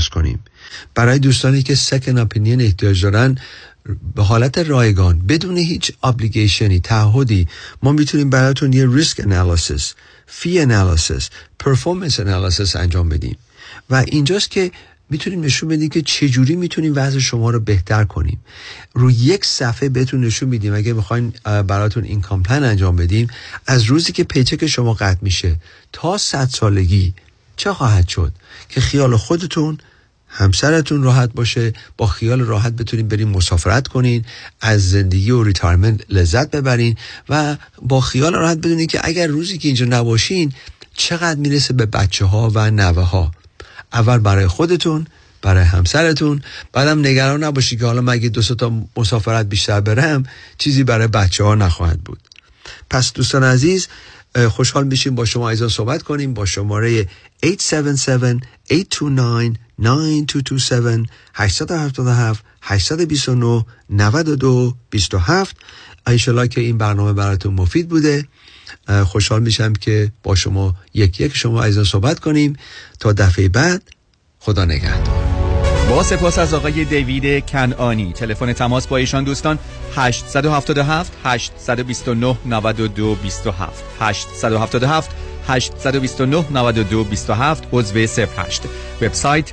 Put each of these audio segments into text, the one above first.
درست کنیم. برای دوستانی که second opinion احتیاج دارن به حالت رایگان بدون هیچ obligation ی تعهدی ما می‌تونیم براتون یه risk analysis fee analysis performance analysis انجام بدیم. و اینجاست که می‌تونیم نشون بدیم که چجوری می‌تونیم وضع شما رو بهتر کنیم. روی یک صفحه بهتون نشون میدیم. اگه می‌خواین براتون این کامپلن انجام بدیم از روزی که paycheck شما قطع میشه تا صد سالگی چه خواهد شد که خیال خودتون همسرتون راحت باشه با خیال راحت بتونین برین مسافرت کنین از زندگی و ریتارمنت لذت ببرین و با خیال راحت بدونین که اگر روزی که اینجا نباشین چقدر می‌رسه به بچه ها و نوه ها اول برای خودتون برای همسرتون بعدم نگران نباشی که حالا مگه دو تا مسافرت بیشتر برم چیزی برای بچه ها نخواهد بود. پس دوستان عزیز خوشحال میشیم با شما ایزا صحبت کنیم با شماره 877 829 9227 877 829 92 27 ایشالا که این برنامه براتون مفید بوده. خوشحال میشم که با شما یک یک شما ایزا صحبت کنیم. تا دفعه بعد خدا نگهدار. با سپاس از آقای دیوید کنانی تلفن تماس با ایشان دوستان 877 829 92 27 877 829 92 27 عضو 08 وبسایت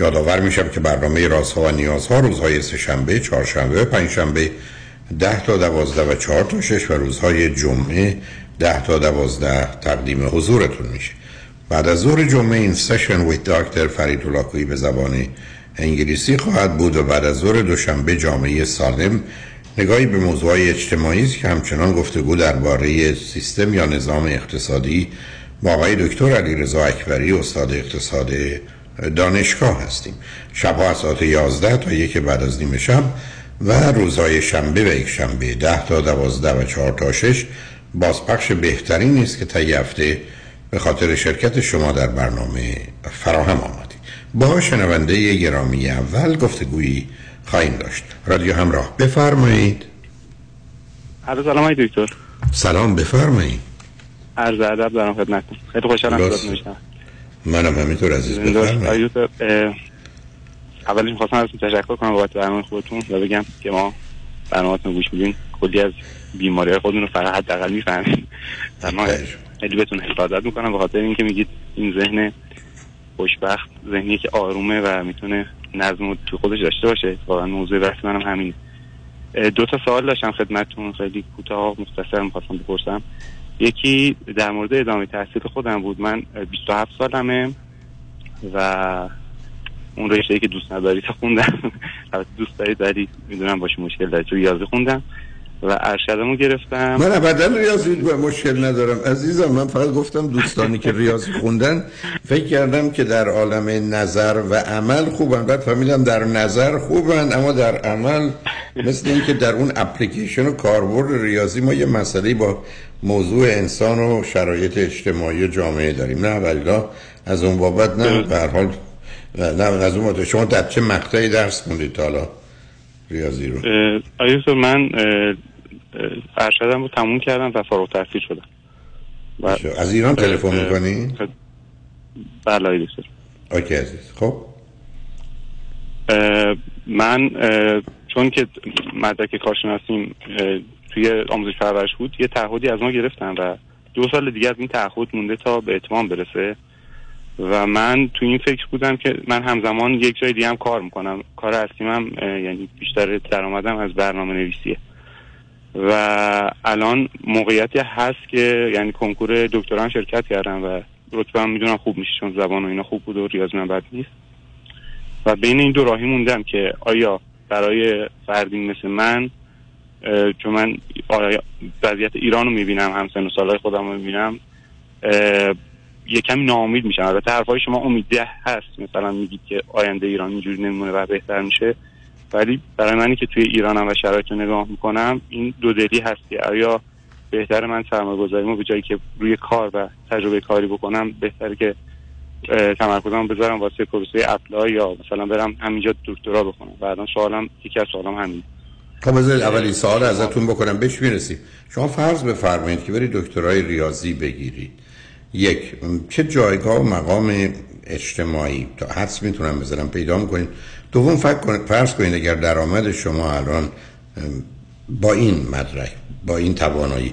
یادآور میشم که برنامه رازها و نیازها روزهای سهشنبه، چهارشنبه پنجشنبه ده تا دوازده و چهار تا شش و روزهای جمعه ده تا دوازده تقدیم حضورتون میشه. بعد از ظهر جمعه این سشن ویت داکتر فرید لاکویی به زبان انگلیسی خواهد بود و بعد از ظهر دوشنبه جامعه سالم نگاهی به موضوع اجتماعی است که همچنان گفتگو درباره سیستم یا نظام اقتصادی با آقای دکتر علیرضا اکبری استاد اقتصاد دانشگاه هستیم. شبها از ساعت 11 تا یک بعد از نیمه شب و روزهای شنبه و یک شنبه 10 تا 12 و 4 تا 6 بازپخش بهترین نیست که طی هفته به خاطر شرکت شما در برنامه فراهم آمدید. با شنونده گرامی اول گفتگویی خواهیم داشت. رادیو همراه بفرمایید. عرض سلام دکتر. سلام بفرمایید. عرض ادب دارم خدمتتون. خیلی خوشحالم منم همینطور عزیز بفرمایید. اولش می‌خواستم ازتون تشکر کنم بابت برنامه خودتون و بگم که ما برنامه‌تون گوش میدیم کلی از بیماری خودمون رو فقط حداقل می‌فهمیم در ما خیلی بهتون حفاظت می‌کنم به خاطر اینکه میگید این ذهن خوشبخت ذهنی که آرومه و می‌تونه نظم تو خودش داشته باشه. واقعا موضوع بحث منم همین دو تا سوال داشتم خدمتتون خیلی کوتاه و مختصر می‌خواستم بپرسم. یکی در مورد ادامه تحصیل خودم بود. من اه، 27 سالمه و اون رشته که دوست نداری خوندم. دوست داری داری می‌دونم باشه مشکل داری. تو ریاضی خوندم. و ارشدمو گرفتم. من ابدا ریاضی مشکل ندارم. عزیزم من فقط گفتم دوستانی که ریاضی خوندن فکر کردم که در عالم نظر و عمل خوبن. بعد فهمیدم در نظر خوبن اما در عمل مثل اینکه در اون اپلیکیشن و کاربرد ریاضی ما یه مسئله با موضوع انسان و شرایط اجتماعی و جامعه داریم. نه ولی از اون بابت نه. به حال نه از اون بابت. شما در چه مقطعی درس خوندید تا حالا ریاضی رو؟ دکتر من ارشدم رو تموم کردم و فارغ التحصیل شدم و از ایران تلفن می‌کنی؟ بله دکتر. اوکی عزیز. خب. اه، من اه، چون که مدرک کارشناسیم توی آموزش پرورش بود یه تعهدی از ما گرفتن و دو سال دیگه از این تعهد مونده تا به اتمام برسه. و من تو این فکر بودم که من همزمان یک جای دیگه هم کار می‌کنم. کار اصلیم هم یعنی بیشتر درآمدم از برنامه نویسیه و الان موقعیتی هست که یعنی کنکور دکتران شرکت کردم و رتبه هم می‌دونم خوب میشه چون زبان و اینا خوب بود و ریاضی من بد نیست. و بین این دو راهی موندم که آیا برای فردی مثل من چون من وضعیت ایران رو می‌بینم هم سن و سالهای خودم رو می‌بینم یه کمی ناامید میشم. البته حرفای شما امیده هست. مثلا میگید که آینده ایران اینجوری نمونه و بهتر میشه. ولی برای منی که توی ایرانم و شرایط نگاه می‌کنم این دو دلی هست که آیا بهتر من سرمایه گذاریمو به جایی که روی کار و تجربه کاری بکنم بهتره که تمرکزم بذارم واسه پروسه اپلای یا مثلا برم همینجا دکترا و الان سوالم یکی از سوالم همین خب بذارید اولی سوال ازتون بکنم. بهش می‌رسیم شما فرض بفرمایید که برید دکترای ریاضی بگیرید. یک چه جایگاه و مقام اجتماعی تا حدس می‌تونم بذارم پیدا می‌کنید؟ دوم فرض کنید اگر درآمد شما الان با این مدرک با این توانایی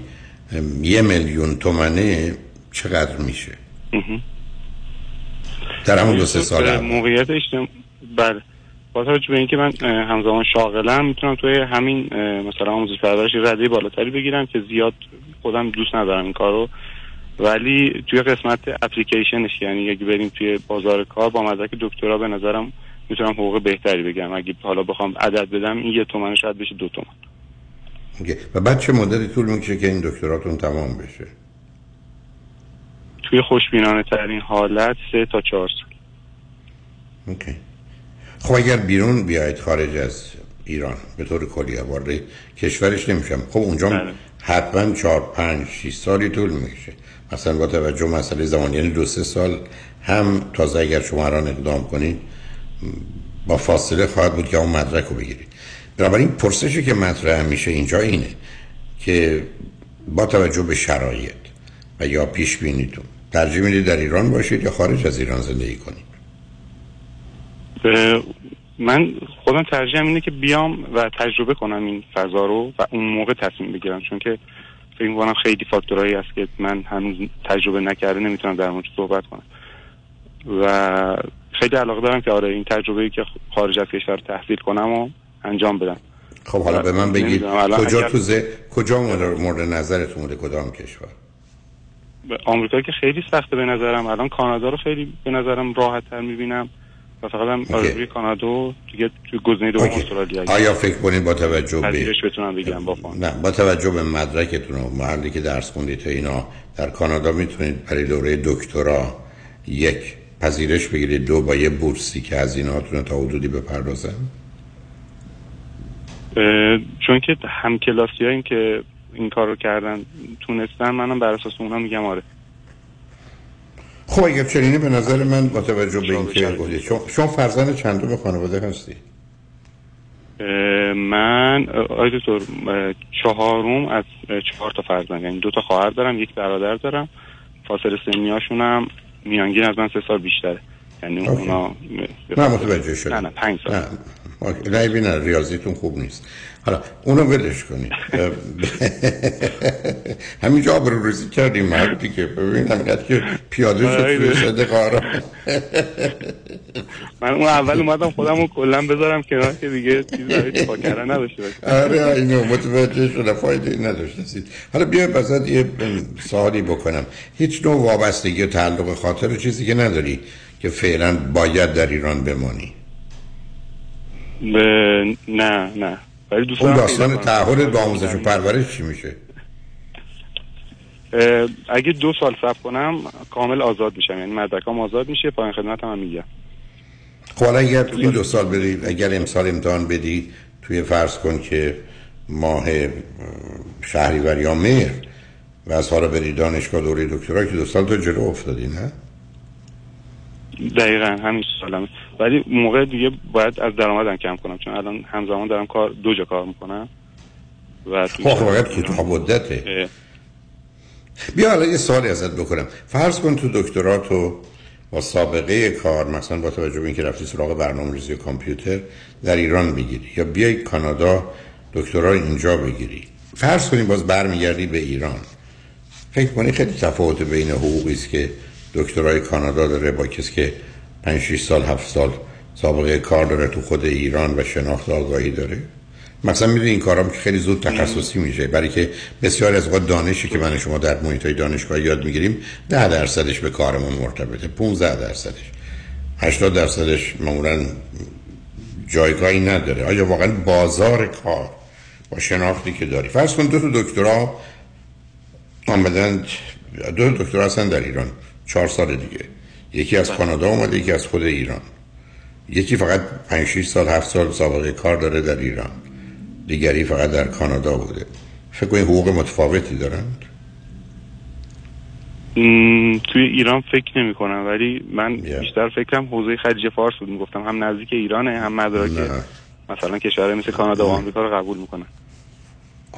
یه میلیون تومنه چقدر میشه؟ در همون دو سه سال. موقعیت اجتماع بله. با توجه به اینکه من همزمان شاغلم می‌تونم توی همین مثلا آموزش پرورش رده بالاتری بگیرم که زیاد خودم دوست ندارم این کارو. ولی توی قسمت اپلیکیشنش یعنی اگه بریم توی بازار کار با مدرک دکترا به نظرم می‌تونم حقوق بهتری بگم اگه حالا بخوام عدد بدم این یه تومن شاید بشه دو تومن. و بعد چه مدتی طول می‌کشه که این دکتراتون تمام بشه؟ توی خوشبینانه ترین حالت سه تا چهار سال. اوکی. خب اگر بیرون بیاید خارج از ایران به طور کلی وارد کشورش نمیشم. خب اونجا بله. حتما چهار پنج شیش سالی طول می‌کشه. مثلا با توجه مسئله زمان یعنی دو سه سال هم تازه اگر شما الان اقدام کنید با فاصله خواهد بود که اون مدرک رو بگیرید. بنابراین پرسشی که مطرح میشه اینجا اینه که با توجه به شرایط و یا پیش بینیتون ترجیح می‌دید در ایران باشید یا خارج از ایران زندگی کنید؟ من خودم ترجیحم اینه که بیام و تجربه کنم این فضا رو و اون موقع تصمیم بگیرم چون که فکر می‌کنم خیلی فاکتورهایی هست که من هنوز تجربه نکرده نمی‌تونم در موردش صحبت کنم. و خیلی علاقه دارم که آره این تجربه که خارج از کشور تحصیل کنم و انجام بدم. خب حالا به من بگید کجا اگر- تو ز... کجا مورد نظرتون بوده؟ کدام کشور؟ به آمریکا که خیلی سخته به نظرم. الان کانادا رو خیلی به نظرم راحت تر می‌بینم. و فقط هم آرزوی کانادا دیگه توی گزینه دوم. استرالیا. آیا فکر کنید با توجه به بتونم بگیرم با فان. نه با توجه به مدرکتون و محلی که درس خوندید تا اینا در کانادا می‌تونید برای دوره دکترا یک پذیرش بگیرید دو با یه بورسی که از ایناتون تا حدودی بپردازن؟ اه، چون که هم کلاسی که این کار رو کردن تونستن منم بر اساس اونا میگم آره. خب اگر چنینه به نظر من با توجه به اینکه بشرید. گفتید شما, فرزند چندم خانواده هستی؟ من آقای دکتر چهارم از چهار تا فرزند یعنی دو تا خواهر دارم یک برادر دارم فاصله سنیاشون هم میانگین از من سه سال بیشتره. یعنی اوکی. اونا نه متوجه شدم. نه نه پنج سال. نه. ریاضیتون خوب نیست. حالا اونو ولش کنید. همینجا آبرو روزی کردیم مردی که ببین همینقدر که پیاده شد توی صدق آرام من اون اول اومدم خودم رو کلا بذارم کنار که دیگه چیز کردن نداشته آره اینو متوجه شده فایده نداشتید حالا بیا بذات یه سوالی بکنم. هیچ نوع وابستگی و تعلق خاطر چیزی که نداری که فعلا باید در ایران بمانی؟ نه نه. ولی دوست اون داستان. تعهد با آموزش و پرورش چی میشه؟ اگه دو سال صبر کنم کامل آزاد میشم. یعنی مدرکام آزاد میشه پایان خدمت هم, میگم. خب اگر تو این دو سال بری اگر امسال امتحان بدی توی فرض کن که ماه اه، شهریور یا مهر و از حالا بری دانشگاه دوره دکترا که دو سال تو جلو افتادی نه؟ دقیقا همین سالمه ولی موقع دیگه باید از درآمدم کم کنم چون الان همزمان دارم کار دو جا کار می‌کنم. و خب باید کوتاه مدته. بیا حالا یه سوالی ازت بکنم. فرض کن تو دکترا تو با سابقه کار مثلا با توجه به اینکه رفتی سراغ برنامه ریزی کامپیوتر در ایران بگیری یا بیای کانادا دکترا اینجا بگیری. فرض کنیم باز برمیگردی به ایران. فکر کنی خیلی تفاوت بین حقوقی است که دکترای کانادا داره با کسی که 5 6 سال 7 سال سابقه کار داره تو خود ایران و شناخت آگاهی داره. مثلا می‌دونی این کارام که خیلی زود تخصصی میشه برای که بسیار از اوقات دانشی که من شما در محیط های دانشگاه یاد می‌گیریم 10 درصدش به کارمون مرتبطه 15 درصدش. 80 درصدش معمولا جایگاهی نداره. آیا واقعا بازار کار با شناختی که داری؟ فرض کن دو تا دکترا آمدن دو دکترا هستن در ایران چهار سال دیگه. یکی از کانادا اومده یکی از خود ایران. یکی فقط 5 6 سال 7 سال سابقه کار داره در ایران. دیگری فقط در کانادا بوده. فکر کنید حقوق متفاوتی دارند م، توی ایران فکر نمی کنم ولی من Yeah. بیشتر فکرم حوزه خلیج فارس بود. می‌گفتم هم نزدیک ایرانه هم مدارک. مثلا کشورهای مثل کانادا و آمریکا رو قبول می‌کنن.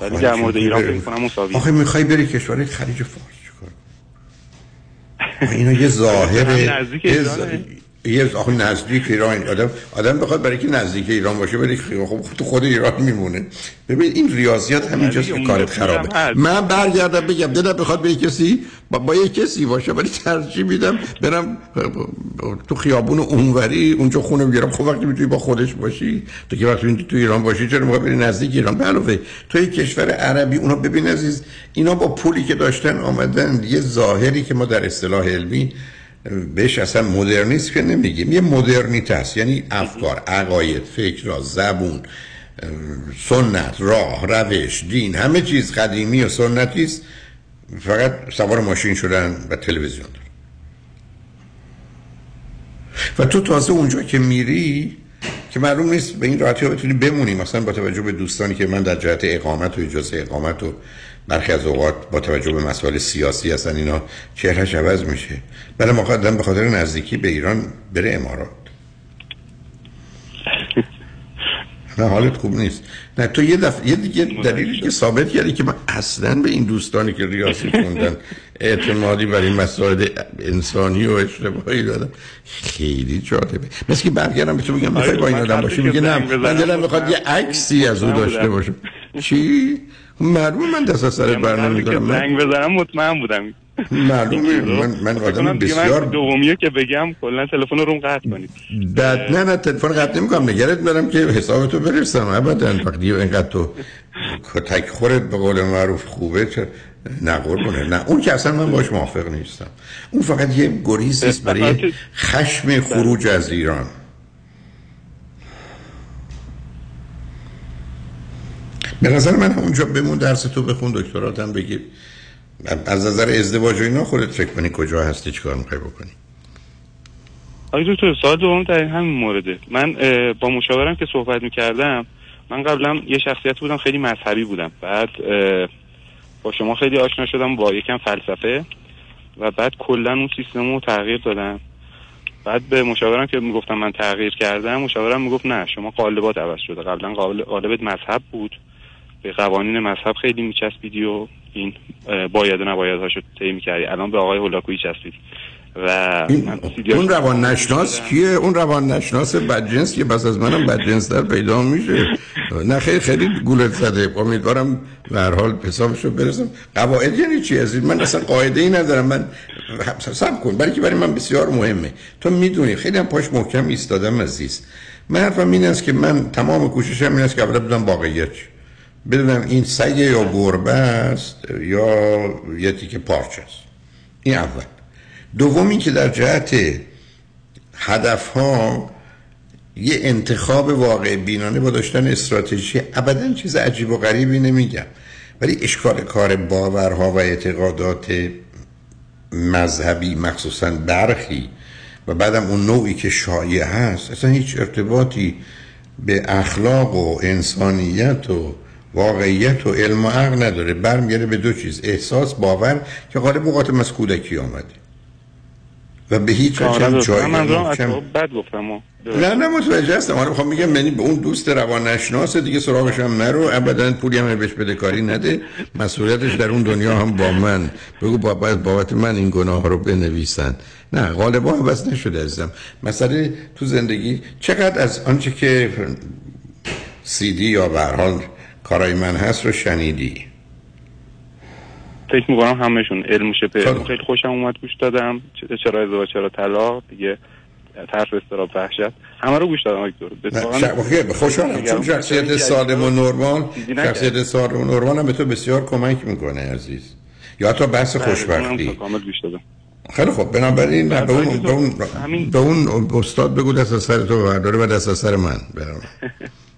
ولی در مورد ایران فکر کنم مساویه آخه می‌خوای بری کشور خلیج فارس. اینا یه ظاهر هم نزدیک یه. ز- یه آخه نزدیک ایران آدم آدم بخواد برای که نزدیک ایران باشه بری خب تو خود ایران میمونه. ببین این ریاضیات همینجاست که کارت خرابه. من برگردم بگم دلم بخواد به کسی با, با یه کسی باشه ولی ترجیح میدم برم تو خیابون اونوری اونجا خونه بیارم خب وقتی می‌تونی با خودش باشی تو که وقتی تو ایران باشی چرا می‌خوای بری نزدیک ایران؟ به علاوه تو یک کشور عربی اونا ببین عزیز اینا با پولی که داشتن آمدن یه ظاهری که ما در اصطلاح علمی بهش اصلا مدرنیسم که نمیگیم یه مدرنیته است یعنی افکار عقاید فکر زبون سنت راه روش دین همه چیز قدیمی و سنتی است. فقط سوار ماشین شدن و تلویزیون دارن. و تو تازه اونجا که میری که معلوم نیست به این راحتی ها بتونی بمونی. مثلا با توجه به دوستانی که من در جهت اقامت و اجازه اقامت و برخی از اوقات با توجه به مسائل سیاسی هستن اینا چهرهش عوض میشه. بله مقدم به خاطر نزدیکی به ایران بره امارات. نه حالت خوب نیست. نه تو یه دفعه یه دیگه دلیلی که ثابت کردی که من اصلا به این دوستانی که ریاضی خوندن اعتمادی بر این مسائل انسانی و اجتماعی دادم خیلی جالبه. مثل که برگردم به تو بگم می‌خوای با این آدم باشی؟ میگه نه من دلم می‌خواد یه عکسی از او مطمئن داشته. باشم. چی؟ معلومه من دست از سرت بر قبلی که نمیدارم من زنگ بزنم مطمئن بودم. معلومه من من آدم بسیار دومیه که بگم کلا تلفن رو قطع کنید. بعد نه نه تلفن قطع نمی‌کنم. نگرت برم که حسابتو برسم. ابدا. وقتی اینقدر تو تک خورت به قول معروف خوبه چه نه قربونه نه اون که اصلا من باش موافق نیستم. اون فقط یه گریزی است برای خشم خروج از ایران. به نظر من همونجا بمون درس تو بخون دکترات هم بگیر از نظر ازدواج و اینا خودت فکر کنی کجا هستی چیکار می‌خوای بکنی؟ آقای دکتر سوال دوم در همین مورده. من با مشاورم که صحبت می‌کردم من قبلا یه شخصیت بودم خیلی مذهبی بودم. بعد با شما خیلی آشنا شدم با یکم فلسفه. و بعد کلا اون سیستم رو تغییر دادم. بعد به مشاورم که می‌گفتم من تغییر کردم مشاورم می‌گفت نه شما قالبات عوض شده. قبلا قال- قالبت مذهب بود. به قوانین مذهب خیلی میچسبیدی و این باید و نباید هاشو طی می‌کردی. الان به آقای هولاکویی چسبید. و اون روان نشناس کیه؟ اون روان نشناس بدجنس که بس از منم بدجنس در پیدا میشه. نه خیلی خیلی گولت زده. امیدوارم به هر حال حسابشو برسم. قواعد یعنی چی عزیز؟ من اصلا قاعده ای ندارم. من سب کن. برای که برای من بسیار مهمه. تو می‌دونی خیلی هم پاش محکم ایستادم عزیز. من حرفم این است که من تمام کوششم این است که اولا بدونم واقعیت چی. بدونم این سگه یا گربه است یا یه تیکه پارچه است. این اول. دومی که در جهت هدف ها یه انتخاب واقع بینانه با داشتن استراتژی ابدا چیز عجیب و غریبی نمیگم. ولی اشکال کار باورها و اعتقادات مذهبی مخصوصا برخی و بعدم اون نوعی که شایع هست اصلا هیچ ارتباطی به اخلاق و انسانیت و واقعیت و علم و عقل نداره. برمیگرده به دو چیز. احساس باور که غالب اوقات از کودکی آمده. و به هیچ وجه هم جای من محکم- بد گفتم نه نه متوجه هستم. آره می‌خوام میگم یعنی به اون دوست روان نشناس دیگه سراغش هم نرو. ابدا پولی هم بهش بده کاری نده. مسئولیتش در اون دنیا هم با من. بگو با باید بابت من این گناه رو بنویسن. نه غالبا هم بس نشده عزیزم. مسئله تو زندگی چقدر از آنچه که سی دی یا به کارای من هست رو شنیدی؟ فکر می‌کنم همشون علم شپه خب. خیلی خوشم اومد گوش دادم. چرا ازدواج چرا طلاق؟ دیگه ترس استراب وحشت. همه رو گوش دادم. دکتر خوشحالم. چون شخصیت سالم و نرمال. شخصیت سالم و نرمال هم به تو بسیار کمک می‌کنه عزیز. یا حتی بحث بله، خوشبختی. تا خیلی خب بنابراین به اون بله، به اون به اون استاد بگو دست از سر تو برداره و دست از سر من. برام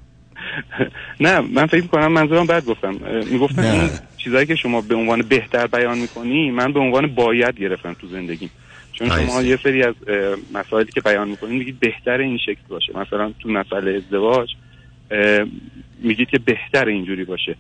نه من فکر می‌کنم منظورم بعد گفتم می‌گفتم. این چیزایی که شما به عنوان بهتر بیان می‌کنی من به عنوان باید گرفتم تو زندگی چون شما. یه سری از مسائلی که بیان می‌کنید میگید بهتر این شکل باشه مثلا تو مسئله ازدواج میگید که بهتر اینجوری باشه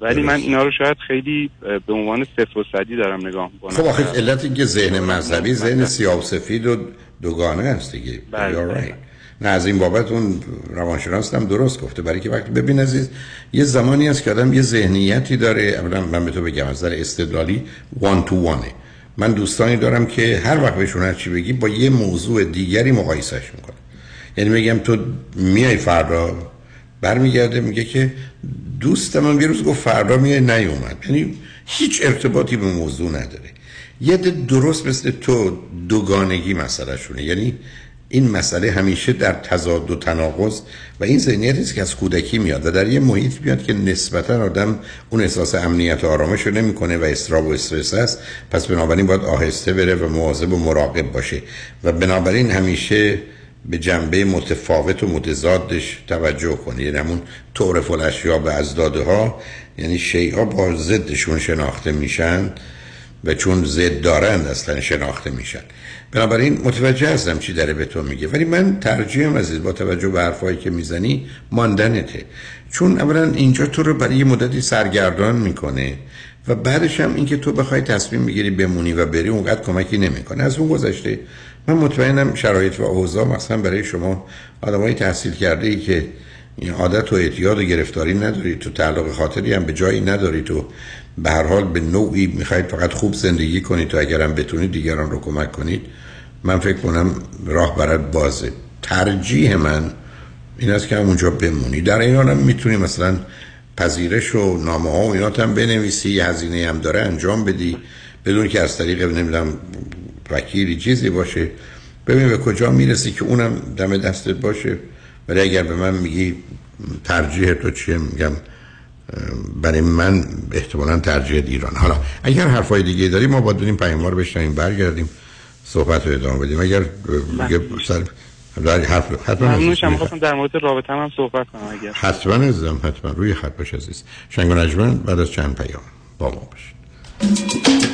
ولی من. اینا رو شاید خیلی به عنوان صفر و صدی دارم نگاه می‌کنم خب آخه علت این که ذهن مذهبی ذهن سیاه و سفید و دوگانه است دیگه بله. نه از این بابت اون روانشناس هم درست گفته. برای که وقتی ببین عزیز یه زمانی هست که آدم یه ذهنیتی داره. اولا من به تو بگم از نظر استدلالی وان تو وانه من دوستانی دارم که هر وقت بهشون هر چی بگی با یه موضوع دیگری مقایسش می‌کنه یعنی میگم تو میای فردا برمیگرده میگه که دوست من یه روز گفت فردا میای نیومد. یعنی هیچ ارتباطی به موضوع نداره. یه درست مثل تو دوگانگی مسئله شونه یعنی این مسئله همیشه در تضاد و تناقض و این ذهنیتی است که از کودکی میاد و در یه محیط میاد که نسبتا آدم اون احساس امنیت و آرامش رو نمی‌کنه و استراب و استرس است. پس بنابراین باید آهسته بره و مواظب و مراقب باشه و بنابراین همیشه به جنبه متفاوت و متضادش توجه کنه. یعنی همون تعرف الاشیا به ازداده ها یعنی شیء با ضدشون شناخته میشن. و چون ضد دارند اصلا شناخته میشن. بنابراین متوجه هستم چی داره به تو میگه. ولی من ترجیحم عزیز با توجه به حرفایی که می‌زنی ماندنته چون اولا اینجا تو رو برای یه مدتی سرگردان می‌کنه و بعدش هم اینکه تو بخوای تصمیم بگیری بمونی و بری اونقدر کمکی نمی‌کنه. از اون گذشته من مطمئنم شرایط و اوضاع مثلا برای شما آدمای تحصیل کرده ای که این عادت و اعتیاد و گرفتاری نداری تو تعلق خاطری هم به جایی نداری تو به هر حال به نوعی می‌خواید فقط خوب زندگی کنید تو اگرم بتونید دیگران رو کمک کنید من فکر کنم راه برات بازه. ترجیح من این است که همونجا بمونی. در این هم می‌تونی مثلا پذیرش و نامه ها و اینا هم بنویسی یه هزینه هم داره انجام بدی. بدون که از طریق نمی‌دونم وکیلی چیزی باشه. ببین به کجا می‌رسی که اونم دم دستت باشه. ولی اگر به من میگی ترجیح تو چیه میگم برای من احتمالا ترجیح ایران. حالا اگر حرفای دیگه داری ما باید بریم پیام رو بشنویم برگردیم صحبت رو ادامه بدیم. اگر دیگه سر در حرف حتما ممنونشم عزیز. می‌خواستم در مورد رابطه هم صحبت کنم اگر. حتما عزیزم حتما. روی خط باش عزیز. شنگ و نجمن بعد از چند پیام با ما باشید.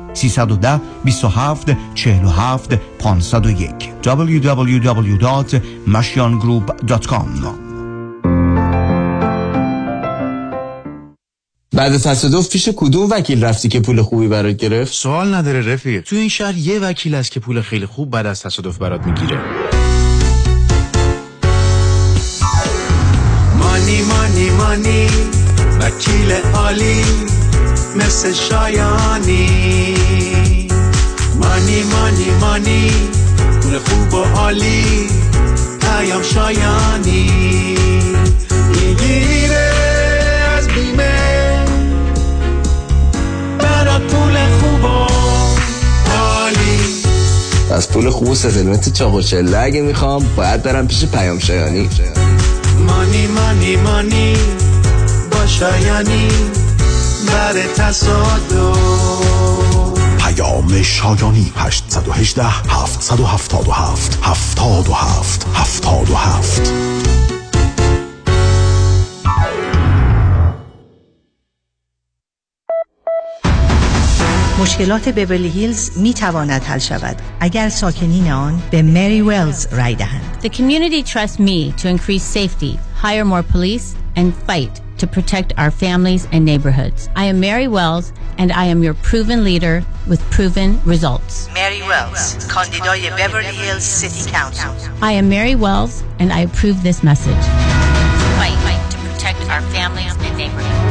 310 27 47 501 www.mashiangroup.com بعد تصادف پیش کدوم وکیل رفتی که پول خوبی برات گرفت؟ سوال نداره رفیق تو این شهر یه وکیل است که پول خیلی خوب بعد از تصادف برات می‌گیره. مانی مانی مانی وکیل عالی مثل شایانی. مانی مانی مانی. پول خوب و عالی. پیام شایانی. می‌گیره از بیمه. برات پول خوب و عالی. از پول خوب و ستلمت چاق و چله اگه می‌خوام باید برم پیش پیام شایانی. مانی مانی مانی. با شایانی. بر تصادف. پیام شایانی 818 777 77 77 مشکلات بیورلی هیلز می تواند حل شود اگر ساکنین آن به مری ویلز رای دهند. The community trusts me to increase safety, hire more police, and fight to protect our families and neighborhoods. I am Mary Wells, and I am your proven leader with proven results. Mary Wells, Condidoye Beverly Hills City Council. I am Mary Wells, and I approve this message. Fight, fight to protect our families and neighborhoods.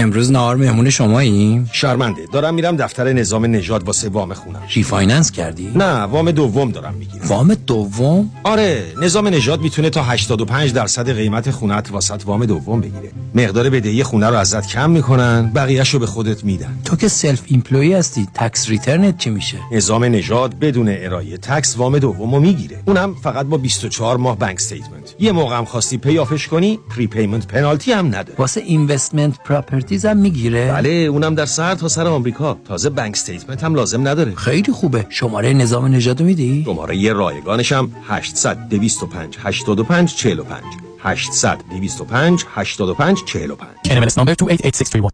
امروز نهار مهمون شماییم؟ شرمنده. دارم میرم دفتر نظام نژاد واسه وام خونم. refinance کردی؟ نه وام دوم دارم می‌گیرم. وام دوم؟ آره نظام نژاد می‌تونه تا 85 درصد قیمت خونت واسط وام دوم بگیره. مقدار بدهی خونه رو ازت کم می‌کنن بقیه‌شو به خودت میدن. تو که self-employed هستی tax return ت چی میشه؟ نظام نژاد بدون ارائه tax وام دومو می‌گیره. اونم فقط با 24 ماه bank statement یه موقع هم خواستی pay off ش کنی prepayment penalty هم نداره واسه investment properties هم می‌گیره؟ بله اونم در سر تا سر آمریکا. تازه bank statement هم لازم نداره. خیلی خوبه. شماره نظام نژاد میدی؟ شماره یه رایگانش هم 800 225 85 45 800 225 85 45 NMLS number 288631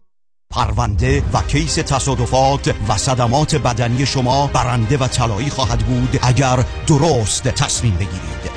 پرونده و case تصادفات و صدمات بدنی شما برنده و طلایی خواهد بود اگر درست تصمیم بگیرید.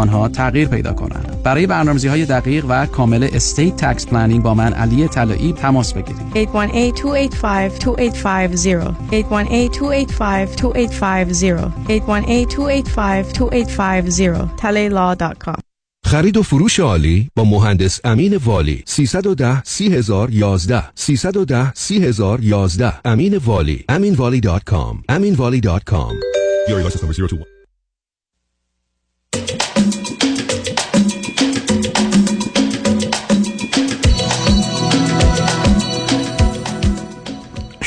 آنها تغییر پیدا کنند. برای برنامه‌ریزی های دقیق و کامل estate تکس پلنینگ با من علی طلایی تماس بگیرید. 818-285-2850 818-285-2850 talaylaw.com خرید و فروش عالی با مهندس امین والی. 310 3011 310 3011 امین والی. aminvali.com aminvali.com Your license number 021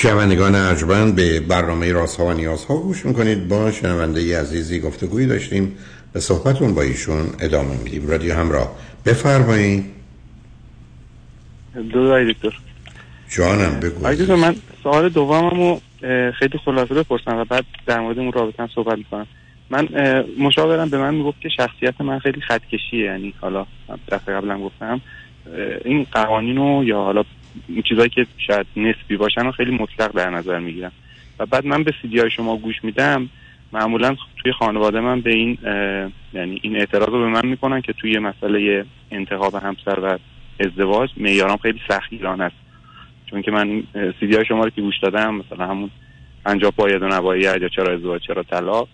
شنوندگان ارجمند به برنامه راست ها و نیاز ها گوش می‌کنید. با شنونده عزیزی گفتگویی داشتیم. به صحبتون با ایشون ادامه میدیم. رادیو همراه. بفرمایید. دو دکتر. جانم بگو دکتر من سوال دوممو اه، خیلی خلاصه بپرسم و بعد در مورد اون رابطه هم صحبت می‌کنم. من مشاورم به من می‌گفت که شخصیت من خیلی خطکشیه یعنی حالا دفعه قبلم گفتم. این قوانین رو یا حالا چیزایی که شاید نسبی باشن رو خیلی مطلق در نظر می‌گیرم. و بعد من به سیدی های شما گوش میدم معمولا توی خانواده من به این یعنی این اعتراض رو به من می‌کنن که توی مسئله انتخاب همسر و ازدواج معیارام خیلی سختگیرانه است. چون که من سیدی های شما رو که گوش دادم مثلا همون پنجاه باید و نباید یا چرا ازدواج چرا طلاق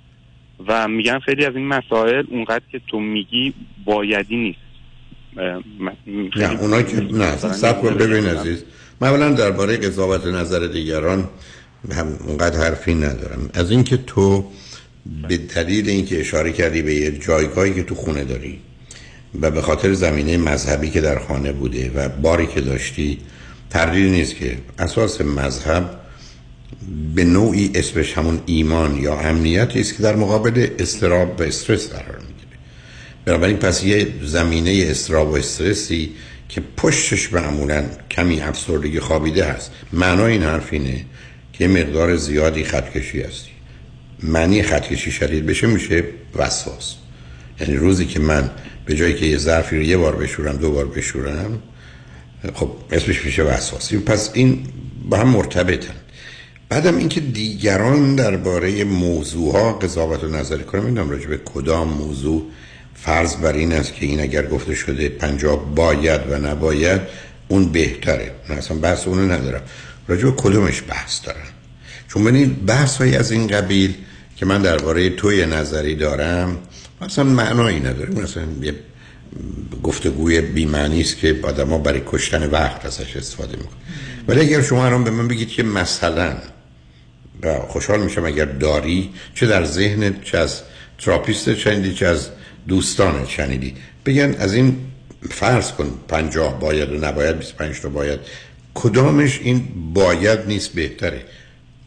و میگن خیلی از این مسائل اونقدر که تو میگی بایدی نیست. نه اونا که نه سب کن ببین عزیز. من اولا درباره قضاوت نظر دیگران هم اونقدر حرفی ندارم. از اینکه تو به دلیل اینکه اشاره کردی به یه جایگاهی که تو خونه داری و به خاطر زمینه مذهبی که در خانه بوده و باری که داشتی تردیدی نیست که اساس مذهب به نوعی اسمش همون ایمان یا امنیتی است که در مقابل استراب و استرس قرار بنابراین پس یه زمینه استراب و استرسی که پشتش معمولا کمی افسردگی خوابیده هست. معنای این حرف اینه که مقدار زیادی خطکشی هستی. معنی خطکشی شدید بشه میشه وسواس. یعنی روزی که من به جایی که یه ظرفی رو یه بار بشورم دو بار بشورم خب اسمش میشه وسواسی پس این با هم مرتبطن. بعدم اینکه دیگران درباره موضوع ها قضاوت و نظری کنم می‌دونم راجع به کدام موضوع فرض بر این است که این اگر گفته شده پنجاب باید و نباید اون بهتره. من اصلا بحث اونو ندارم. راجع کدومش بحث دارم؟ چون ببینید بحث های از این قبیل که من درباره توی نظری دارم اصلا معنایی نداره. اون یه گفتگوی بیمعنی است که آدما برای کشتن وقت ازش استفاده می‌کنه ولی اگر شما الان به من بگید که مثلا خوشحال میشم اگر داری چه در ذهنت چه از تراپیست شنیدی چه از دوستانت شنیدی. بگن از این فرض کن پنجاه باید و نباید 25 تا باید. کدامش این باید نیست بهتره؟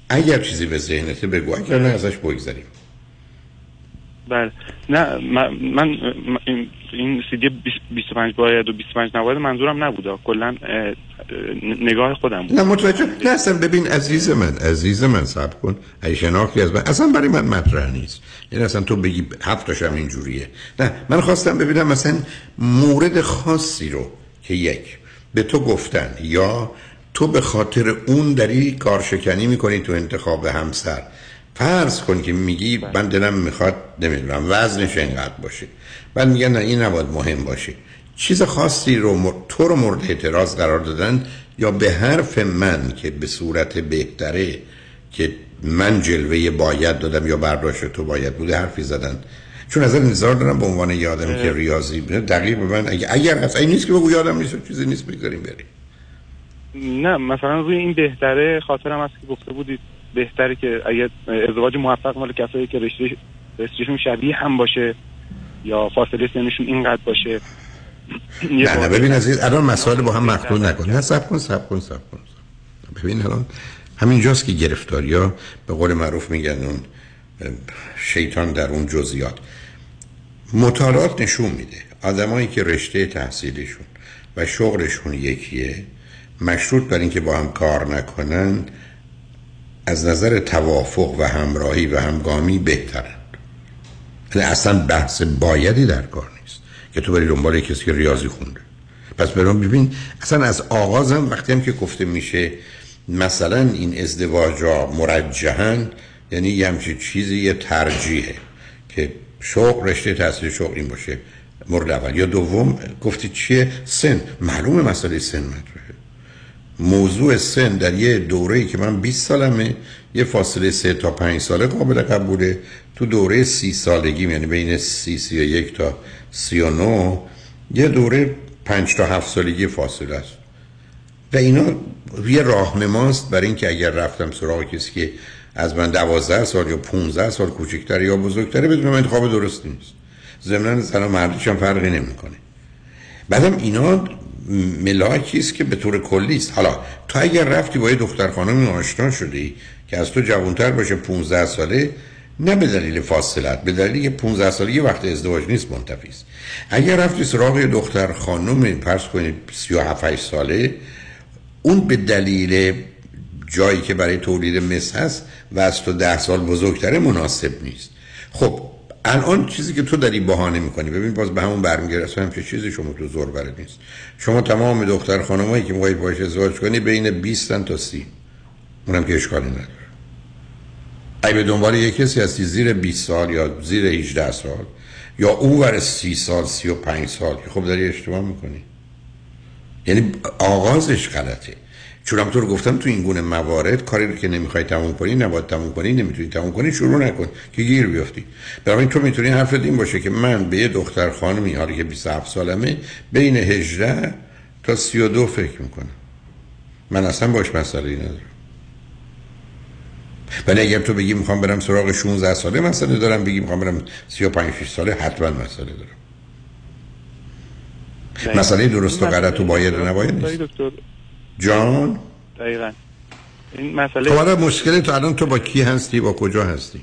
اگر چیزی به ذهنته بگو اگر نه ازش بگذاریم بله. نه من, من این, این سی دی 25 باید و 25 نباید منظورم نبوده. کلا اه، اه، نگاه خودم بود. نه متوجه نه اصلا ببین عزیز من عزیز من صبر کن. ای شناختی از من اصلا برای من مطرح نیست. یعنی اصلا تو بگی هفتاش هم اینجوریه. نه من خواستم ببینم مثلا مورد خاصی رو که یک به تو گفتن یا تو به خاطر اون داری کارشکنی می‌کنی تو انتخاب همسر. فرض کن که میگی من دلم می‌خواد نمی‌دونم وزنش اینقدر باشه. بعد میگن نه این نباید مهم باشه. چیز خاصی رو مر- تو رو مورد اعتراض قرار دادن یا به حرف من که به صورت بهتره که من جلوه باید دادم یا برداشت تو باید بوده حرفی زدن؟ چون از انتظار دارم به عنوان یه آدمی که ریاضی دقیق به من اگر, اگر از این نیست که بگو یادم نیست چیزی نیست بگذاریم بریم. نه مثلا روی این بهتره خاطرم هست که گفته بودید. بهتره که اگه ازدواج موفق مال کسایی که رشته رشتهشون شبیه هم باشه یا فاصله سنشون اینقدر باشه. نه نه ببین عزیز الان مسائل با هم مخلوط نکن. نه سب کن سب کن سب کن ببین الان همینجاست که گرفتاری ها به قول معروف میگن اون شیطان در اون جزئیات. مطالعات نشون میده. آدمایی که رشته تحصیلشون و شغلشون یکیه مشروط بر اینکه با هم کار نکنن از نظر توافق و همراهی و همگامی بهترن یعنی اصلا بحث بایدی در کار نیست که تو بری دنبال کسی که ریاضی خونده. پس برام ببین اصلا از آغازم وقتی هم که گفته میشه مثلا این ازدواج ها مرجحن یعنی یه همچین چیزی یه ترجیحه که شوق رشته تحصیل شوق این باشه. مورد اول. یا دوم گفتی چیه؟ سن. معلومه مسئله سن مطرحه. موضوع سن در یه دوره که من 20 سالمه یه فاصله 3 تا 5 ساله قابل قبوله تو دوره 30 سالگی یعنی بین 30 31 تا 39 یه دوره 5 تا 7 سالگی فاصله است. و اینا یه راهنماست برای اینکه اگر رفتم سراغ کسی که از من 12 سال یا 15 سال کوچکتره یا بزرگتره بدونم انتخاب درستی نیست. ضمن زن و مردش هم فرقی نمی‌کنه. بعدم اینا ملاکی است که به طور کلی است. حالا تو اگر رفتی با یه دختر خانمی آشنا شدی که از تو جوانتر باشه 15 ساله نه به دلیل فاصلت به دلیل که 15 ساله یه وقت ازدواج نیست منتفی است. اگر رفتی سراغ دختر خانم پرس کنید 37 ساله اون به دلیل جایی که برای تولید مثل هست و از تو ده سال بزرگتره مناسب نیست. خب الان چیزی که تو داری بهانه می‌کنی ببین باز به همون برمیگرده اصلا همچه چیزی شما تو زور برد نیست. شما تمام دختر خانمایی که می‌خواید باش ازدواج کنی بین 20 تا 30 اونم که اشکالی نداره. ای به دنبال یک کسی هستی زیر 20 سال یا زیر 18 سال یا اون ور 30 سال 35 سال که خب داری اشتباه می‌کنی. یعنی آغازش غلطه. چون هم رو گفتم تو این گونه موارد کاری رو که نمی‌خوای تموم کنی نباید تموم کنی نمی‌تونی تموم کنی شروع نکن که گیر بیفتی. برای تو می‌تونی حرف این باشه که من به یه دختر خانمی حالی که 27 سالمه بین 18 تا 32 فکر می‌کنم. من اصلا باش مسئله ندارم. ولی اگر تو بگی می‌خوام برم سراغ 16 ساله مسئله دارم بگی می‌خوام برم 35 6 ساله حتما مسئله دارم. مسئله درست و غلط و باید و نباید نیست. جان؟ دقیقا. این مسئله خب حالا مشکل تو الان تو با کی هستی؟ با کجا هستی؟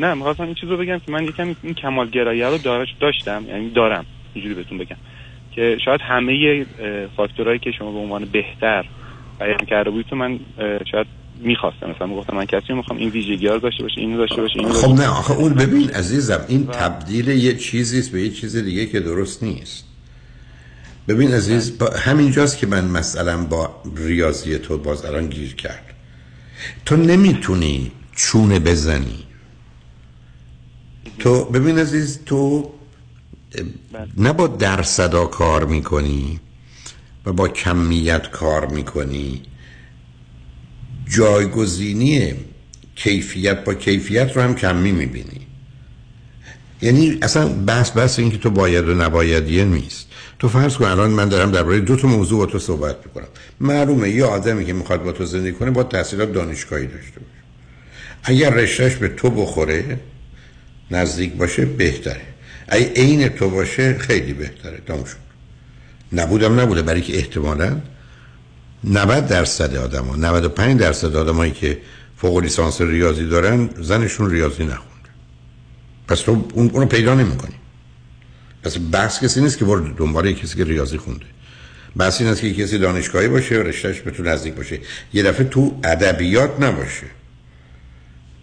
نه می‌خواستم این چیزو بگم که من یکم این کمالگرایی رو دارش داشتم یعنی دارم اینجوری بهتون بگم. که شاید همه فاکتورهایی که شما به عنوان بهتر بیان کرده بودید تو من شاید می‌خواستم. مثلا می‌گفتم من کسی می‌خوام این ویژگی ها داشته باشه اینو داشته باشه اینو خب نه آخه اون ببین عزیزم این تبدیل یه چیزی به یه چیز دیگه که درست نیست. ببین عزیز همینجاست که من مثلا با ریاضی تو باز الان گیر کرد. تو نمی‌تونی چونه بزنی. تو ببین عزیز تو نه با درصدا کار می‌کنی و با کمیت کار می‌کنی. جایگزینی کیفیت با کیفیت رو هم کمی می‌بینی. یعنی اصلا بس بس اینکه تو باید و نبایدیه نیست. تو فرض کن الان من دارم درباره دو تا موضوع با تو صحبت می‌کنم. معلومه یه آدمی که می‌خواد با تو زندگی کنه با تحصیلات دانشگاهی داشته باشه. اگر رشتهش به تو بخوره نزدیک باشه بهتره. اگه عین تو باشه خیلی بهتره. تموم شد. نبودم نبوده. برای که احتمالا 90 درصد آدم ها 95 درصد آدمایی که فوق لیسانس ریاضی دارن زنشون ریاضی نخونده. پس تو اون اونو پیدا نمی‌کنی. پس بحث کسی نیست که برد دنبال کسی که ریاضی خونده. بحث این است که کسی دانشگاهی باشه و رشتهش به تو نزدیک باشه. یه دفعه تو ادبیات نباشه.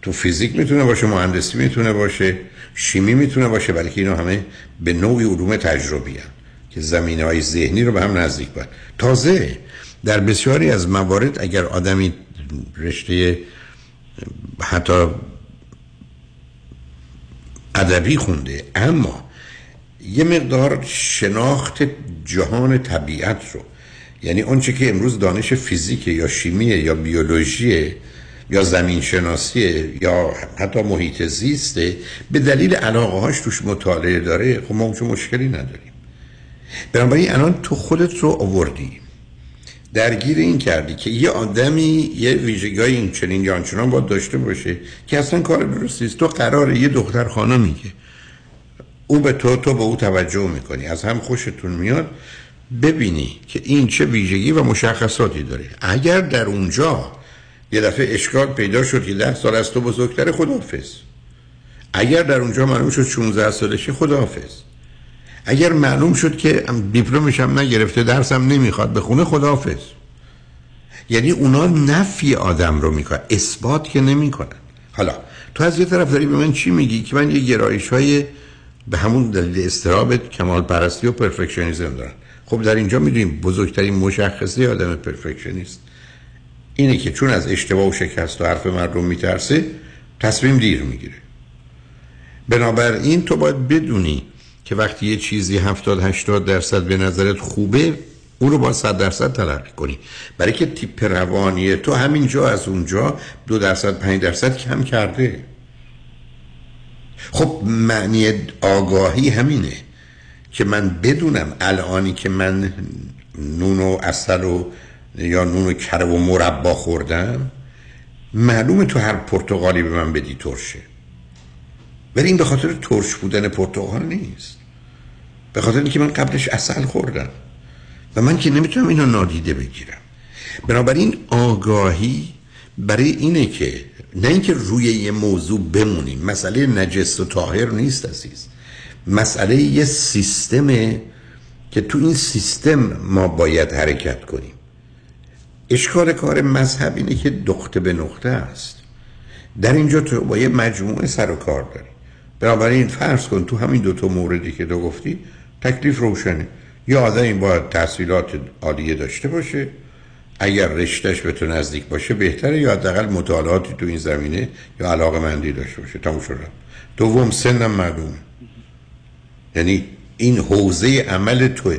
تو فیزیک می‌تونه باشه مهندسی می‌تونه باشه شیمی می‌تونه باشه ولی که اینا همه به نوعی علوم تجربی هم. که زمینه های ذهنی رو به هم نزدیک باید. تازه در بسیاری از موارد اگر آدمی رشته حتی ادبی خونده اما یه مقدار شناخت جهان طبیعت رو. یعنی اونچه که امروز دانش فیزیک یا شیمی یا بیولوژی یا زمین شناسی یا حتی محیط زیسته به دلیل علاقه هاش توش مطالعه داره خب ما چه مشکلی نداریم. بنابراین الان تو خودت رو آوردی. درگیر این کردی که یه آدمی یه ویژگی این چنین یا آنچنان باید داشته باشه که اصلا کار درستی تو قراره یه دختر خانمی که او به تو تو به او توجه می‌کنی. از هم خوشتون میاد ببینی که این چه ویژگی و مشخصاتی داره. اگر در اونجا یه دفعه اشکال پیدا شد که ده سال از تو بزرگتر خداحافظ. اگر در اونجا معلوم شد 16 سالشه خداحافظ. اگر معلوم شد که دیپلمش هم نگرفته درسم نمی‌خواد به خونه خداحافظ. یعنی اونا نفی آدم رو می‌کنن اثبات که نمی‌کنن. حالا تو از یه طرف داری به من چی میگی؟ که من یه گرایش های به همون دلیل استراب کمال پرستی و پرفکشنیزم دارن. خب در اینجا می‌دونیم بزرگترین مشخصه آدم پرفکشنیست. اینه که چون از اشتباه و شکست و حرف مردم میترسه تصمیم دیر می‌گیره. بنابراین تو باید بدونی که وقتی یه چیزی 70 80 درصد به نظرت خوبه اون رو با 100 درصد تلقی کنی. برای که تیپ روانی تو همینجا از اونجا دو درصد 5 درصد کم کرده. خب معنی آگاهی همینه که من بدونم الانی که من نون و اصل و یا نون و کره و مربا خوردم معلومه تو هر پرتغالی به من بدی ترشه. ولی این به خاطر ترش بودن پرتغال نیست. به خاطر اینکه من قبلش اصل خوردم. و من که نمی‌تونم اینو نادیده بگیرم. بنابراین آگاهی برای اینه که نه اینکه روی یه موضوع بمونیم. مسئله نجس و طاهر نیست عزیز. مسئله یه سیستمه که تو این سیستم ما باید حرکت کنیم. اشکال کار مذهب اینه که دخته به نقطه است. در اینجا تو با یه مجموعه سر و کار داری. بنابراین فرض کن تو همین دوتا موردی که تو گفتی تکلیف روشنه. یا آدم این باید تحصیلات عالیه داشته باشه اگر رشتهش به تو نزدیک باشه بهتره یا حداقل مطالعاتی تو این زمینه یا علاقه مندی داشته باشه. تموم شد دوم سنم معلومه. یعنی این حوزه عمل توه.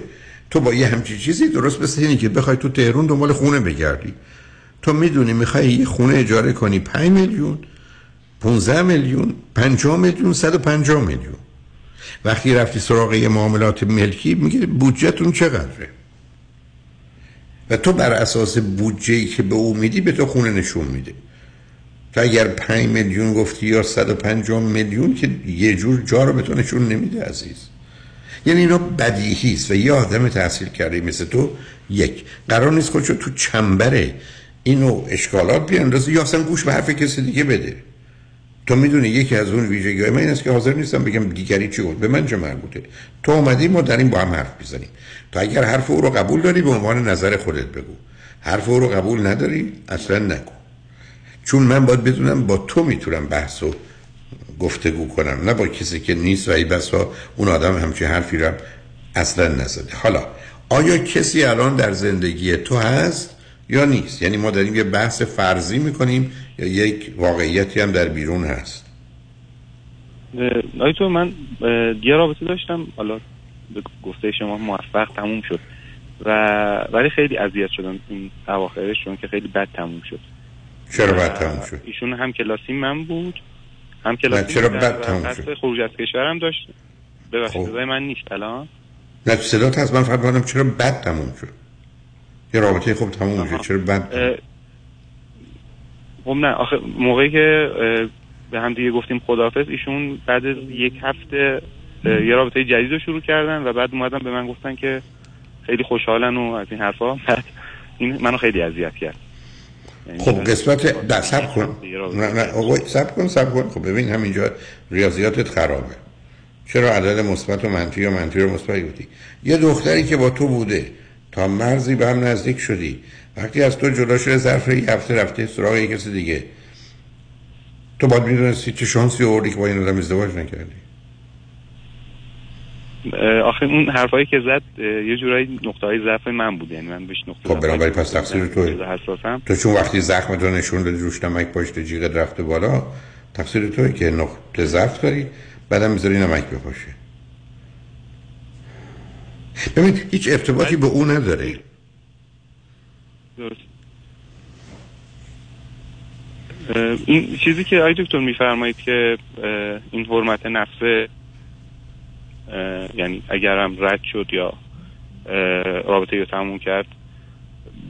تو با یه همچی چیزی درست مثل اینی که بخوای تو تهرون دنبال خونه بگردی. تو می‌دونی می‌خوای یه خونه اجاره کنی 5 میلیون 15 میلیون 50 میلیون 150 میلیون. وقتی رفتی سراغ یه معاملات ملکی میگه بودجهتون چقدره؟ و تو بر اساس بودجه ای که به او میدی به تو خونه نشون میده. تو اگر 5 میلیون گفتی یا 150 میلیون که یه جور جا رو به تو نشون نمیده عزیز. یعنی اینا بدیهی است و یه آدم تحصیل کرده مثل تو یک. قرار نیست خودشو تو چنبره اینو اشکالات بیاندازه یا اصلا گوش به حرف کسی دیگه بده. تو می‌دونی یکی از اون ویژگی من این است که حاضر نیستم بگم دیگری چی بود به من چه مربوطه؟ تو اومدی ما داریم با هم حرف بزنیم تو اگر حرف او رو قبول داری به عنوان نظر خودت بگو. حرف او رو قبول نداری اصلا نگو. چون من باید بدونم با تو می‌تونم بحث و گفتگو کنم نه با کسی که نیست و ای بسا اون آدم همچین حرفی رو اصلا نزده. حالا آیا کسی الان در زندگی تو هست یا نیست؟ یعنی ما داریم یه بحث فرضی می‌کنیم یا یک واقعیتی هم در بیرون هست؟ تو من یه رابطه داشتم حالا گفته شما موفق تموم شد. و ولی خیلی اذیت شدم این اواخرش چون که خیلی بد تموم شد. چرا بد تموم شد؟ ایشون هم کلاسی من بود. هم کلاسی چرا بد تموم شد؟ خروج از کشورم داشت. ببخشید خب. من نیست الان. نه صدات هست. من فقط چرا بد تموم شد؟ یه رابطه خوب تموم میشه چرا بد خب نه. آخه موقعی که به هم دیگه گفتیم خداحافظ ایشون بعد از یک هفته یه رابطه جدید رو شروع کردن و بعد اومدن به من گفتن که خیلی خوشحالن و از این حرفا. بعد این منو خیلی اذیت کرد. خب قسمت در سب کن. نه نه سب کن سب کن. خب ببین همینجا ریاضیاتت خرابه. چرا عدد مثبت و منفی یا منفی رو مثبت گفتی؟ یه دختری که با تو بوده تا مرزی به هم نزدیک شدی. وقتی از تو جدا شده ظرف یه هفته رفته سراغ یه کسی دیگه. تو باید می‌دونستی چه شانسی آوردی که با این آدم ازدواج نکردی. آخه اون حرفایی که زد یه جورایی نقطه های ضعف من بود. یعنی من بهش نقطه خب بنابراین پس تقصیر توی حساسم. تو چون وقتی زخم تو نشون دادی روش نمک پاشت جیغت رفته بالا تقصیر توی که نقطه ضعف داری بعدم می‌ذاری نمک بپاشه. ببین هیچ ارتباطی به اون نداره. درست. این چیزی که آی دکتر میفرمایید که این حرمت نفسه یعنی اگرم رد شد یا رابطه رو تموم کرد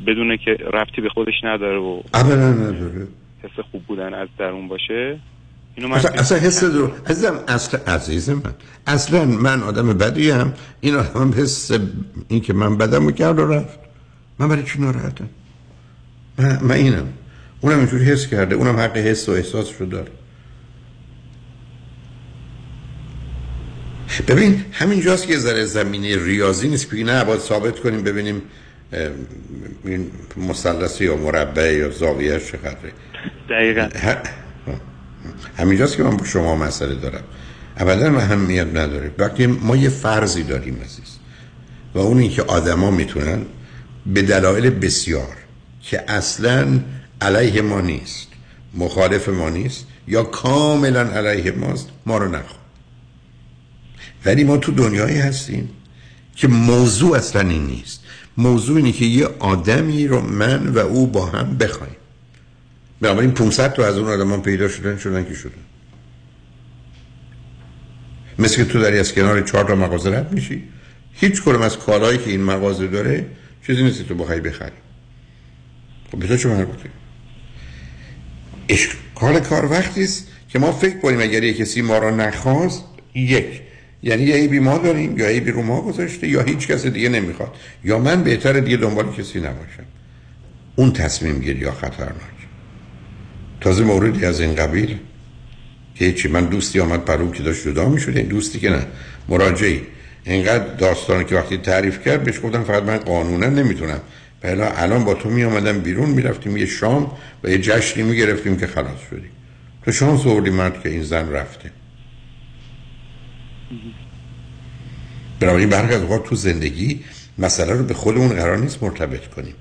بدونه که ربطی به خودش نداره و ابدا نداره. حس خوب بودن از درون باشه. اینو من اصلا, اصلا حس درون عزیزم اصلا عزیز من. اصلا من آدم بدی هم این آدم حس این که من بدم کرد و رفت. من برای چی ناراحتم؟ من, من اینم. اونم اینجوری حس کرده. اونم حق حس و احساس رو داره. ببین همینجاست که ذره زمینه ریاضی نیست. که نه باید ثابت کنیم ببینیم این مثلث یا مربع یا زاویه چقدره. دقیقا. همینجاست که من با شما مسئله دارم. ابدا اهمیت نداره. وقتی ما یه فرضی داریم عزیز. و اون اینکه آدما می‌تونن به دلایل بسیار که اصلا علیه ما نیست مخالف ما نیست یا کاملا علیه ماست ما رو نخواه ولی ما تو دنیایی هستیم که موضوع اصلا این نیست. موضوع اینه که یه آدمی رو من و او با هم بخوایم. بنابراین 500 تو از اون آدمان پیدا شدن شدن که شدن. مثل که تو داری از کنار چهار تا مغازه رد میشی. هیچ کنم از کالایی که این مغازه داره چیزی نیست تو بخوای بخری. خب به تو چه مربوطه؟ اشکال کار وقتی است که ما فکر کنیم اگر یک کسی ما را نخواست یک. یعنی یا عیبی ما داریم یا عیبی رو ما گذاشته یا هیچ کس دیگه نمی‌خواد. یا من بهتر دیگه دنبال کسی نباشم. اون تصمیم گیری یا خطرناک. تازه موردی از این قبیل که هیچی من دوستی آمد پرو که داشت جدا می‌شد. دوستی که نه مراجعی. اینقدر داستانی که وقتی تعریف کرد بهش گفتم فقط من قانونا نمی‌تونم. بلا الان با تو می آمدم بیرون می‌رفتیم یه شام و یه جشنی می‌گرفتیم که خلاص شدیم. تو شانس آوردی مرد که این زن رفته. بنابراین برخی از اوقات تو زندگی مسئله رو به خودمون قرار نیست مرتبط کنیم.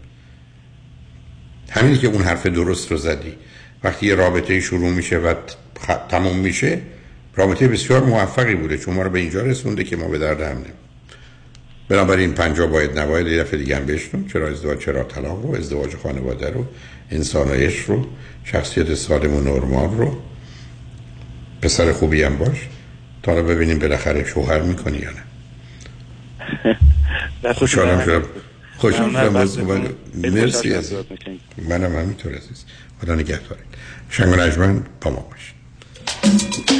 همینی که اون حرف درست رو زدی. وقتی یه رابطه شروع میشه و. تموم میشه رابطه بسیار موفقی بوده. چون ما رو به اینجا رسونده که ما به درد هم نمیم بنابراین پنجا باید نباید یه دفعه دیگه هم بشنم چرا ازدواج چرا طلاق رو ازدواج خانواده رو انسانایش رو شخصیت سالم و نرمال رو. پسر خوبی هم باش. تا رو ببینیم بالاخره شوهر می‌کنی یا نه. خوشحالم شدم. خوشحالم شدم. مرسی از منم همینطور عزیز. خدا نگهدارید شنگ و نجمن با ما باشید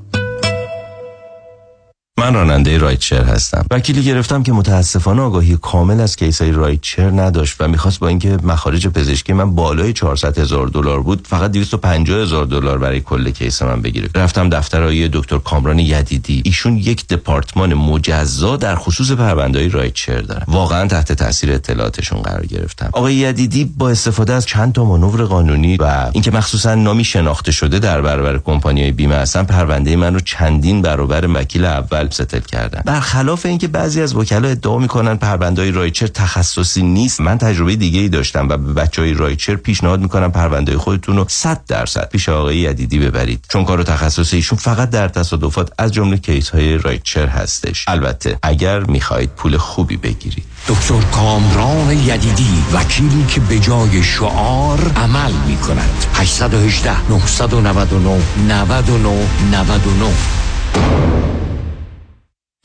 من راننده rideshare هستم. وکیلی گرفتم که متاسفانه آگاهی کامل از case ای rideshare نداشت و می‌خواست با اینکه مخارج پزشکی من بالای 400 هزار دلار بود فقط 250 هزار دلار برای کل case من بگیره. رفتم دفتر آقای دکتر کامران یدیدی. ایشون یک دپارتمان مجزا در خصوص پروندهای rideshare دارن. واقعا تحت تاثیر اطلاعاتشون قرار گرفتم. آقای یدیدی با استفاده از چند تا مانور قانونی و اینکه مخصوصا نامی شناخته شده در برابر کمپانیهای بیمه هستن پرونده من رو چندین برابر وکیل اول settle کردن. برخلاف اینکه بعضی از وکلا ادعا می‌کنن پروندهای rideshare تخصصی نیست من تجربه دیگه ای داشتم و به بچه های رایچر پیشنهاد می‌کنم پرونده خودتون رو 100 درصد پیش آقای یدیدی ببرید. چون کار تخصصی ایشون فقط در تصادفات از جمله کیس های رایچر هستش. البته اگر می‌خواهید پول خوبی بگیرید. دکتر کامران یدیدی وکیلی که به جای شعار عمل می کند 818 999 99 99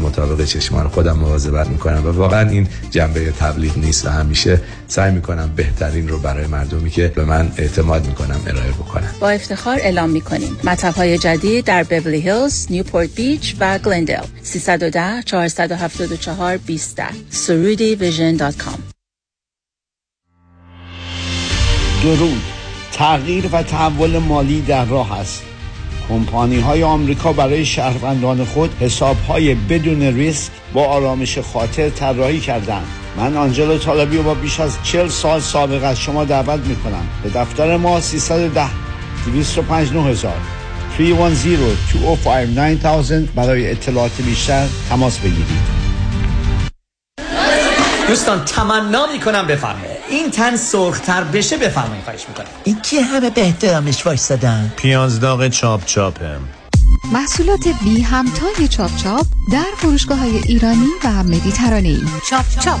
مطابق چشمان خودم مواظبت می‌کنم و واقعا این جنبه تبلیغ نیست و همیشه سعی می‌کنم بهترین رو برای مردمی که به من اعتماد می‌کنن ارائه بکنم. با افتخار اعلام می‌کنیم. مطب های جدید در بورلی هیلز، نیوپورت بیچ و گلندل 310 474 20 surudivision.com درود. تغییر و تحول مالی در راه است. کمپانی های آمریکا برای شهروندان خود حساب های بدون ریسک با آرامش خاطر طراحی کردند. من آنجلو طالبی و با بیش از 40 سال سابقه از شما دعوت می کنم به دفتر ما 310 205 9000 310 205 9000 برای اطلاعات بیشتر تماس بگیرید. دوستان تمنا می‌کنم بفرمایید. این تن سرختر بشه بفرمایید خواهش می‌کنم. این که همه به احترامش وایستادن؟ پیازداغ چاپ چاپم محصولات بی همتای چاپ چاپ در فروشگاه های ایرانی و مدیترانه ای چاپ چاپ.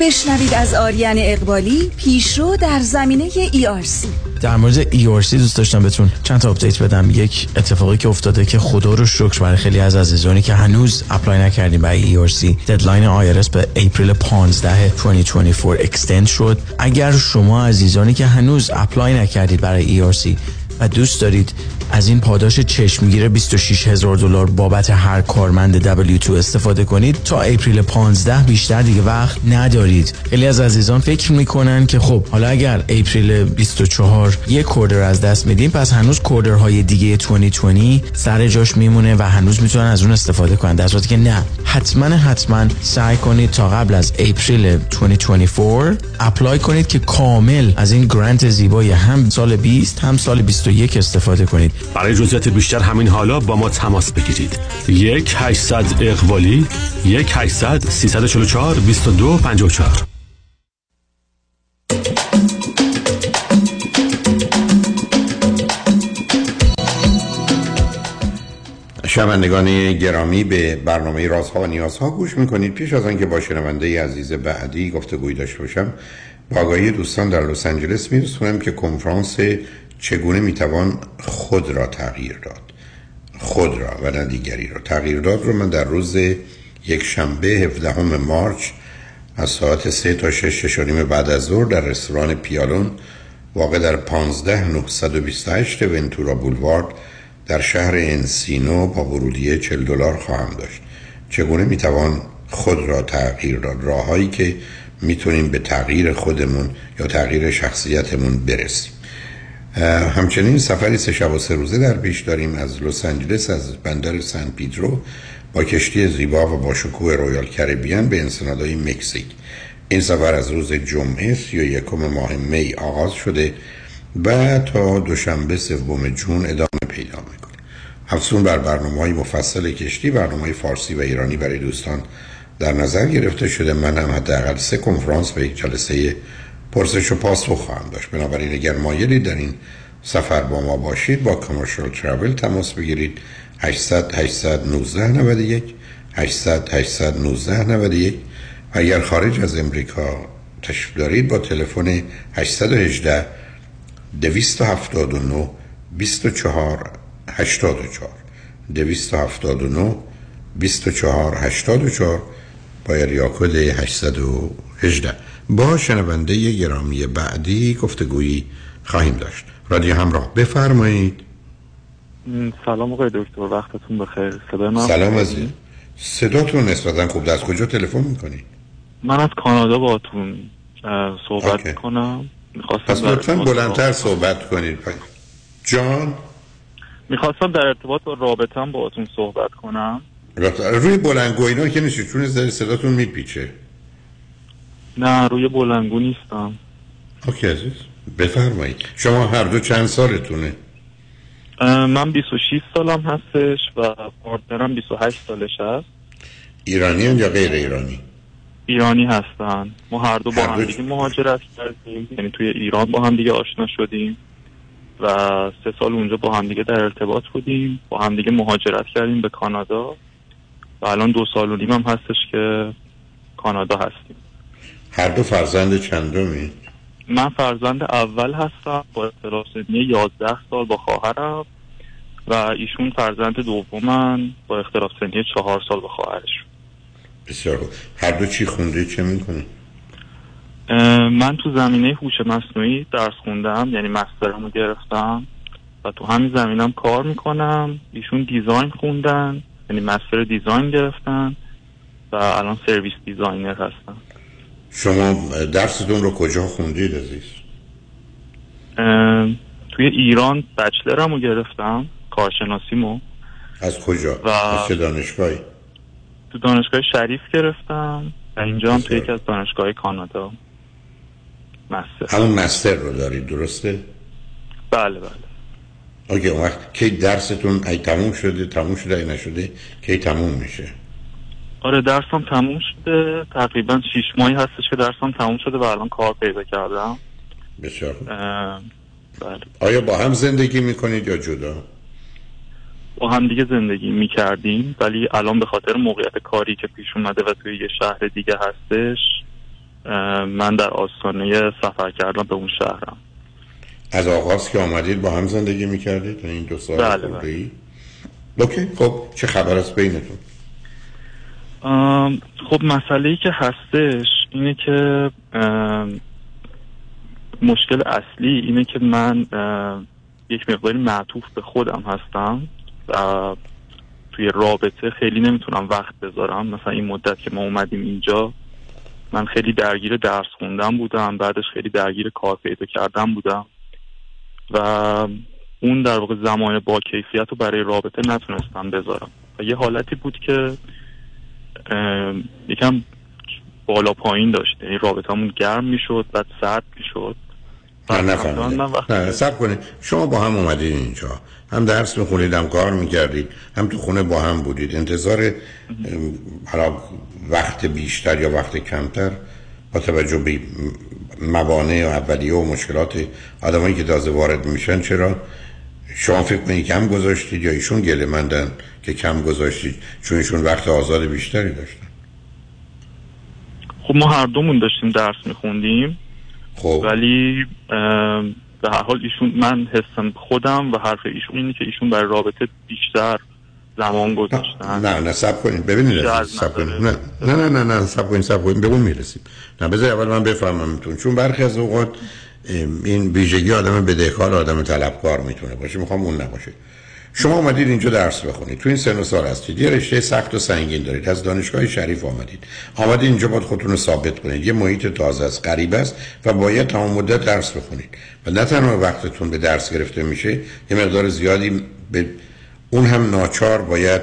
بشنوید از آریان اقبالی پیشرو در زمینه ERC در مورد ERC دوست داشتم بهتون چند تا update بدم. یک اتفاقی که افتاده که خدا رو شکر برای خیلی از عزیزانی که هنوز apply نکردیم برای ERC deadline IRS به April 15 2024 extend شد. اگر شما عزیزانی که هنوز apply نکردید برای ERC و دوست دارید از این پاداش چشمگیر 26 هزار دلار بابت هر کارمند W2 استفاده کنید. تا April 15 بیشتر دیگه وقت ندارید. خیلی از عزیزان فکر می‌کنن که خب حالا اگر April 24 یک quarter از دست میدیم پس هنوز quarter های دیگه 2020 سر جاش میمونه و هنوز می‌تونن از اون استفاده کنن. در صورتی که نه. حتما حتما سعی کنید تا قبل از April 2024 apply کنید که کامل از این grant زیبای هم سال 20 هم سال 21 استفاده کنید. برای جزئیات بیشتر همین حالا با ما تماس بگیرید. یک 800 اقبالی یک 800 344 22 54 شنوندگان گرامی به برنامه رازها و نیازها گوش می‌کنید. پیش از آنکه با شنونده عزیز بعدی گفتگوی داشته باشم با آگاهی دوستان در لس آنجلس میرسونم که کنفرانس چگونه می‌توان خود را تغییر داد؟ خود را و نه دیگری را. تغییر داد رو من در روز یک شنبه 17 مارچ از ساعت 3 تا 6 شش بعد از ظهر در رستوران پیالون واقع در 15 928 ونتورا بولوارد در شهر انسینو با ورودیه 40 دلار خواهم داشت. چگونه می‌توان خود را تغییر داد؟ راههایی که می‌تونیم به تغییر خودمون یا تغییر شخصیتمون برسیم. همچنین سفری سه شب و سه روزه در پیش داریم از لس آنجلس از بندر سن پیدرو با کشتی زیبا و با شکوه رویال کربیان به انسنادهای مکزیک. این سفر از روز جمعه سی و یکم ماه می آغاز شده و تا دوشنبه سوم جون ادامه پیدا می‌کنه. افزون بر برنامه های مفصل کشتی برنامه های فارسی و ایرانی برای دوستان در نظر گرفته شده. من هم حداقل سه کنفرانس و یک جلسه پرسش و پاسخ خواهم داشت. بنابراین اگر مایلی در این سفر با ما باشید با کامرشال ترافل تماس بگیرید. 800 819 91 800 819 91 و اگر خارج از امریکا تشریف دارید با تلفن 818 279 24 84 279 24 84 با اریا کد 818 با شنونده گرامی بعدی گفتگویی خواهیم داشت. رادیو همراه بفرمایید. سلام آقای دکتر وقتتون بخیر. صدای من سلام عزیز. صداتون نسبتا خوب از کجا تلفن می‌کنی؟ من از کانادا باتون صحبت می‌کنم پس لطفا بلندتر صحبت کنید. جان؟ می‌خواستم در ارتباط با رابطه‌م باهاتون صحبت کنم. روی بلندگو اینا که نیست چون صداتون میپیچه. نه روی بلندگو نیستم. okay عزیز بفرمایید. شما هر دو چند سالتونه؟ من 26 سالم هستش و partner م 28 سالش هست. ایرانی یا غیر ایرانی؟ ایرانی هستن. ما هر دو با هم دیگه مهاجرت کردیم. یعنی توی ایران با هم دیگه آشنا شدیم و سه سال اونجا با هم دیگه در ارتباط بودیم. با هم دیگه مهاجرت کردیم به کانادا. و الان دو سال و نیم هم هستش که کانادا هستیم. هر دو فرزند چندمی؟ من فرزند اول هستم با اختلاف سنی 11 سال با خواهرم و ایشون فرزند دومن با اختلاف سنی 4 سال با خواهرش بسیار خوب هر دو چی خونده چه می‌کنه؟ من تو زمینه هوش مصنوعی درس خوندم یعنی master مو گرفتم و تو همین زمینم کار می‌کنم ایشون design خوندن یعنی master design گرفتن و الان service designer هستن شما درستون رو کجا خوندید عزیز؟ توی ایران bachelor م رو گرفتم کارشناسیمو. از کجا؟ و... از چه دانشگاهی؟ تو دانشگاه شریف گرفتم. و اینجا هم توی یکی از دانشگاه کانادا. مستر. همون مستر رو دارید درسته؟ بله بله. اوکی اون وقت کی درستون ای تموم شده تموم شده ای نشده کی تموم میشه؟ آره درسم تموم شده. تقریبا شیش ماهی هستش که درسم تموم شده و الان کار پیدا کردم. بسیار بله. آیا با هم زندگی می‌کنید یا جدا؟ با هم دیگه زندگی می‌کردیم ولی الان به خاطر موقعیت کاری که پیش اومده و توی یه شهر دیگه هستش من در آستانه سفر کردم به اون شهرم. از آغاز که آمدید با هم زندگی می‌کردید؟ این دو سال بله بله. اوکی خب چه خبر است بینتون؟ خب مسئله ای که هستش اینه که مشکل اصلی اینه که من یک مقداری معطوف به خودم هستم و توی رابطه خیلی نمی‌تونم وقت بذارم. مثلا این مدت که ما اومدیم اینجا من خیلی درگیر درس خوندم بودم بعدش خیلی درگیر کار پیدا کردم بودم و اون در واقع زمان با کیفیت رو برای رابطه نتونستم بذارم. و یه حالتی بود که یکم بالا پایین داشته این رابطمون گرم می‌شد بعد سرد می‌شد. نه نه سب کنید. شما با هم اومدید اینجا. هم درس می‌خونید هم کار می‌کردید هم تو خونه با هم بودید. انتظار حالا وقت بیشتر یا وقت کمتر با توجه به موانع و اولیه و مشکلات آدمایی که تازه وارد میشن چرا؟ شما فکر کنید کم گذاشتید یا ایشون گله مندن؟ که کم گذاشتید چون ایشون وقت آزاد بیشتری داشتن. خب ما هر دومون داشتیم درس میخوندیم. خب. ولی به هر حال ایشون من حسم خودم و حرف ایشون اینه که ایشون برای رابطه بیشتر زمان گذاشتن. نه نه سب کنید ببینید سب کنید نه نه نه نه نه سب کنید سب کنید به اون می‌رسیم. نه بذار اول من بفهممتون چون برخی از اوقات این ویژگی آدم بدهکار آدم طلبکار می‌تونه باشه. می‌خوام اون نباشه. شما آمدید اینجا درس بخونید. تو این سن و سال هستید. یه رشته سخت و سنگین دارید. از دانشگاه شریف آمدید. آمدید اینجا باید خودتون رو ثابت کنید. یه محیط تازه است غریب است و باید تمام مدت درس بخونید. و نه تنها وقتتون به درس گرفته میشه یه مقدار زیادی به اون هم ناچار باید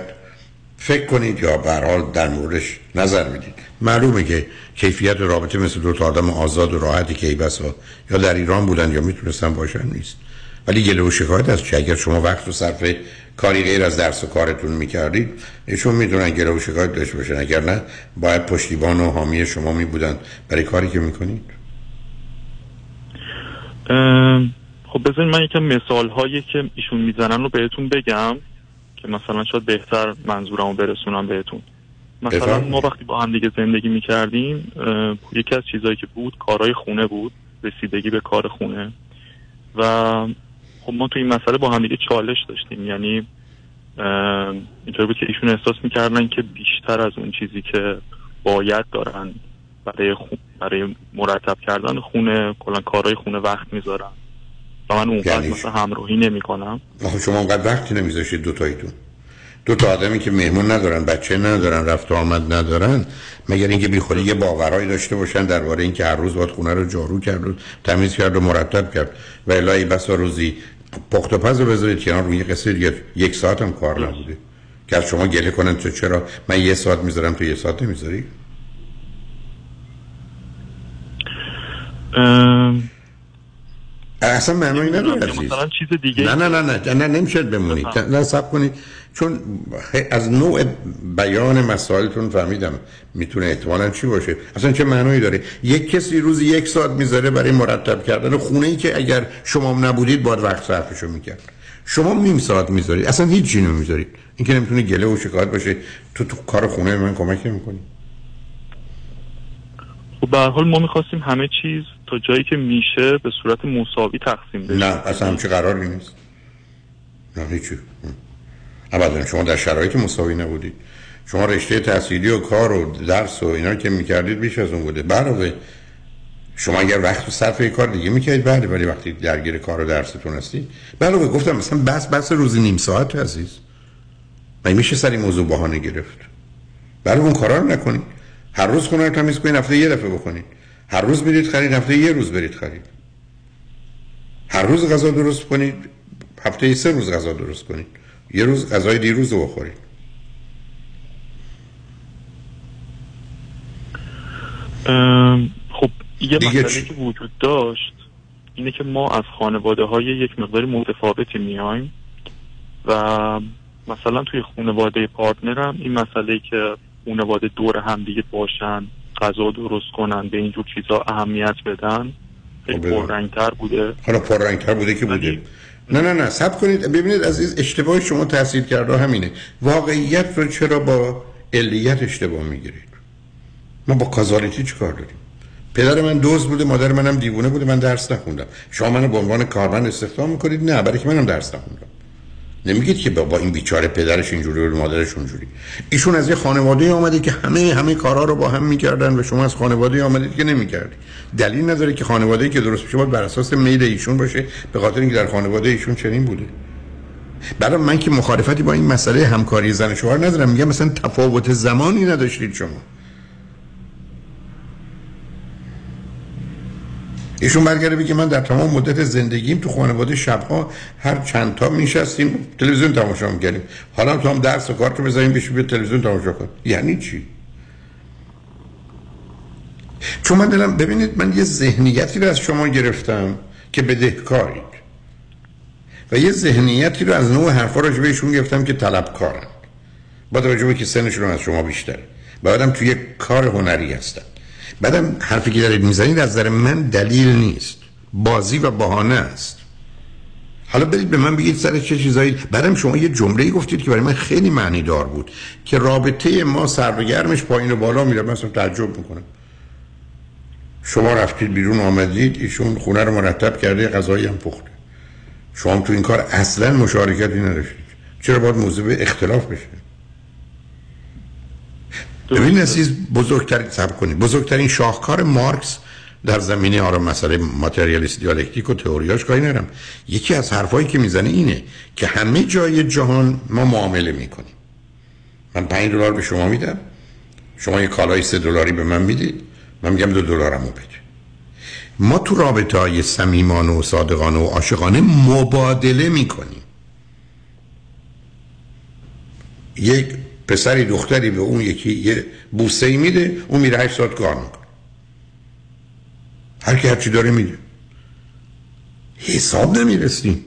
فکر کنید یا به حال در موردش نظر بدید. معلومه که کیفیت رابطه مثل دو تا آدم آزاد و راحتی که بسا یا در ایران بودن یا می‌تونستن باشن نیست. ولی گله و شکایت از چه اگر شما وقت و صرف کاری غیر از درس و کارتون می‌کردید ایشون می‌دونن گله و شکایت داشته باشن. اگر نه باید پشتیبان و حامی شما میبودن. برای کاری که می‌کنید؟ خب بذارید من یکم مثال هایی که ایشون می‌زنن رو بهتون بگم که مثلا شاید بهتر منظورمو برسونم بهتون. مثلا ما وقتی با هم دیگه زندگی می‌کردیم یکی از چیزهایی که بود کارهای خونه بود. رسیدگی به کار خونه. و خب ما تو این مسئله با هم دیگه چالش داشتیم. یعنی اینطور بود که ایشون احساس می‌کردن که بیشتر از اون چیزی که باید دارن برای برای مرتب کردن خونه کلا کارهای خونه وقت می‌ذارن. و من اونقدر یعنی مثلا همراهی نمی کنم شما اونقدر وقتی نمیذاشید دو تایتون دو تا آدمی که مهمون ندارن بچه ندارن رفت آمد ندارن مگر اینکه بیخوری یه باورایی داشته باشن درباره اینکه هر روز باید خونه رو جارو کرد و تمیز کرد و مرتب کرد. و الهی بسا روزی پخت و پز رو بذارید کنار روی قصه دیگه یک ساعت هم کار نبوده. که از شما گله کنن تو چرا؟ من یه ساعت می‌ذارم تو یه ساعت نمی‌ذاری؟ اصلا معنی نداره مثلا چیز دیگه نه نه نه نه نه نمیشه بمونید نه سب کنید چون از نوع بیان مسائلتون فهمیدم می‌تونه احتمالا چی باشه. اصلا چه معنی داره؟ یک کسی روزی یک ساعت می‌ذاره برای مرتب کردن خونه ای که اگر شما نبودید باید وقت صرفشو می‌کرد. شما نیم ساعت می‌ذارید. اصلا هیچ چیزی نمی‌ذارید. این که نمی‌تونه گله و شکایت باشه تو تو کار خونه من کمک نمی‌کنی. خب به حال ما می‌خواستیم همه چیز جایی که میشه به صورت مساوی تقسیم بشه. نه اصلا همچه قراری نیست. نه هیچی. ابدا شما در شرایط مساوی نبودید شما رشته تحصیلی و کار و درس و اینا که می‌کردید بیش از اون بوده. علاوه شما اگر وقت و صرف کار دیگه می‌کردید بله ولی وقتی درگیر کار و درستون هستید علاوه گفتم مثلا بس بس روزی نیم ساعت عزیز. من میشه سری موضوع بهانه گرفت؟ بله اون کارا رو نکنید. هر روز خونه رو تمیز کنید هفته یه دفعه بکنید هر روز برید خرید هفته یه روز برید خرید. هر روز غذا درست کنید هفته سه روز غذا درست کنید. یه روز غذای دیروز رو بخورید. خب یه مسئله که وجود داشت اینه که ما از خانواده های یک مقداری متفاوتی میایم و مثلا توی خانواده پارتنرم این مسئله که خانواده دور هم دیگه باشن غذا درست کنن به اینجور چیزا اهمیت بدن خیلی خب، پررنگتر بوده. حالا پررنگتر بوده که بوده. نه نه نه سب کنید. ببینید عزیز اشتباه شما تحصیل کرده همینه. واقعیت رو چرا با علیت اشتباه می‌گیرید؟ ما با کازالیتی چی کار داریم؟ پدر من دوز بوده مادر منم دیوونه بوده من درس نخوندم. شما منو به عنوان کارمند استخدام می‌کنید؟ نه برای که منم درس نخوندم. نمیگید که با این بیچاره پدرش اینجوری و مادرش اونجوری. ایشون از یه خانواده آمده که همه همه کارها رو با هم می‌کردن و شما از خانواده آمدید که نمی‌کردید دلیل نداره که خانواده که درست باید بر اساس میل ایشون باشه به خاطر اینکه در خانواده ایشون چنین بوده. برای من که مخالفتی با این مسئله همکاری زن شوهر ندارم. میگم مثلا تفاوت زمانی نداشتید شما. ایشون برگرده بگه من در تمام مدت زندگیم تو خانواده شبها هر چند تا میشستیم تلویزیون تماشا می‌کردیم. حالا تو هم درس و کار رو بذاریم بشی به تلویزیون تماشا کن. یعنی چی؟ چون من دلم ببینید من یه ذهنیتی رو از شما گرفتم که بدهکارید. و یه ذهنیتی رو از نوع حرفا راجع بهشون گرفتم که طلبکارن. با توجه به که سنشون از شما بیشتره. بعدم توی کار هنری هستن. بعدم حرفی که دارید می‌زنید از نظر من دلیل نیست. بازی و بهانه است. حالا برید به من بگید سر چه چیزایی. بعدم شما یه جمله گفتید که برای من خیلی معنی دار بود که رابطه ما سر و گرمش پایین و بالا میره. مثلا تعجب می‌کنم. شما رفتید بیرون آمدید ایشون خونه رو مرتب کرده غذایی هم پخته. شما تو این کار اصلا مشارکتی نداشتید. چرا باید موضوع اختلاف بشه؟ ببین عزیز بزرگترین سب کنید. بزرگترین شاهکار مارکس در زمینه آرام مسئله ماتریالیست دیالکتیک و تئوریاش کاری نرم یکی از حرفایی که می‌زنه اینه که همه جای جهان ما معامله می‌کنیم. من 5 دلار به شما میدم. شما یه کالای 3 دلاری به من می‌دید. من میگم دو دلارمو بده. ما تو رابطه های صمیمانه و صادقانه و عاشقانه مبادله می‌کنیم. یک پسری دختری به اون یکی یه بوسه ای میده اون میره 8 ساعت کار می‌کنه. هر کی هرچی داره میده حساب نمی‌رسیم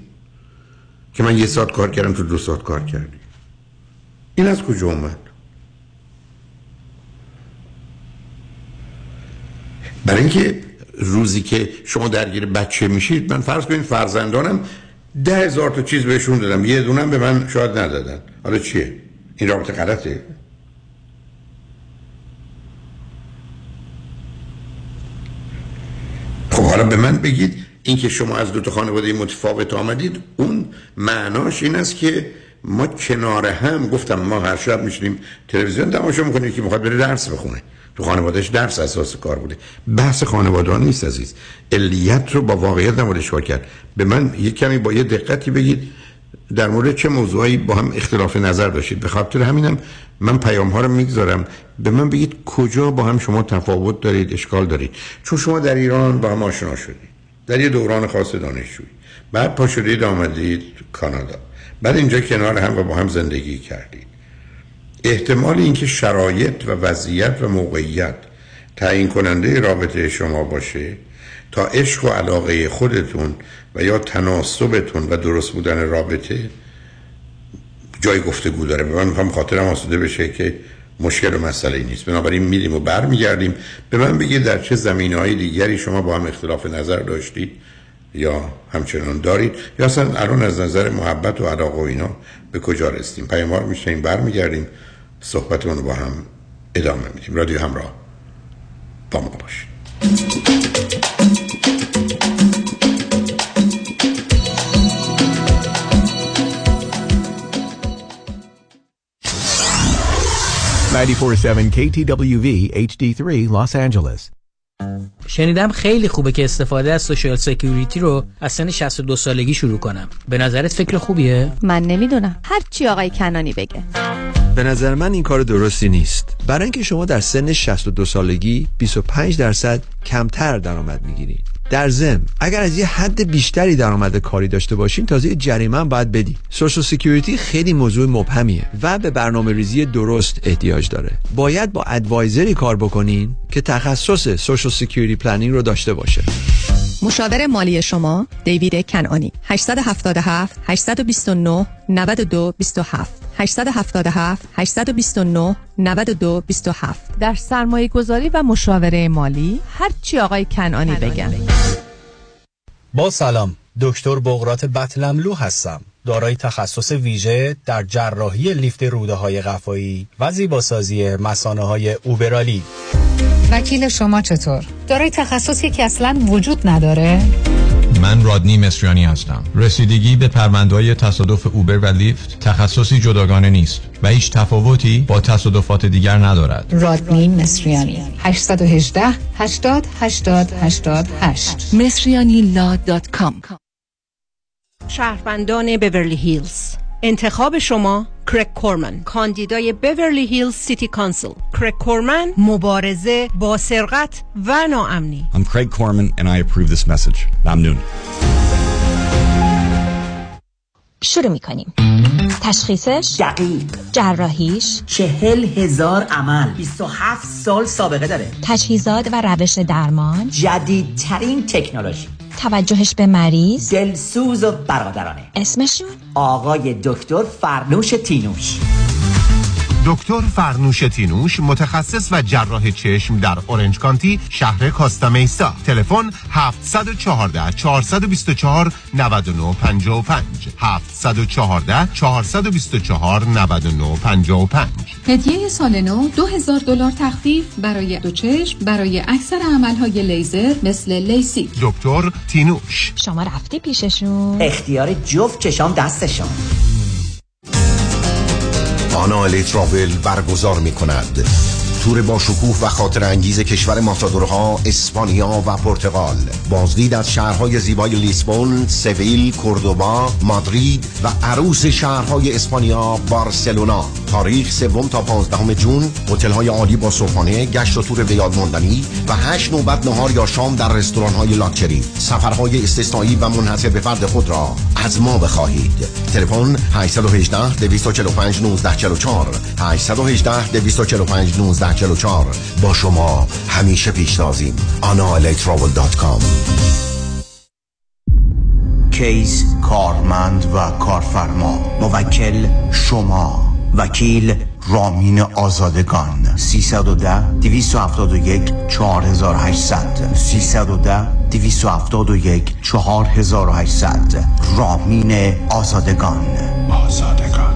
که من یه ساعت کار کردم تو دو ساعت کار کردی. این از کجا اومد؟ برای اینکه روزی که شما درگیر بچه میشید من فرض کنید فرزندانم ده هزار تا چیز بهشون دادم. یه دونم به من شاید ندادن. حالا چیه؟ این رابطه غلطه. خب حالا به من بگید اینکه شما از دو تا خانواده متفاوت آمدید اون معناش این است که ما کنار هم گفتم ما هر شب میشینیم تلویزیون تماشا می‌کنیم که می‌خواد بره درس بخونه. تو خانوادهش درس اساس کار بوده. بحث خانواده نیست عزیز. علیت رو با واقعیت شکار کرد. به من یک کمی با یه دقتی بگید. در مورد چه موضوعی با هم اختلاف نظر داشتید؟ به خاطر همینم من پیام ها رو می‌گذارم. به من بگید کجا با هم شما تفاوت دارید اشکال دارید. چون شما در ایران با هم آشنا شدید. در یه دوران خاص دانشجویی. بعد پا شدید آمدید کانادا. بعد اینجا کنار هم و با هم زندگی کردید. احتمال اینکه شرایط و وضعیت و موقعیت تعیین کننده رابطه شما باشه تا عشق و علاقه خودتون و یا تناسبتون و درست بودن رابطه جای گفتگو داره. من می‌خوام خاطرم آسوده بشه که مشکل و مسئله نیست. بنابراین میریم و برمیگردیم. به من بگید در چه زمینه های دیگری شما با هم اختلاف نظر داشتید یا همچنان دارید؟ یا اصلا الان از نظر محبت و علاقه و اینا به کجا رسیدیم؟ پیاموار میشنیم برمیگردیم. صحبتمون رو با هم ادامه میدیم. رادیو همراه با ما باشید. KTWV HD3 Los Angeles. شنیدم خیلی خوبه که استفاده از social security رو از سن 62 سالگی شروع کنم. به نظرت فکر خوبیه؟ من نمی‌دونم. هر چی آقای کنانی بگه. به نظر من این کار درستی نیست. برای اینکه شما در سن 62 سالگی 25 درصد کمتر درآمد می‌گیرید. در ضمن اگر از یه حد بیشتری درآمد کاری داشته باشین تازه یه جریمه هم باید بدی social security خیلی موضوع مبهمیه و به برنامه ریزی درست احتیاج داره. باید با advisor ی کار بکنین که تخصص social security planning رو داشته باشه. مشاور مالی شما دیوید کنانی 877 829 92 27 877 829 92 27 در سرمایه گذاری و مشاوره مالی هرچی آقای کنانی بگن. با سلام دکتر بغرات بطلملو هستم. دارای تخصص ویژه در جراحی لیفت روده های قفایی و زیباسازی مسانه های اوبرالی. وکیل شما چطور؟ دارای تخصصی که اصلا وجود نداره؟ من رادنی مصریانی هستم. رسیدگی به پرونده‌های تصادف Uber و Lyft تخصصی جداگانه نیست و هیچ تفاوتی با تصادفات دیگر ندارد. رادنی مصریانی. 818 80 80 88 مصریانی law dot com. شهروندان بیورلی هیلز. انتخاب شما کرک کورمن کاندیدای Beverly Hills City Council کرک کورمن مبارزه با سرقت و ناامنی. I'm Craig Corman and I approve this message. ممنون. شروع می کنیم تشخیصش؟ دقیق. جراحیش؟ چهل هزار عمل. 27 سال سابقه داره. تجهیزات و روش درمان؟ جدیدترین تکنولوژی. توجهش به مریض؟ دلسوز و برادرانه. اسمشون؟ آقای دکتر فرنوش تینوش. دکتر فرنوش تینوش متخصص و جراح چشم در اورنج کانتی شهر کاستامیسا تلفن 714 424 9955 714 424 9955 هدیه سال نو 2000 دلار تخفیف برای دو چشم برای اکثر عملهای لیزر مثل لیسیک. دکتر تینوش. شما رفتی پیششون؟ اختیار جفت چشام دستشان آنا تراول برگزار می کند تور با شکوه و خاطر انگیز کشور ماتادورها اسپانیا و پرتغال. بازدید از شهرهای زیبای لیسبون، سویل، کردوبا، مادرید و عروس شهرهای اسپانیا بارسلونا. تاریخ سوم تا 15 جون هتل‌های عالی با صبحانه گشت و تور به یاد ماندنی و هشت نوبت نهار یا شام در رستوران‌های لاکچری. سفرهای استثنایی و منحصر به فرد خود را از ما بخواهید. تلفن 818 245 1944 818 245 1944 با شما همیشه پیشتازیم analatravel.com کیس کارمند و کارفرما. موکل شما. وکیل رامین آزادگان. 310 271 4800 310 271 4800 رامین آزادگان. آزادگان.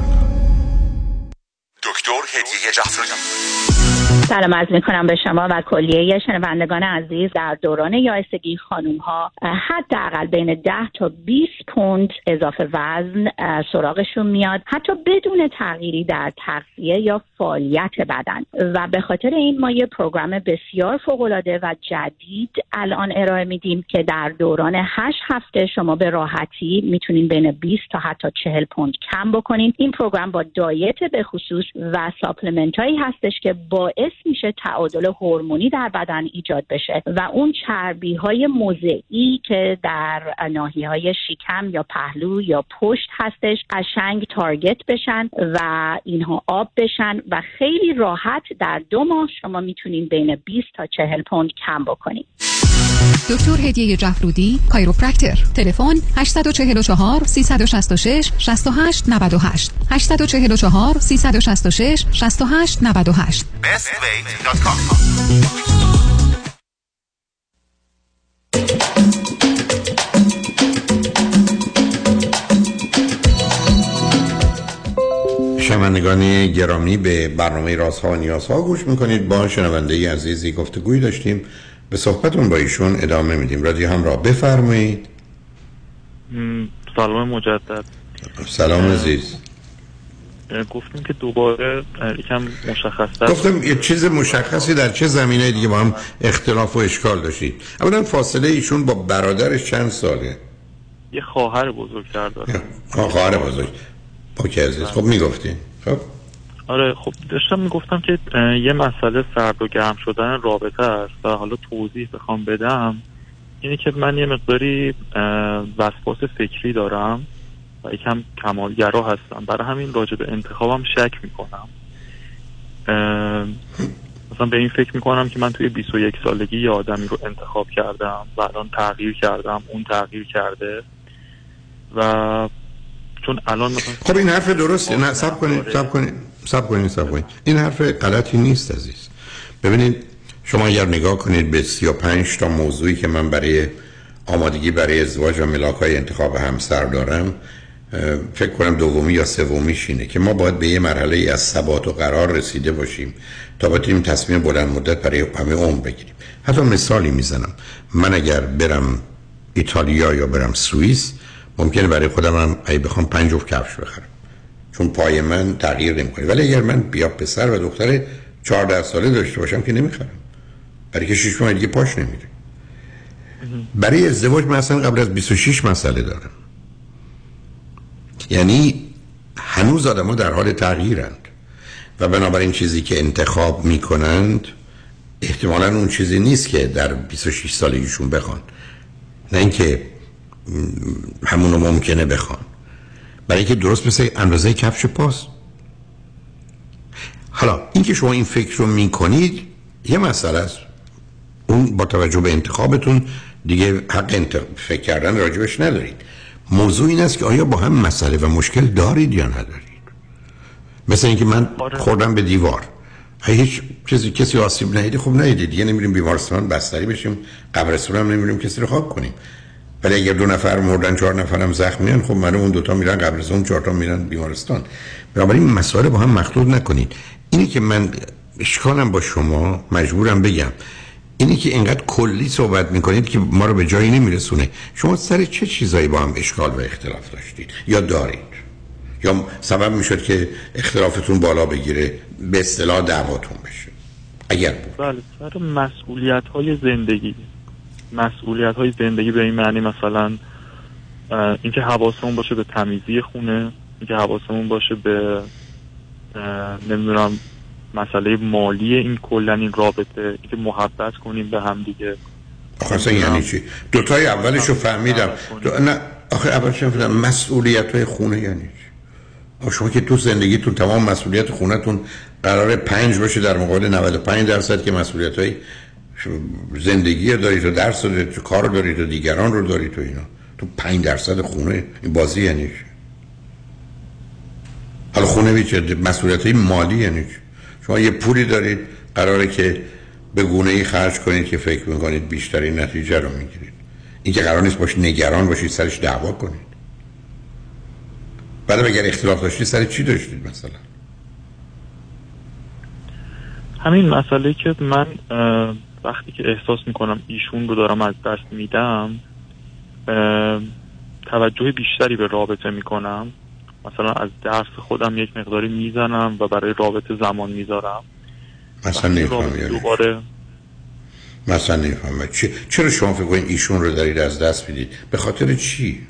دکتر هدیه جعفری. سلام عرض می کنم به شما و کلیه شنوندگان عزیز. در دوران یائسگی خانوم ها حداقل بین 10 تا 20 پوند اضافه وزن سراغشون میاد. حتی بدون تغییری در تغذیه یا فعالیت بدن. و به خاطر این ما یه پروگرام بسیار فوق العاده و جدید الان ارائه میدیم که در دوران 8 هفته شما به راحتی می‌تونین بین 20 تا حتی 40 پوند کم بکنین. این پروگرام با دایت به خصوص و supplement هایی هستش که باعث میشه تعادل هورمونی در بدن ایجاد بشه و اون چربی های موضعی که در ناحیه های شکم یا پهلو یا پشت هستش قشنگ target بشن و اینها آب بشن و خیلی راحت در دو ماه شما می‌تونین بین 20 تا 40 پوند کم بکنید دکتر هدیه جفرودی chiropractor. تلفن 844 366 68 98 844 366 68 98 bestweight.com شنوندگان گرامی به برنامه رازها و نیازها گوش می‌کنید. با شنونده عزیزی گفتگوی داشتیم. به صحبتون با ایشون ادامه میدیم. رادیو هم را بفرمایید سلام مجدد. سلام عزیز. گفتیم که دوباره یکم مشخص گفتم یه چیز مشخصی در چه زمینه دیگه با هم اختلاف و اشکال داشتید. اولا فاصله ایشون با برادرش چند ساله؟ یه خواهر بزرگتر داره. خواهر بزرگ. اوکی عزیز خب می‌گفتین خب. آره خب داشتم می‌گفتم که یه مسئله سرد و گرم شدن رابطه است و حالا توضیح بخوام بدم. اینه که من یه مقداری وسواس فکری دارم و یکم کمالگرا هستم. برای همین راجع به انتخابم شک می‌کنم. مثلا به این فکر می‌کنم که من توی 21 سالگی یه آدمی رو انتخاب کردم و الان تغییر کردم اون تغییر کرده. و چون الان مثلا خب این حرف درسته. نه سب کنید سب کنید. سب کنید سب کنید این حرف غلطی نیست عزیز. ببینید شما اگر نگاه کنید به 35 تا موضوعی که من برای آمادگی برای ازدواج و ملاک های انتخاب همسر دارم فکر کنم دومی یا سومیش اینه که ما باید به یه مرحله از ثبات و قرار رسیده باشیم تا بتونیم تصمیم بلند مدت برای همه عمر بگیریم. حتی مثالی می‌زنم. من اگر برم ایتالیا یا برم سوئیس ممکنه برای خودم هم اگه بخوام پنج جفت کفش بخرم. چون پای من تغییر نمی‌کنه. ولی اگر من بیا پسر و دختر 14 ساله داشته باشم که نمی‌خرم. برای که شش ماه دیگه پاش نمیره. برای ازدواج من اصلا قبل از 26 مسئله دارم. یعنی هنوز آدم در حال تغییرند. و بنابراین چیزی که انتخاب می‌کنند احتمالا اون چیزی نیست که در 26 سالگیشون بخوان. نه اینکه همونو ممکنه بخوان. برای اینکه درست مثل اندازه کفش پاس. حالا اینکه شما این فکر رو می‌کنید یه مسئله است. اون با توجه به انتخابتون دیگه حق انتخاب فکر کردن راجبش ندارید. موضوع این است که آیا با هم مسئله و مشکل دارید یا ندارید؟ مثل اینکه من خوردم به دیوار. هیچ چیزی کسی آسیب ندیده خب ندیده دیگه نمیریم بیمارستان بستری بشیم قبرستون هم نمیریم کسی رو خواب کنیم. ولی اگر دو نفر مردن چهار نفرم زخم میان خب من اون دوتا میرن قبرستان چهار تا میرن بیمارستان. بنابراین مسائل با هم مخلوط نکنید. اینی که من اشکالم با شما مجبورم بگم اینی که اینقدر کلی صحبت می‌کنید که ما رو به جایی نمیرسونه. شما سر چه چیزایی با هم اشکال و اختلاف داشتید؟ یا دارید؟ یا سبب می‌شد که اختلافتون بالا بگیره به اصطلاح دعواتون بشه؟ اگر بود. بله سر مسئولیت های زندگی. مسئولیت های زندگی به این معنی مثلا اینکه حواسمون باشه به تمیزی خونه اینکه حواسمون باشه به نمی‌دونم مسئله مالی این کلا این رابطه که محبت کنیم به هم دیگه. آخه یعنی چی؟ دوتای اولش رو فهمیدم. دو... نه آخه اولش فهمیدم؟ مسئولیت های خونه یعنی چی؟ شما که تو زندگیتون تمام مسئولیت خونتون قرار پنج باشه در مقابل 95 درصد که مسئولیت های زندگی دارید و درس دارید و کار دارید و دیگران رو دارید و اینا. تو 5 درصد خونه این بازی یعنی حالا خونه بیچه مسئولیت های مالی یعنی شما یه پولی دارید قراره که به گونه ای خرج کنید که فکر می‌کنید بیشترین نتیجه رو می‌گیرید. این که قرار نیست باش نگران باشید سرش دعوا کنید. بعد اگر اختلاف داشتید سر چی داشتید مثلا؟ همین مسئله که من وقتی که احساس می‌کنم ایشون رو دارم از دست میدم توجه بیشتری به رابطه می‌کنم. مثلا از درس خودم یک مقداری می‌زنم و برای رابطه زمان می‌ذارم. مثلا نفهم دوباره مثلا نفهم چرا شما فکر کنید ایشون رو دارید از دست می‌دید؟ به خاطر چی؟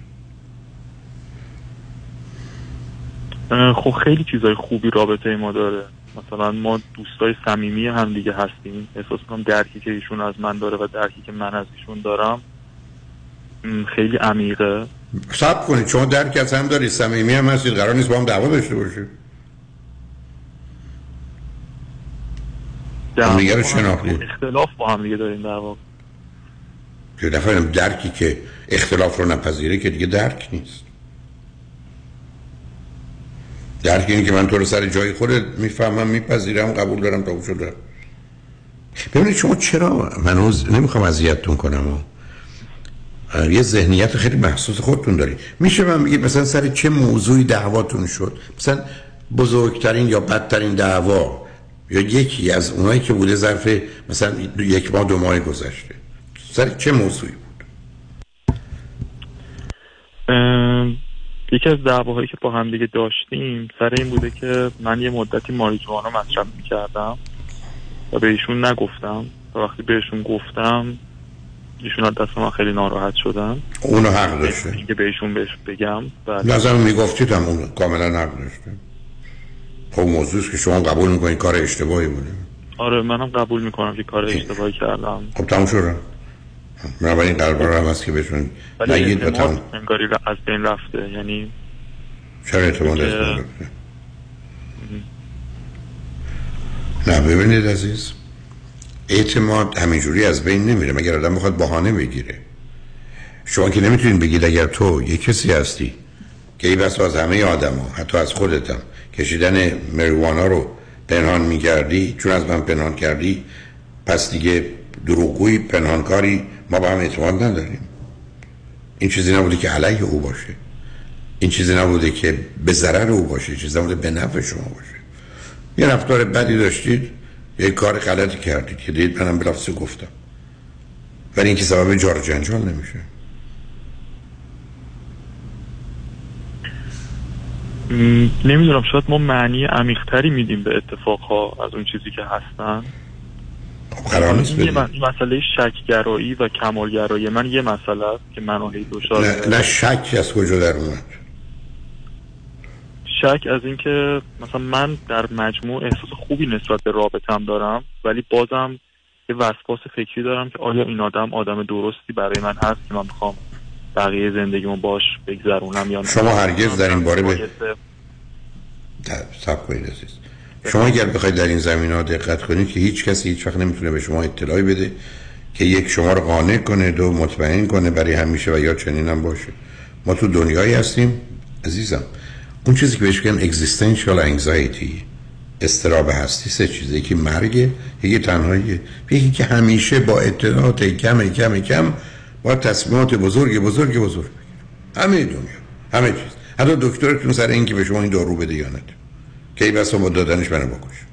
خب خیلی چیزای خوبی رابطه ما داره. مثلا ما دوستای صمیمی هم دیگه هستیم. احساس کنم درکی که ایشون از من داره و درکی که من از ایشون دارم خیلی عمیقه. سب کنید شما درک از هم دارید صمیمی هم هستید قرار نیست با هم دعوا داشته باشید. همدیگه رو شناختید اختلاف با هم دیگه داریم در واقع. که دفعه درکی که اختلاف رو نپذیره که دیگه درک نیست. درک اینه که من تو رو سر جای خودت می‌فهمم میپذیرم قبول دارم تا شده ببینید شما چرا منوز نمی‌خوام اذیتتون کنم و یه ذهنیت خیلی محسوس خودتون داری میشه من بگید مثلا سر چه موضوعی دعواتون شد؟ مثلا بزرگترین یا بدترین دعوا یا یکی از اونایی که بوده ظرف مثلا یک ماه دو ماه گذشته. سر چه موضوعی بود؟ یکی از دعواهایی که با هم دیگه داشتیم سر این بوده که من یه مدتی ماریجوانا مصرف می‌کردم و به ایشون نگفتم. و وقتی بهشون گفتم ایشون از دست من خیلی ناراحت شدن. اونو حق داشته. که بهشون بهش بگم لازم می‌گفتید هم اون کاملا حق داشته. خب موضوع که شما قبول می‌کنید کار اشتباهی بوده. آره منم قبول می‌کنم که کار اشتباهی کردم. خب تموم شد. من این قلبا رو هم هست که بهشون نگید و انگاری از بین رفته یعنی چرا اعتماد از بین رفته؟ نه ببینید عزیز اعتماد همینجوری از بین نمیره. مگر آدم بخواد بهانه بگیره؟ شما که نمی‌تونید بگید اگر تو یه کسی هستی که ای بس از همه آدم ها حتی از خودتم کشیدن مریوانا رو پنهان میگردی چون از من پنهان کردی پس دیگه دروغگوی پنهانکاری ما به هم اعتماد نداریم. این چیزی نبوده که علیه او باشه. این چیزی نبوده که به ضرر او باشه. چیزی نبوده به نفع شما باشه. یه رفتار بدی داشتید یه کار غلطی کردید که دید منم بلافظه گفتم. ولی اینکه سبب جار جنجال نمیشه. نمی‌دونم شاید ما معنی عمیقتری میدیم به اتفاقها از اون چیزی که هستن. قرار نیست این مسئله شکگرایی و کمالگرایی. من یه مسئله است که من هی دچار نه, نه شک از کجا در اومد؟ شک از اینکه مثلا من در مجموع احساس خوبی نسبت به رابطم دارم ولی بازم یه وسواس فکری دارم که آیا این آدم آدم درستی برای من هست که من می‌خوام بقیه زندگیمو باش بگذرونم یا شما هرگز در این باره به سب کنید عزیز. شما اگر بخواید در این زمین ها دقت کنید که هیچ کسی هیچ وقت نمی‌تونه به شما اطلاعی بده که یک شما رو قانع کنه دو مطمئن کنه برای همیشه و یا چنین هم باشه. ما تو دنیایی هستیم عزیزم. اون چیزی که بهش میگن existential anxiety استراب هستی سه چیزی که مرگ یکی تنهایی یکی که همیشه با اطلاعات کم کم کم با تصمیمات بزرگ بزرگ بزرگ. همه دنیا همه چیز. حتی دکترتون سر اینکه به شما این دارو بده یا نده. که ای بسا با دادنش منو بکش.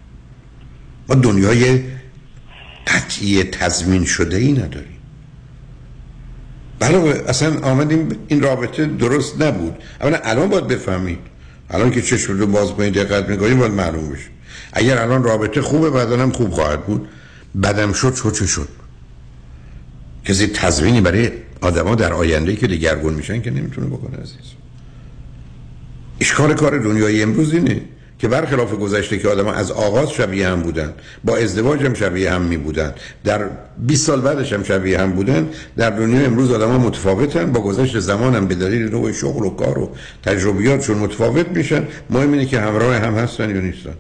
ما دنیای قطعی تضمین شده ای نداریم. بله اصلا آمدیم این رابطه درست نبود. اولا الان باید بفهمید. الان که چشم رو باز کنید دقت می‌کنید باید معلوم بشه. اگر الان رابطه خوبه بعدا هم خوب خواهد بود. بدم شد شد چه شد؟ کسی تضمینی برای آدما در آینده که دگرگون میشن که نمی‌تونه بکنه عزیز. اشکال کار دنیای امروز اینه. که برخلاف گذشته که آدم از آغاز شبیه هم بودن با ازدواج هم شبیه هم می بودن در 20 سال بعدش هم شبیه هم بودن در دنیا امروز آدم ها متفاوتن با گذشت زمان هم به دلیل نوع شغل و کار و تجربیاتشون متفاوت میشن. مهم اینه که همراه هم هستن یا نیستن.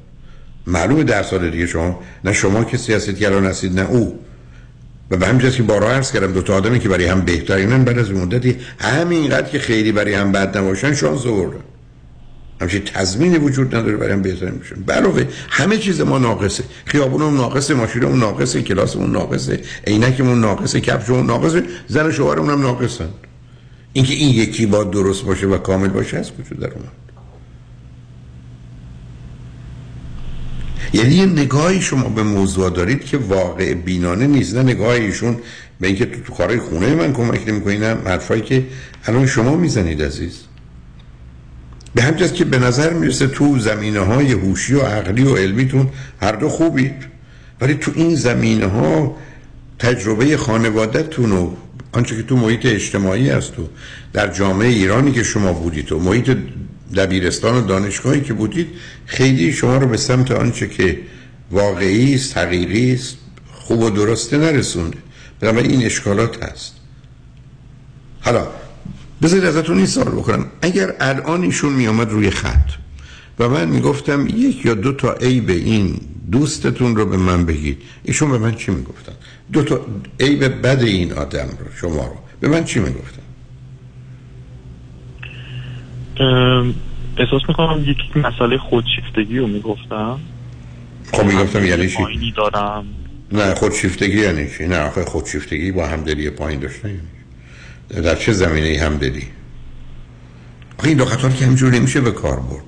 معلومه در سال دیگه شما نه شما کسی هستید که الان هستید نه او. و به همین که بارها عرض کردم دو تا آدمی که برای هم بهترینن بعد از مدتی همینقدر که خیلی برای هم بد نباشن شانس آوردن. همچین تضمینی وجود نداره برای بهتر میشن علاوه همه چیز ما ناقصه. خیابونمون ناقصه ماشینمون ناقصه کلاسمون ناقصه عینکمون ناقصه کفشمون ناقصه زن شوهرمون هم ناقصن. اینکه این یکی با درست باشه و کامل باشه از کجا در اومد؟ یعنی یه نگاهی شما به موضوع دارید که واقع بینانه نیست. نه نگاه ایشون به اینکه تو, تو کارهای خونه من کمک نمی‌کنین حرفایی که الان شما می‌زنید عزیز. به همجاست که به نظر می‌رسه تو زمینه های هوشی و عقلی و علمیتون هر دو خوبید ولی تو این زمینه ها تجربه خانوادهتون و آنچه که تو محیط اجتماعی هست و در جامعه ایرانی که شما بودید و محیط دبیرستان و دانشگاهی که بودید خیلی شما رو به سمت آنچه که واقعی است حقیقی است خوب و درسته نرسونده. بنابراین این اشکالات هست. حالا بذارید ازتون این سوال بکنم اگر الان ایشون می آمد روی خط و من می‌گفتم یک یا دو تا عیب این دوستتون رو به من بگید ایشون به من چی می‌گفتن؟ دو تا عیب بد این آدم رو شما رو به من چی می‌گفتن؟ احساس می‌کنم یک مسئله خودشیفتگی رو می‌گفتم. خب می‌گفتم یعنی چی؟ دارم. نه خودشیفتگی یعنی چی؟ نه آخه خودشیفتگی با همدلی پایین داشته یعنی در چه زمینه همدلی آخه این دو خطار که همجور نمیشه به کار برد.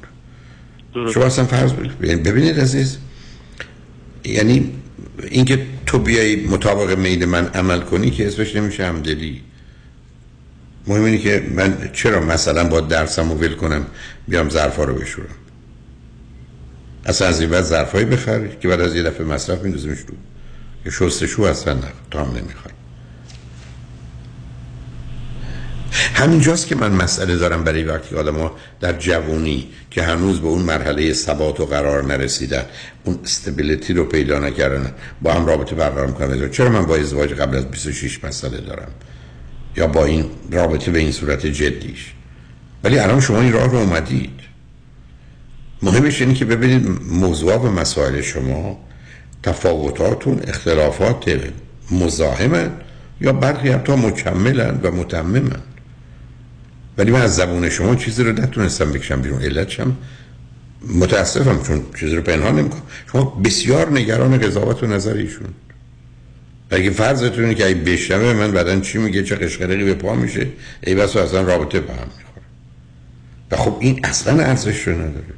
شما اصلا فرض ببینید عزیز یعنی اینکه تو بیای مطابق میل من عمل کنی که اسمش نمیشه همدلی مهم اینه که من چرا مثلا با درسم ول کنم بیام ظرفا رو بشورم؟ اصلا از این بعد ظرفایی بخری که بعد از یه دفعه مصرف میندازیمش رو. که شستشو اصلا نه تا هم نمی‌خوای. همینجاست که من مسئله دارم برای وقتی آدم ها در جوانی که هنوز به اون مرحله ثبات و قرار نرسیدن اون استبیلیتی رو پیدا نکردن. با هم رابطه برقرار می‌کنن. چرا من با ازدواج قبل از 26 مسئله دارم؟ یا با این رابطه به این صورت جدیش؟ ولی الان شما این راه رو اومدید. مهمش اینه که ببینید موضوع و مسائل شما تفاوتاتون اختلافات مزاحمن یا برخی حتی مکملن و متممن. ولی من از زبون شما چیزی رو نتونستم بکشم بیرون. علتشم متاسفم چون چیزی رو پنهان نمی‌کنم. شما بسیار نگران قضاوت و نظر ایشون. اگه فرضتونه که اگه بشنوه من بعدا چی میگه؟ چه قشقرقی به پا میشه؟ ای بس اصلا رابطه به هم می‌خوره. و خب این اصلا ارزش رو نداره.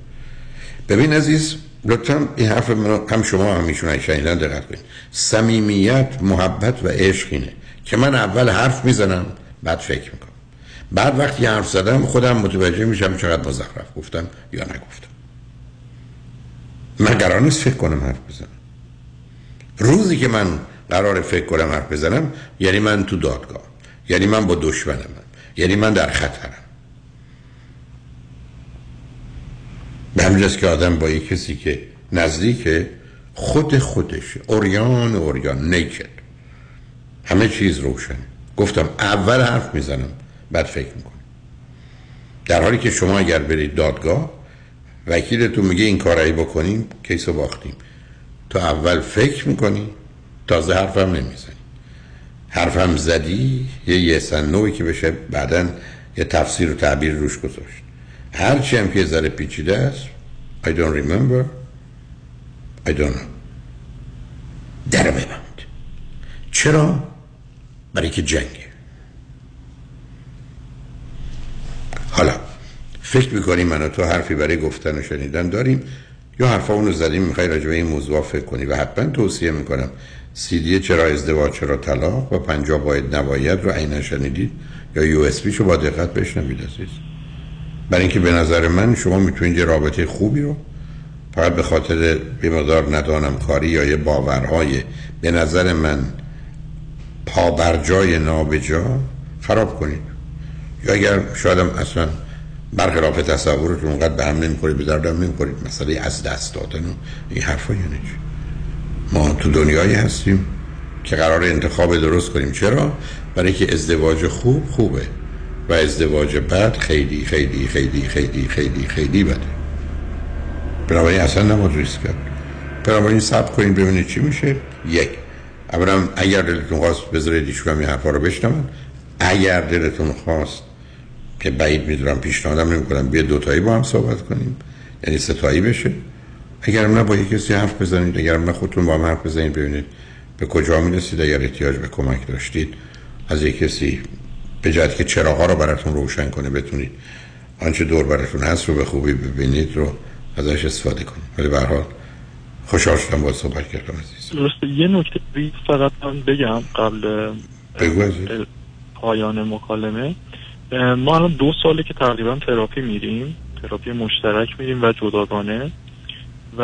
ببین عزیز لطفا این حرف من هم شما هم میشون شنیدن دقت کنید. صمیمیت محبت و عشق اینه که من اول حرف می‌زنم بعد فکر می‌کنم. بعد وقتی حرف زدم خودم متوجه میشم چقدر مزخرف گفتم یا نگفتم. من قرار نیست فکر کنم حرف بزنم. روزی که من قرار فکر کنم حرف بزنم یعنی من تو دادگاه یعنی من با دشمنم یعنی من در خطرم. به همینجاست که آدم با یک کسی که نزدیک خود خودش اوریان اوریان نیکد همه چیز روشنه. گفتم اول حرف می‌زنم بعد فکر می‌کنم در حالی که شما اگر برید دادگاه وکیلتون میگه این کارایی بکنیم کیسو باختیم. تو اول فکر می‌کنی تازه حرفم نمی‌زنی. حرفم زدی یه یه نوعی که بشه بعدا یه تفسیر و تعبیر روش گذاشت. هرچی هم که ذره پیچیده است I don't remember I don't know. در ببند. چرا؟ برای که جنگه حالا فکر می‌کنیم من تو حرفی برای گفتن و شنیدن داریم؟ یا حرفا اونو زدیم می‌خوای راجع این موضوع فکر کنی؟ و حتما توصیه می‌کنم. سیدی چرا ازدواج چرا طلاق؟ و پنجا باید نباید رو عینا شنیدید؟ یا یو اس شو با دقت بشنوید عزیز. برای اینکه به نظر من شما می‌تونید یه رابطه خوبی رو فقط به خاطر به مقدار ندانم کاری یا یه باورهای به نظر من پابرجای نابجا خراب کنید. یا اگر شایدم اصلا برخلاف تصورتون اونقدر به هم نمی‌خورید به دردم نمی‌خورید مسئله از دست دادن و این حرفا یعنی ما تو دنیایی هستیم که قرار انتخاب درست کنیم. چرا؟ برای که ازدواج خوب خوبه و ازدواج بد خیلی خیلی خیلی خیلی خیلی خیلی بده. بنابراین اصلا نماد ریسک کرد. بنابراین سب کنید ببینید چی میشه. یک اولا اگر دلتون خواست بذارید ایشون این حرفا رو بشنون اگر دلتون خواست که بعید می‌دونم پیشنهادم نمی‌کنم بیا دوتایی با هم صحبت کنیم. یعنی ستایی بشه. اگر نه با یک کسی حرف بزنید اگر نه خودتون با هم حرف بزنید ببینید به کجا می‌رسید اگر احتیاج به کمک داشتید از یک کسی به جهت که چراغا رو براتون روشن کنه بتونید. آنچه دور براتون هست رو به خوبی ببینید رو ازش استفاده کنید. ولی به حال خوشحال شدم با صحبت کردم عزیز. درسته. یه نکته فقط من بگم قبل بگو پایان مکالمه. ما الان دو ساله که تقریبا تراپی میریم تراپی مشترک میریم و جداگانه. و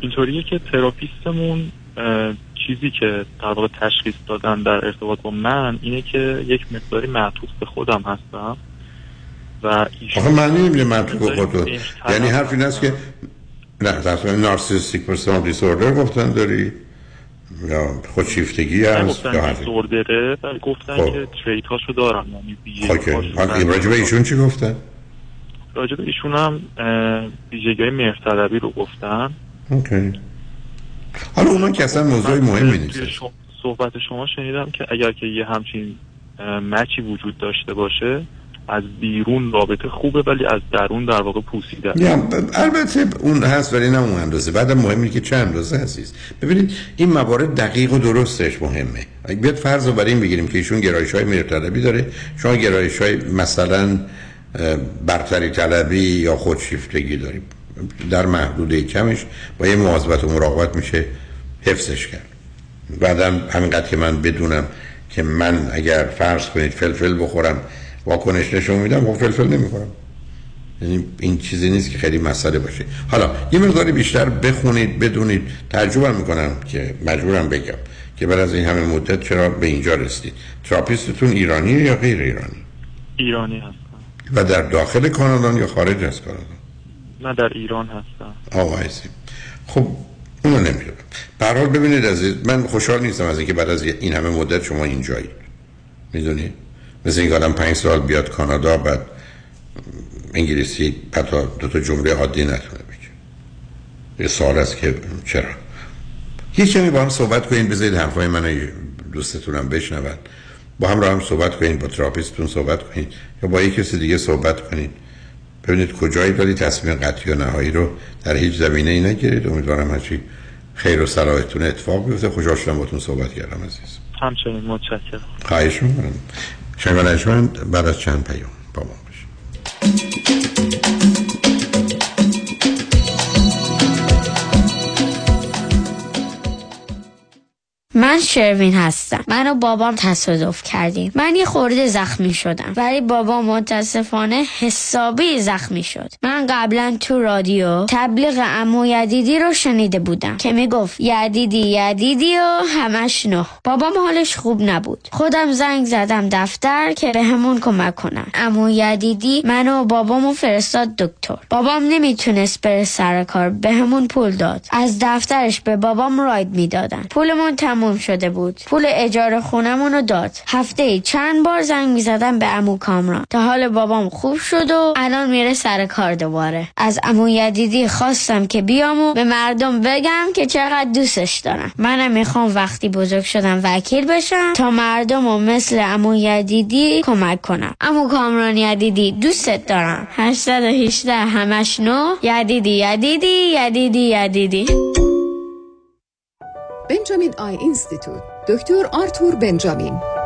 اینطوریه که تراپیستمون چیزی که در واقع تشخیص دادن در ارتباط با من اینه که یک مقداری معطوف به خودم هستم و آخه من نمیده معطوف به خودم یعنی حرف این است که نه نارسیستیک پرسونال دیسوردر گفتن داری؟ یا خودشیفتگی هست یا حرفی؟ دیسوردره گفتن خب. که تریت هاشو دارم یعنی خب راجب ایشون چی گفتن؟ راجب ایشون هم ویژگی های مهرطلبی رو گفتن. اوکی. حالا اونا که اصلا موضوع مهمی نیست. صحبت شما شنیدم که اگر که یه همچین مچی وجود داشته باشه از بیرون رابطه خوبه ولی از درون در واقع پوسیده البته اون هست ولی نه اون اندازه. بعد مهمی که چه اندازه هستیست ببینید این موارد دقیق و درستش مهمه. اگه بیاد فرض رو برای این بگیریم که ایشون گرایش های مرتبی داره. شما گرایش های مثلا برتری طلبی یا خودشیفتگی داریم. در محدوده کمش با یه مواظبت و مراقبت میشه حفظش کرد. بعدم همینقدر که من بدونم که من اگر فرض کنید فلفل بخورم واکنش نشون میدم خب فلفل نمی‌خورم یعنی این چیزی نیست که خیلی مسئله باشه. حالا یه مقداری بیشتر بخونید بدونید. ترجمه می‌کنم که مجبورم بگم که بعد از این همه مدت چرا به اینجا رسید therapist تون ایرانی یا غیر ایرانی؟ ایرانی هستم. و در داخل کانادا یا خارج از کانادا؟ نه در ایران هستم. آقایسی خب اونو نمی‌دونم. برحال ببینید عزیز من خوشحال نیستم از اینکه بعد از این همه مدت شما اینجایی می‌دونی؟ مثل این آدم پنج سال بیاد کانادا بعد انگلیسی حتی دو تا جمله عادی نتونه بگه. یه سال است که چرا؟ یه کمی با هم صحبت کنین بذارید حرفای من دوستتونم بشنون با هم را هم صحبت کنین با تراپیستتون صحبت کنین یا با یک کسی دیگه صحبت کنین. ببینید کجایی داری تصمیم قطعی و نهایی رو در هیچ زمینه ای نگیرید. امیدوارم هرچی خیر و صلاحتون اتفاق بیفته. خوشحال شدم باتون صحبت کردم عزیز. همچنین متشکرم. خواهش می‌کنم. شنگانشمند بعد از چند پیام با ما باشید من شروین هستم. من و بابام تصادف کردیم. من یه خورده زخمی شدم. ولی بابا متاسفانه حسابی زخمی شد. من قبلا تو رادیو تبلیغ امو یدیدی رو شنیده بودم که می‌گفت یدیدی یدیدی و همش نه. بابام حالش خوب نبود. خودم زنگ زدم دفتر که به همون کمک کنن. امو یدیدی من و بابامو فرستاد دکتر. بابام نمی‌تونست بره سر کار به همون پول داد. از دفترش به بابام راید می‌دادن. پولمون تموم شده بود. پول اجاره خونمون رو داد. هفته چند بار زنگ می‌زدم به امو کامران. تا حال بابام خوب شد و الان میره سر کار دوباره. از امو یدیدی خواستم که بیام و به مردم بگم که چقدر دوستش دارم منم می‌خوام وقتی بزرگ شدم وکیل بشم تا مردم و مثل امو یدیدی کمک کنم. امو کامران یدیدی دوستت دارم. 818 همش نو. یدیدی یدیدی یدیدی یدیدی. Benjamin Eye Institute. دکتر آرتور بنجامین.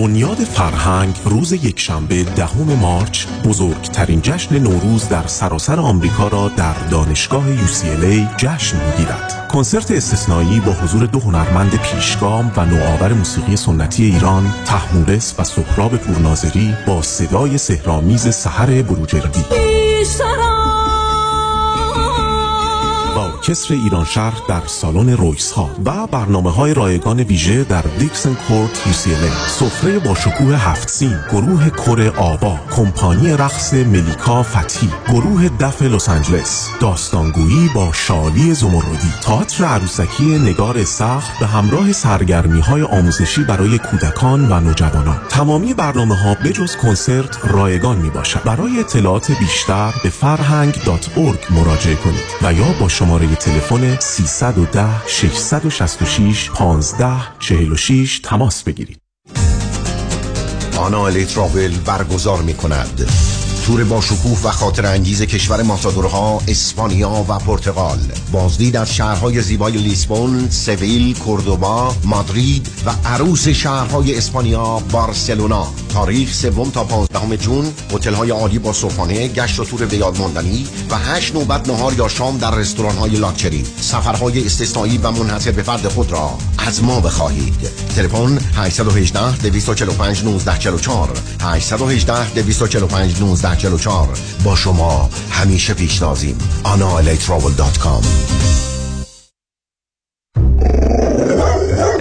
بنیاد فرهنگ روز یکشنبه دهم مارچ بزرگترین جشن نوروز در سراسر آمریکا را در دانشگاه UCLA جشن می‌گیرد. کنسرت استثنایی با حضور دو هنرمند پیشگام و نوآور موسیقی سنتی ایران تحمورس و سهراب پورناظری با صدای سهرامیز سحر بروجردی با ارکستر ایران شهر در سالن رویس ها و برنامه های رایگان ویژه در دیکسن کورت UCLA سفره با شکوه هفت سین گروه کره آبا کمپانی رقص ملیکا فتی گروه دف لس آنجلس داستانگویی با شالی زمردی تئاتر عروسکی نگار سخت به همراه سرگرمی های آموزشی برای کودکان و نوجوانان. تمامی برنامه ها بجز کنسرت رایگان می باشد برای اطلاعات بیشتر به فرهنگ.org مراجعه کنید و یا با شماره تلفن 310 666 15 46 تماس بگیرید. آنا برگزار می کند تور با شکوه و خاطر انگیز کشور ماتادورها اسپانیا و پرتغال. بازدید از شهرهای زیبای لیسبون، سویل، کوردوبا، مادرید و عروس شهرهای اسپانیا بارسلونا. تاریخ سوم تا 15 جون هتل های عالی با صبحانه گشت و تور به یاد ماندنی و 8 نوبت نهار یا شام در رستوران های لاکچری. سفرهای استثنایی و منحصر به فرد خود را از ما بخواهید. تلفن 818 245 1944 818 245 1944 با شما همیشه پیشنازیم. analatravel.com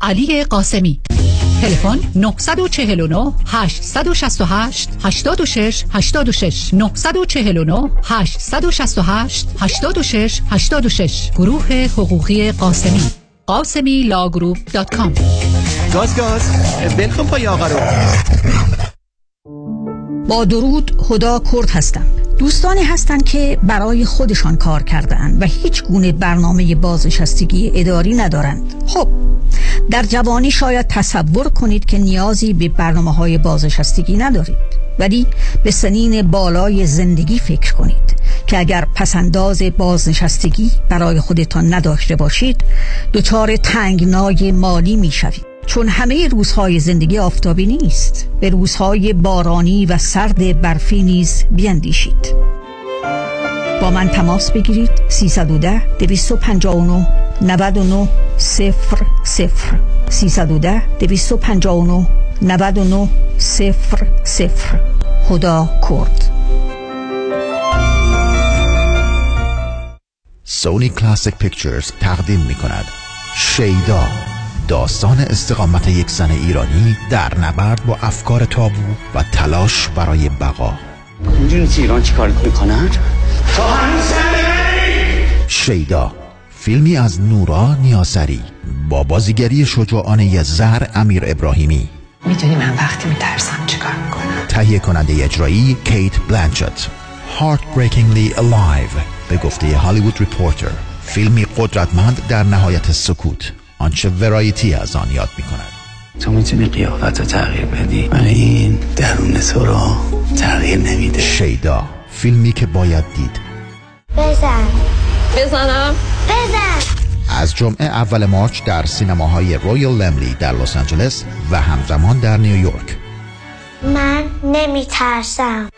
علی قاسمی. تلفن 949 868 86 86 949 868 86 86 گروه حقوقی قاسمی. قاسمی law group dot com. گاز گاز. ول کن پای آقا رو. با درود هدا کرد هستم. دوستانی هستند که برای خودشان کار کردند و هیچ گونه برنامه بازنشستگی اداری ندارند. خب در جوانی شاید تصور کنید که نیازی به برنامه های بازنشستگی ندارید ولی به سنین بالای زندگی فکر کنید که اگر پسنداز بازنشستگی برای خودتان نداشته باشید دچار تنگنای مالی می شوید چون همه روزهای زندگی آفتابی نیست. به روزهای بارانی و سرد برفی نیز بیندیشید. با من تماس بگیرید. 310 259 99 0 0 310 259 99 0 0 خدا کرد. سونی کلاسیک پیکچرز تقدیم می کند شیدا. داستان استقامت یک زن ایرانی در نبرد با افکار تابو و تلاش برای بقا. می‌دونی تو ایران چی کار می‌کنن؟ شیدا فیلمی از نورا نیاسری با بازیگری شجاعانه زهرا امیر ابراهیمی. می‌دونی من وقتی میترسم چیکار می‌کنم. تهیه کننده اجرایی کیت بلانچت Heartbreakingly Alive به گفته هالیوود ریپورتر. فیلمی قدرتمند در نهایت سکوت. آنچه ورایتی از آن یاد می کند تو می‌تونی قیافت رو تغییر بدی. ولی این درون تو رو تغییر نمیده. شیدا فیلمی که باید دید. بزن. بزنم؟ بزن. از جمعه اول مارچ در سینماهای رویال لملی در لس آنجلس و همزمان در نیویورک. من نمی ترسم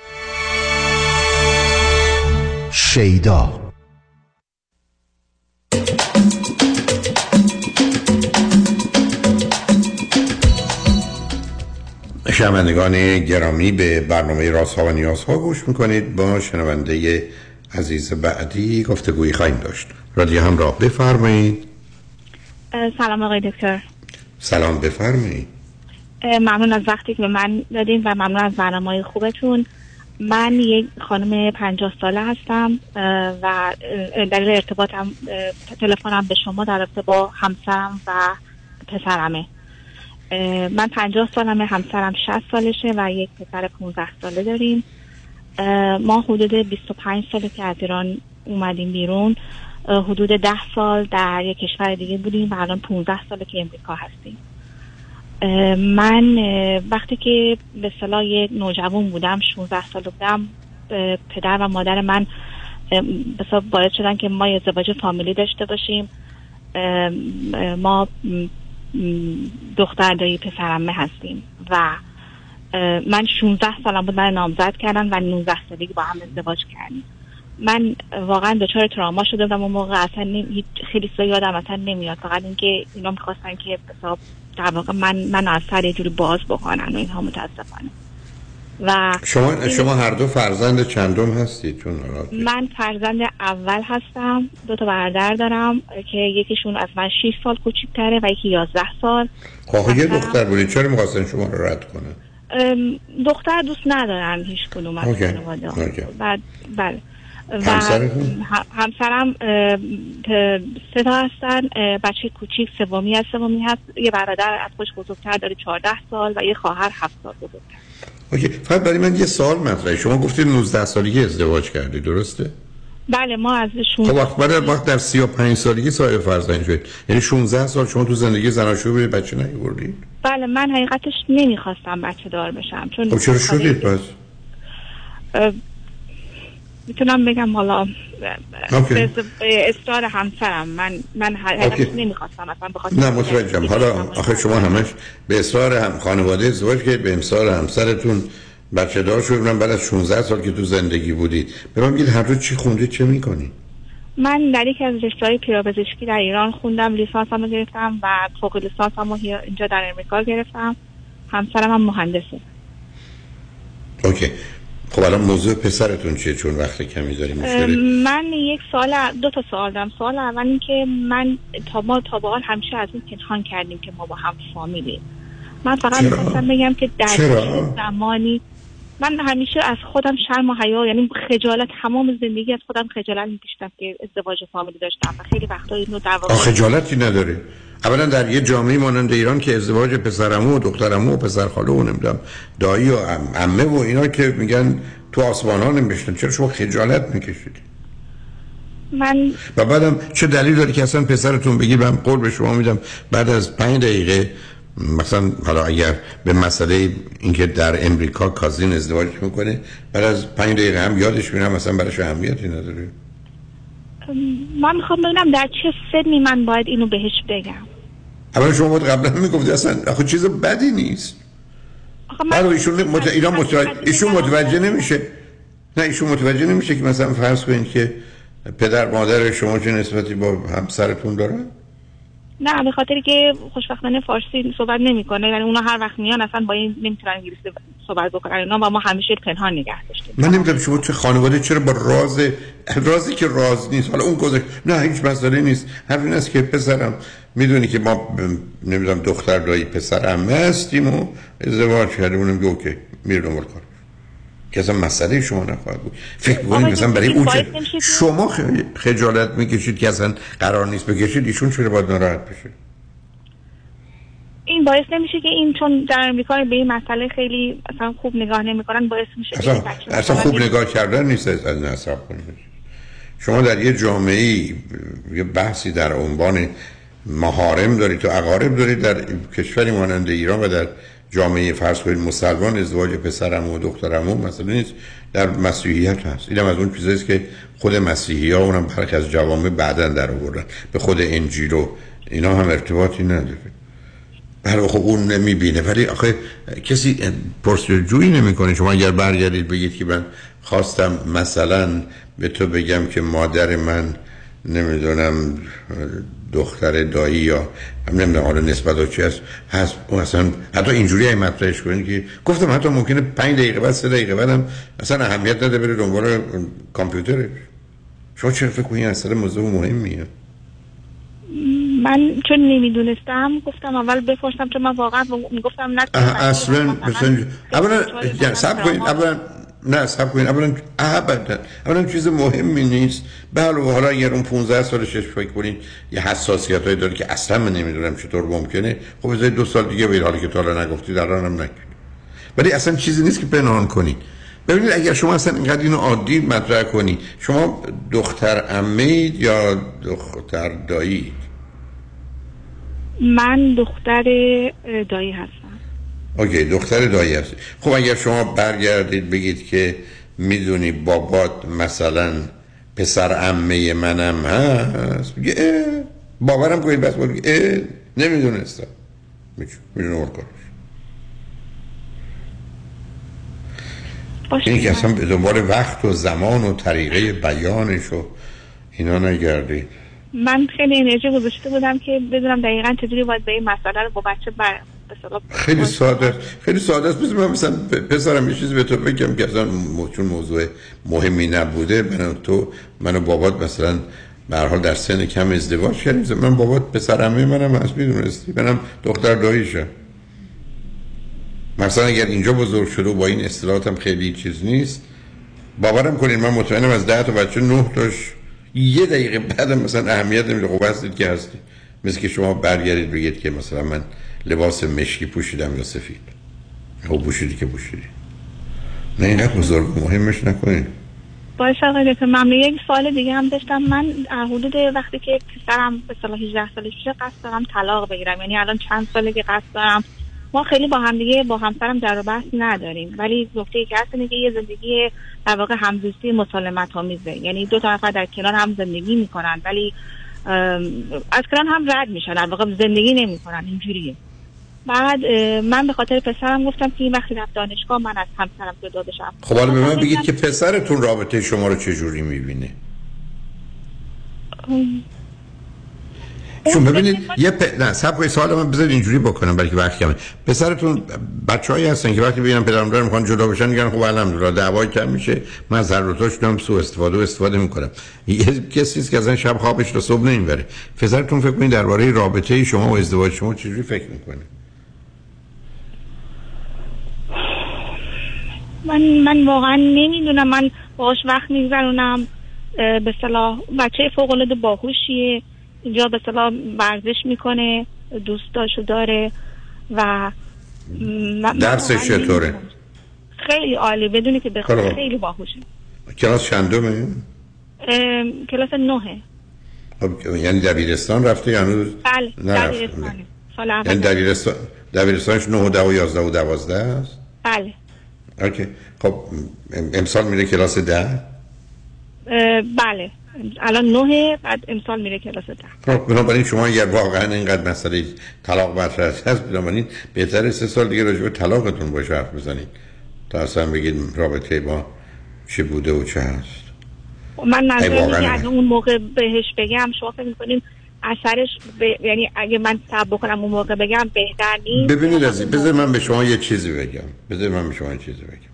شیدا شنوندگان گرامی به برنامه راست ها و نیاز ها گوش می‌کنید. با شنونده عزیز بعدی گفتگویی خواهیم داشت. رادیو همراه بفرمایید. سلام آقای دکتر. سلام بفرمایید. ممنون از وقتی که به من دادین و ممنون از برنامه خوبتون. من یک خانم پنجاه ساله هستم و دلیل ارتباطم تلفنم به شما در رابطه با همسرم و پسرمه. من پنجاه سالمه همسرم شست سالشه و یک پسر 15 ساله داریم. ما حدود 25 ساله که از ایران اومدیم بیرون حدود ده سال در یک کشور دیگه بودیم و الان 15 ساله که امریکا هستیم. من وقتی که به صلاح نوجوان بودم 16 سال بودم پدر و مادر من باید شدن که ما ازدواج فامیلی داشته باشیم. ما دختر دایی پسرمه هستیم. و من 16 سالم بود من نامزد کردن و 19 سالگی با هم ازدواج کردیم. من واقعا دچار تراما شده و اون موقع اصلا نمی... خیلی سا یادم اصلا نمیاد. فقط اینکه اینا می‌خواستن که در واقع من من از سر یه جوری باز بکنن و اینها متاسفانه. و شما شما هر دو فرزند چندم هستید؟ چون من فرزند اول هستم. دو تا برادر دارم که یکیشون از من 6 سال کوچیک‌تره و یکی 11 سال. خب یه دختر بودید. چرا می‌خواستن شما رو رد کنن؟ دختر دوست ندارن هیچ کدوم از خانواده بعد بله. و همسرم سه تا هستن بچه کوچیک سومی از سومی هست. یه برادر از خوش بزرگتر داره 14 سال و یه خواهر 7 سال بزرگتر. اوکی. فقط برای من یه سال مطرحه شما گفتید 19 سالگی ازدواج کردی درسته؟ بله ما از خب وقت بعد وقت در 35 سالگی صاحب فرزند شدید یعنی 16 سال شما تو زندگی زناشویی بچه نیوردید بله من حقیقتش نمی‌خواستم بچه دار بشم چون خب چرا شدید پس؟ می‌تونم بگم حالا اصرار همسرم. من من حقیقتش نمی‌خواستم اصلا بخاطر نه متوجهم. حالا آخه شما همش به اصرار هم خانواده ازدواج کردید به اصرار همسرتون. بچه دار شدن بعد از 16 سال که تو زندگی بودید به من بگید هر روز چی خوندید چه می‌کنید من در یکی از رشته‌های پیرابزشکی در ایران خوندم لیسانسمو گرفتم و فوق لیسانسمو اینجا در امریکا گرفتم. همسرم هم مهندسه. اوکی. خب الان موضوع پسرتون چیه چون وقت کمی داریم من یک سال دو تا سوال دارم. سوال اول این که من تا ما تا به حال همیشه از این پنهان کردیم که ما با هم فامیلیم. من فقط می‌خواستم بگم که در زمانی من همیشه از خودم شرم و حیا یعنی خجالت تمام زندگی از خودم خجالت میکشیدم که ازدواج فامیلی داشتم و خیلی وقتا اینو در خجالتی نداره. اولا در یه جامعه مانند ایران که ازدواج پسرمو و دخترمو و پسر خاله و نمی‌دونم دایی و عمه و اینا که میگن تو آسمان ها نمیشتن چرا شما خجالت می‌کشید؟ من و بعدم چه دلیل داری که اصلا پسرتون بگی من قول به شما میدم بعد از پنج دقیقه مثلا حالا اگر به مسئله اینکه در امریکا کازین ازدواج می‌کنه بعد از پنج دقیقه هم یادش میرم مثلا براش اهمیتی نداره. من می‌خوام ببینم در چه سنی من باید اینو بهش بگم. اول شما باید قبلا می‌گفتی اصلا آخه چیز بدی نیست. آخه ایشون مت... ایران متوجه... ایشون متوجه نمیشه. نه ایشون متوجه نمیشه که مثلا فرض کنید که پدر مادر شما چه نسبتی با همسرتون دارن؟ نه به خاطر که خوشبختانه فارسی صحبت نمی‌کنه. یعنی اونا هر وقت میان اصلا با این نمی‌تونن انگلیسی صحبت بکنن. اینا و ما همیشه پنهان نگه داشتیم. من نمی‌دونم شما تو خانواده چرا با راز رازی که راز نیست. حالا اون گذاشت نه هیچ مسئله نیست. حرف این است که پسرم می‌دونی که ما نمی‌دونم دختر دایی پسرم هستیم و ازدواج کردیم. اونم که اوکی میره دنبال کار. که اصلا مسئله شما نخواهد بود. فکر بکنید مثلا برای اون شما خجالت می‌کشید که اصلا قرار نیست بکشید ایشون چرا باید ناراحت بشه؟ این باعث نمیشه که این چون در امریکا به این مسئله خیلی اصلا خوب نگاه نمی‌کنن باعث میشه اصلا, اصلا خوب نگاه کردن نیست از نصب کنید شما در یه جامعه یه بحثی در عنوان مهارم دارید تو اقارب دارید در کشوری مانند ایران و در جامعه فرض کنید مسلمان ازدواج پسرم و دخترم و مثلا نیست. در مسیحیت هست. اینم از اون چیزاییست که خود مسیحی ها اونم برخی از جوامع بعدا در آوردن. به خود انجیل و اینا هم ارتباطی نداره. برای خب اون نمی‌بینه. ولی آخه کسی پرسجویی نمی‌کنه. شما اگر برگردید بگید که من خواستم مثلا به تو بگم که مادر من نمی‌دونم دختر دایی یا هم نمی‌دونم حالا نسبت چی هست هست. اون اصلا حتی اینجوری های مطرحش کنید که گفتم حتی ممکنه پنج دقیقه بعد سه دقیقه بعدم اصلا اهمیت نده بره دنبال کامپیوترش شما چرا فکر کنید اصلا موضوع مهمیه من چون نمی‌دونستم گفتم اول بپرسم چون من واقعا می‌گفتم نه اصلا مثلا اولا سب کنید اولا نه سب کنید اولا ابدا اولا چیز مهمی نیست. بله حالا اگر اون 15 سالش فکر کنید یه حساسیت هایی داره که اصلا من نمی‌دونم چطور ممکنه. خب از دو سال دیگه بیر حالا که تا حالا نگفتی در هم نکنید ولی اصلا چیزی نیست که پنهان کنید ببینید اگر شما اصلا اینقدر اینو عادی مطرح کنید شما دختر امید یا دختر دایی؟ من دختر دایی هستم. اوکی دختر دایی هستی. خب اگر شما برگردید بگید که می‌دونی بابات مثلا پسر عمه منم هست بگه باورم کنید بس بگه نمی‌دونستم. می‌دونه این که اصلا به دنبال وقت و زمان و طریقه بیانش و اینا نگردید من خیلی انرژی گذاشته بودم که بدونم دقیقا چجوری باید به این مسئله رو با بچه بر... خیلی ساده خیلی ساده است. مثل من مثلا پسرم یه چیزی به تو بگم که اصلا چون موضوع مهمی نبوده من تو من و بابات مثلا به حال در سن کم ازدواج کردیم. من بابات پسرمه منم هست می‌دونستی؟ منم دختر داییشم. مثلا اگر اینجا بزرگ شده و با این اصطلاحاتم خیلی چیز نیست باورم کنید من مطمئنم از ده تا بچه نه تاش یه دقیقه بعد مثلا اهمیت نمیده. خب هستید که هستی. مثل که شما برگردید بگید که مثلا من لباس مشکی پوشیدم یا سفید؟ خب پوشیدی که پوشیدی؟ نه اینقدر بزرگ مهمش نکنید باید آقای دکتر ممنون یک سوال دیگه هم داشتم. من حدود وقتی که پسرم به صلاح 18 سالش میشه قصد دارم طلاق بگیرم. یعنی الان چند ساله که قصد دارم. ما خیلی با هم دیگه با همسرم در بحث نداریم. ولی نکته که هست که یه زندگی در واقع همزیستی مسالمت آمیزه یعنی دو تا نفر در کنار هم زندگی می‌کنن ولی از کنار هم رد میشن. در واقع زندگی نمی‌کنن. اینجوریه. بعد من به خاطر پسرم گفتم که این وقتی رفت دانشگاه من از همسرم جدا بشم. خب حالا به من بگید که پسرتون رابطه شما رو چجوری می‌بینه؟ چون ببینید یه پ... نه سب سوال من بذارید اینجوری بکنم برای که وقت کمه پسرتون بچه‌ای هستن که وقتی ببینن پدر مادر می‌خوان جدا بشن میگن خب الحمدلله دعوای کم میشه. من از ضرورتاش هم سوء استفاده و استفاده می‌کنم. یه کسی که اصلا شب خوابش رو صبح نمی‌بره. پسرتون فکر کنید درباره رابطه شما و ازدواج شما چجوری فکر می‌کنه؟ من من واقعا نمی‌دونم. من باهاش وقت میگذرونم. به صلاح بچه فوق العاده باهوشیه. اینجا به صلاح ورزش می‌کنه دوستاشو داره و درسش چطوره؟ خیلی عالی. بدونی که بخواه خیلی باهوشه. کلاس چندمه؟ کلاس نهه. خب یعنی دبیرستان رفته یا هنوز بله دبیرستان اول یعنی دبیرستان دبیرستانش 9 و 10 و 11 و 12 است؟ بله. اوکی. خب امسال میره کلاس ده؟ بله. الان نه بعد امسال میره کلاس ده. خب بنابراین شما اگر واقعا اینقدر مسئله طلاق مطرح هست بنابراین بهتره سه سال دیگه راجع به طلاقتون باش حرف بزنید. تا اصلا بگید رابطه با چه بوده و چه هست. من نظر اون موقع بهش بگم شما فکر می‌کنین اثرش ب... یعنی اگه من صبر بکنم اون موقع بگم بهتر نیست. ببینید از بذار من به شما یه چیزی بگم. بذار من به شما یه چیزی بگم.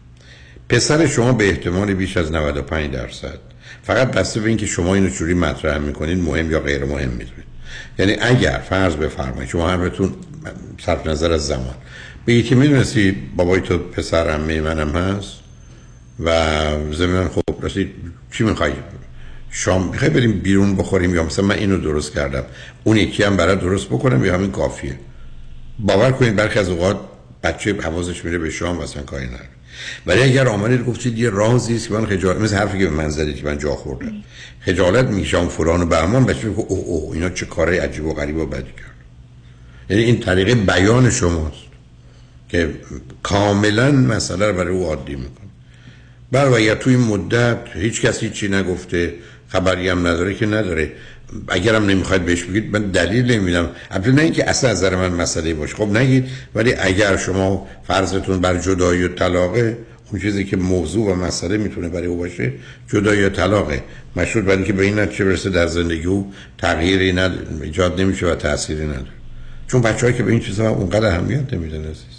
پسر شما به احتمال بیش از 95 درصد. فقط بسته به اینکه شما اینو چوری مطرح می‌کنید مهم یا غیر مهم می‌دونید. یعنی اگر فرض بفرمایید شما حرفتون صرف نظر از زمان. به که می‌دونستی بابای تو پسر عمه منم هست؟ و زمین خب رسید چی میخوایی شام می‌خوای بریم بیرون بخوریم یا مثلا من اینو درست کردم؟ اون یکی هم برای درست بکنم یا همین کافیه؟ باور کنید برخی از اوقات بچه حواسش میره به شام مثلا کاری نداره. ولی اگر آمدید گفتید یه رازی است که من خجالت مثل حرفی که به من زدید که من جا خوردم. خجالت میشم فلان و بهمان بچه میگه اوه اوه اینا چه کاره عجیب و غریب و بدی کرد یعنی این طریقه بیان شماست که کاملا مسئله رو برای او عادی می‌کنه. بر و توی مدت هیچ کسی چی نگفته خبری هم نداره که نداره. اگرم نمی‌خواید بهش بگید من دلیل نمیدم البته نه اینکه اصلا از نظر من مسئله باشه. خب نگید ولی اگر شما فرضتون بر جدایی و طلاقه اون چیزی که موضوع و مسئله می‌تونه برای او باشه جدایی و طلاقه. مشروط برای اینکه به این نتیجه برسه در زندگی او تغییری ند... ایجاد نمیشه و تأثیری نداره. چون بچه‌ای که به این چیزا اونقدر اهمیت نمیدن عزیز.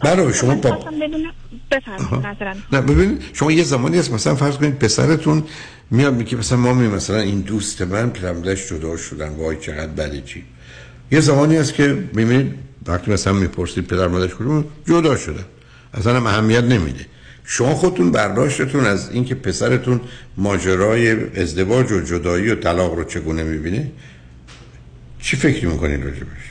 برای شما با نه ببینید شما یه زمانی هست مثلا فرض کنید پسرتون میاد میگه مثلا مامی مثلا این دوست من پدرمادرش جدا شدن وای چقدر بده چی. یه زمانی هست که می‌بینید وقتی مثلا می‌پرسید پدر مادرش کدوم جدا شده اصلا هم اهمیت نمیده. شما خودتون برداشتتون از اینکه پسرتون ماجرای ازدواج و جدایی و طلاق رو چگونه می‌بینه چی فکر می‌کنین راجبش؟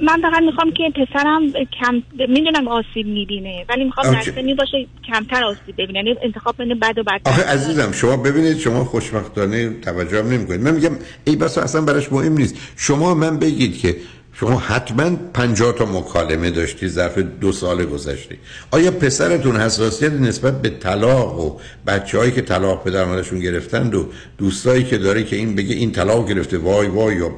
من فقط می‌خوام که پسرم کم می‌دونم آسیب می‌بینه ولی می‌خوام در سنی باشه کمتر آسیب ببینه. یعنی انتخاب بین بد و بد. آخه عزیزم شما ببینید شما خوشبختانه توجه هم نمی‌کنید. من میگم ای بس اصلا براش مهم نیست. شما من بگید که شما حتما 50 تا مکالمه داشتی ظرف دو سال گذشته. آیا پسرتون حساسیت نسبت به طلاق و بچههایی که طلاق پدر مادرشون گرفتند و دوستایی که داره که این بگه این طلاق گرفته وای وای یا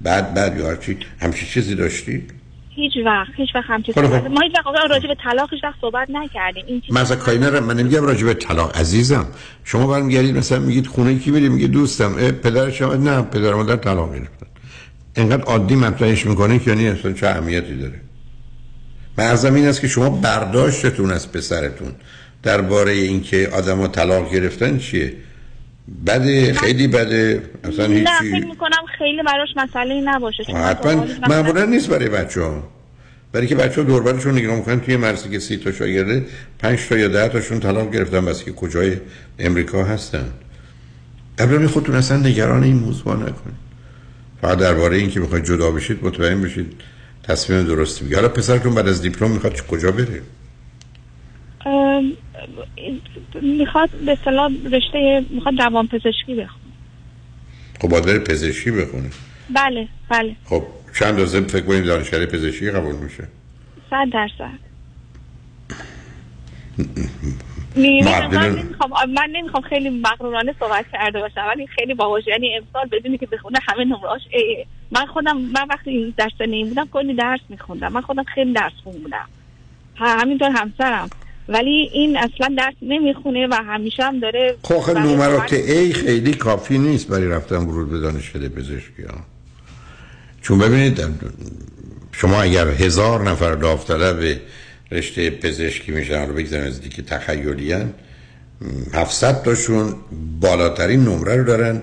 بعد بعد یا هرچی همچی چیزی داشتی؟ هیچ وقت هیچ وقت همچی خب، خب. ما هیچ وقت راجع به طلاق هیچ وقت صحبت نکردیم. این چیز مثلا کاری نرم من نمیگم راجع به طلاق. عزیزم شما برمیگردید مثلا میگید خونه کی میری؟ میگه دوستم. پدر شما؟ نه پدر مادر طلاق گرفتن. انقدر عادی مطرحش می‌کنه که یعنی اصلا چه اهمیتی داره؟ من این است که شما برداشتتون از پسرتون. درباره اینکه آدما طلاق گرفتن چیه؟ بده خیلی بده. اصلا هیچی. نه فکر می‌کنم خیلی براش مسئله نباشه. حتما معمولا نیست برای بچه ها برای که بچه ها دوربرشون نگاه می‌کنن توی مرسی که سی تا شاگرده پنج تا یا ده تاشون طلاق گرفتن بس که کجای امریکا هستن. قبل خودتون اصلا نگران این موضوع نکنید فقط درباره این که بخواید جدا بشید مطمئن بشید. تصمیم درستی بگید حالا پسرتون بعد از دیپلم می‌خواد کجا بره؟ می‌خواد به صلاح رشته می‌خواد دوام پزشکی بخونه. خب باید بره پزشکی بخونه بله بله. خب چند روزه فکر کنید دانشگاه پزشکی قبول میشه؟ صد درصد. من نمی‌خوام من نمی‌خوام خیلی مغرورانه صحبت کرده باشم ولی خیلی باهوش یعنی امسال بدونی که بخونه همه نمراش من خودم من وقتی درس این بودم کلی درس میخوندم. من خودم خیلی درس خوندم همینطور همسرم. ولی این اصلا درس نمی‌خونه و همیشه هم داره خب نمرات ای خیلی کافی نیست برای رفتن ورود به دانشکده پزشکی ها. چون ببینید شما اگر هزار نفر داوطلب رشته پزشکی میشن رو بگذارن از دیگه تخیلی هن 700 تاشون بالاترین نمره رو دارن.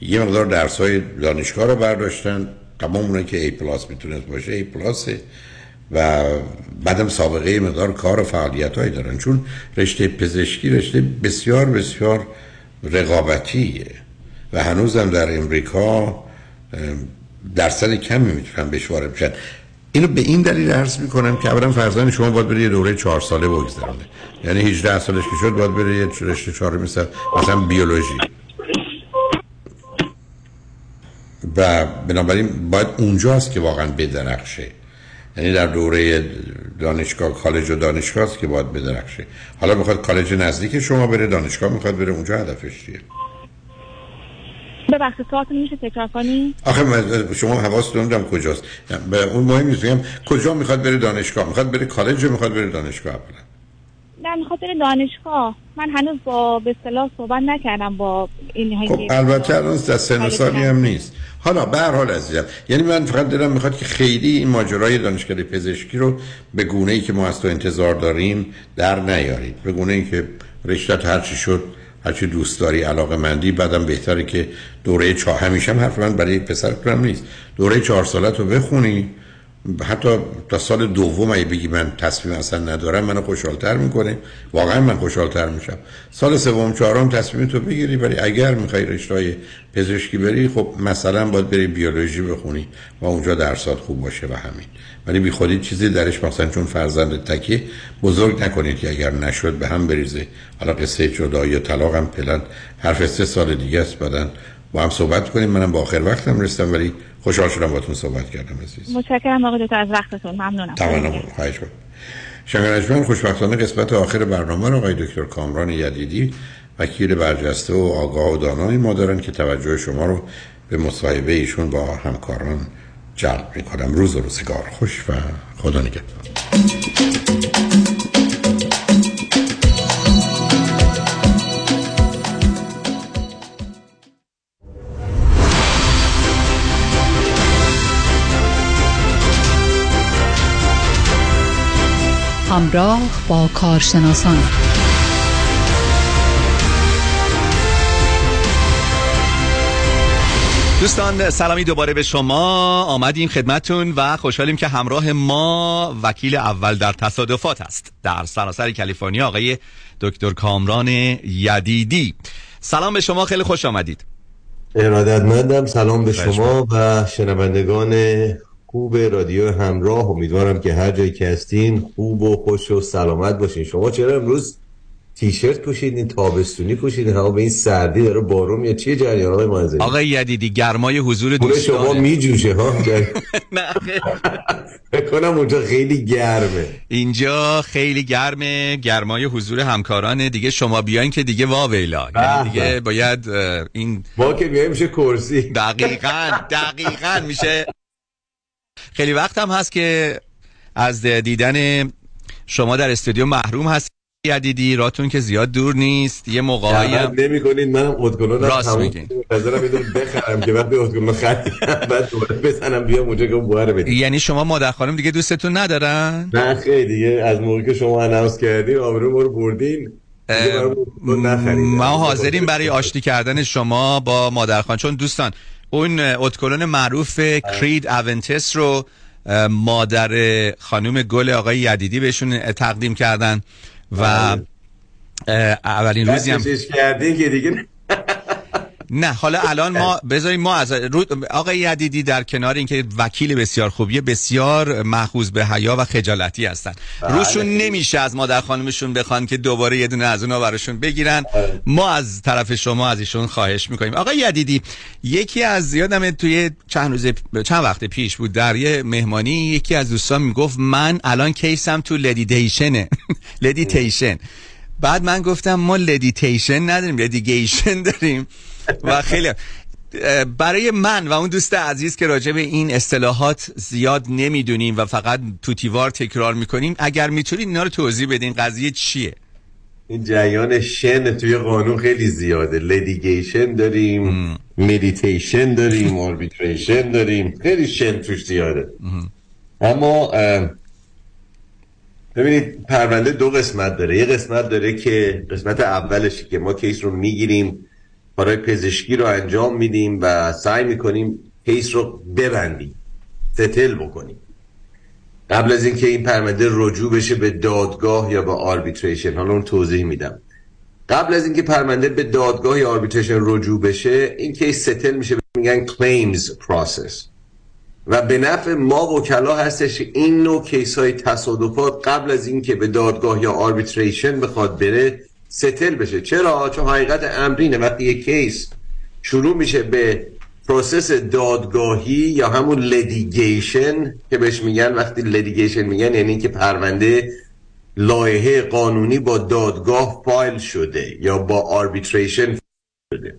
یه مقدار درس های دانشگاه رو برداشتن. تمام اونه که ای پلاس می‌تونست باشه ای پلاسه. و بعدم سابقه مقدار کار و فعالیت هایی دارن. چون رشته پزشکی رشته بسیار بسیار رقابتیه و هنوزم در امریکا درصد کمی می‌تونن بهش وارد بشن. اینو به این دلیل عرض می‌کنم که اولا فرزند شما باید بره یه دوره چهار ساله بگذرونه یعنی 18 سالش که شد باید بره یه رشته چهار مثل مثلا بیولوژی. و بنابراین باید اونجاست که واقعا بدرخشه. یعنی در دوره دانشگاه کالج و دانشگاه است که باید بدرخشه. حالا می‌خواد کالج نزدیک شما بره دانشگاه می‌خواد بره اونجا هدفش چیه؟ ببخشید سوالتون میشه تکرار کنی آخه شما حواستون دارم کجاست. به اون مهم نیست کجا می‌خواد بره دانشگاه؟ می‌خواد بره کالج می‌خواد بره دانشگاه اولا؟ نه می‌خواد بره دانشگاه. من هنوز با به اصطلاح صحبت نکردم با این خب البته الان در سن سالی هم نیست. حالا به هر حال عزیزم یعنی من فقط دلم می‌خواد که خیلی این ماجرای دانشکده پزشکی رو به گونه ای که ما از تو انتظار داریم در نیارید. به گونه ای که رشتت هرچی شد هرچی دوست داری علاقه مندی بعدم بهتره که دوره چهار همیشه هم حرف من برای پسرتونم نیست. دوره چهار سالت رو بخونی حتی تا سال دوم اگه بگی من تصمیم اصلا ندارم منو خوشحالتر می‌کنه. واقعا من خوشحالتر میشم. سال سوم چهارم تصمیم تو بگیری ولی اگر می‌خوای رشته پزشکی بری خب مثلا باید بری بیولوژی بخونی و اونجا درسات خوب باشه و همین. ولی بی خودی چیزی درش مثلا چون فرزند تکی بزرگ نکنید که اگر نشد به هم بریزه. حالا قصه جدایی طلاق هم پلن حرف سه سال دیگه است بعدن با هم صحبت کنیم. منم با آخر وقتم رسیدم ولی خوشحال شدم باتون صحبت کردم عزیز. متشکرم آقای دکتر از وقتتون. ممنونم. تمام خواهش شنگ خوشبختانه قسمت آخر برنامه رو آقای دکتر کامران یدیدی وکیل برجسته و آگاه و دانایی ما دارن که توجه شما رو به مصاحبه ایشون با همکاران جلب می‌کنم. روز و روزگار. خوش و خدا نگهدار. همراه با کارشناسان. دوستان سلامی دوباره به شما. آمدیم خدمتون و خوشحالیم که همراه ما وکیل اول در تصادفات است. در سراسر کالیفرنیا آقای دکتر کامران یدیدی. سلام به شما خیلی خوش آمدید. ارادتمندم. سلام به شما و شنوندگان خوب رادیو همراه. امیدوارم که هر جایی که هستین خوب و خوش و سلامت باشین. شما چرا امروز تیشرت پوشیدین تابستونی پوشیدین هوا به این سردی داره بارون یا چیه جریان های منزلی آقای یدیدی گرمای حضور دوستانه شما میجوشه ها؟ نه بکنم اونجا خیلی گرمه. اینجا خیلی گرمه گرمای حضور همکاران دیگه شما بیاین که دیگه واویلا یعنی دیگه باید این ما که بیایم میشه کرسی. دقیقا دقیقا میشه خیلی وقت هم هست که از دیدن شما در استودیو محروم هست. یدیدی راتون که زیاد دور نیست. یه موقعی هم نمی کنید منم ادکلون راست میگین. نظرم بخرم که وقتی ادکلون خریدم بعد دوباره بزنم بیام اونجا که بوهر بدید یعنی شما مادر خانم دیگه دوستتون ندارن؟ نه خیلی دیگه از موقعی که شما اناونس کردین آبرو ما رو بردین. ما حاضریم برای آشتی کردن شما با مادر خانم چون دوستان اون اتکلون معروف کرید اونتس رو مادر خانم گل آقای یدیدی بهشون تقدیم کردن و اولین روزی هم کردین که دیگه نه حالا الان ما بذاریم ما از آقای یدیدی در کنار اینکه وکیل بسیار خوبیه بسیار محفوظ به حیا و خجالتی هستن. روشون نمیشه از مادر خانمشون بخوان که دوباره یه دونه از اونها براشون بگیرن. ما از طرف شما از ایشون خواهش می‌کنیم. آقای یدیدی یکی از زیادم توی چند روز چند وقت پیش بود در یه مهمانی یکی از دوستان می‌گفت من الان کیسم تو لدیتیشنه litigation بعد من گفتم ما لدیتیشن نداریم litigation داریم. و خیلی برای من و اون دوست عزیز که راجع به این اصطلاحات زیاد نمی‌دونیم و فقط طوطی‌وار تکرار می‌کنیم اگر می‌تونید اینا رو توضیح بدین قضیه چیه؟ این جریان شن توی قانون خیلی زیاده. litigation داریم mediation داریم arbitration داریم. خیلی شن توش زیاده. اما ببینید پرونده دو قسمت داره. یه قسمت داره که قسمت اولشی که ما case رو می‌گیریم. برای پزشکی رو انجام میدیم و سعی می‌کنیم case رو ببندیم settle بکنیم. قبل از اینکه این پرونده رجوع بشه به دادگاه یا به arbitration حالا اون توضیح میدم. قبل از اینکه پرونده به دادگاه یا arbitration رجوع بشه این case settle میشه میگن claims process. و به نفع ما وکلا هستش این نوع case های تصادفات قبل از اینکه به دادگاه یا arbitration بخواد بره settle بشه. چرا؟ چون حقیقت امر اینه. وقتی یک case شروع میشه به process دادگاهی یا همون litigation که بهش میگن وقتی litigation میگن یعنی که پرونده لایحه قانونی با دادگاه فایل شده یا با arbitration شده.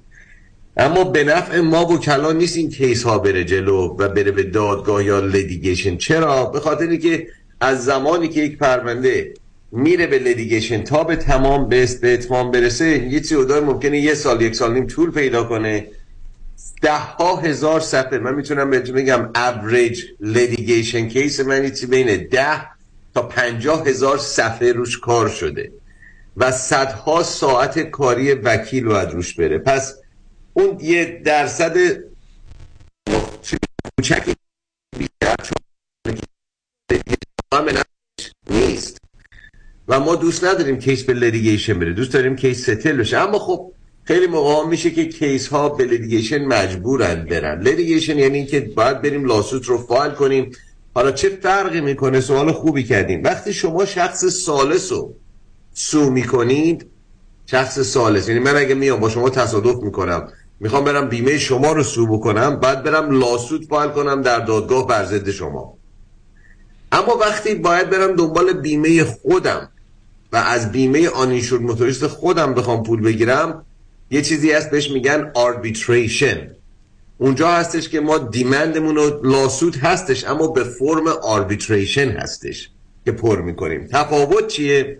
اما به نفع ما وکلا نیست این case ها بره جلو و بره به دادگاه یا litigation چرا؟ به خاطری که از زمانی که یک پرونده میره به litigation تا به تمام به اتمام برسه یه چیزی ممکنه یه سال یک سال نیم طول پیدا کنه. ده ها هزار صفحه. من می‌تونم بهتون بگم average litigation case من چی بین ده تا پنجاه هزار صفحه روش کار شده و صدها ساعت کاری وکیل باید روش بره. پس اون یه درصد کوچکی بیشتر نیست و ما دوست نداریم case به litigation بره دوست داریم case settle بشه. اما خب خیلی موقع میشه که case ها به litigation مجبورن برن. litigation یعنی که باید بریم lawsuit رو فایل کنیم. حالا چه فرقی می‌کنه؟ سوال خوبی کردیم. وقتی شما شخص ثالث رو sue می‌کنید شخص ثالث یعنی من اگه میام با شما تصادف می‌کنم می‌خوام برم بیمه شما رو sue بکنم بعد برم lawsuit file کنم در دادگاه بر ضد شما. اما وقتی باید برم دنبال بیمه خودم و از بیمه uninsured motorist خودم بخوام پول بگیرم یه چیزی هست بهش میگن arbitration اونجا هستش که ما demand مون رو lawsuit هستش اما به فرم arbitration هستش که پر می‌کنیم. تفاوت چیه؟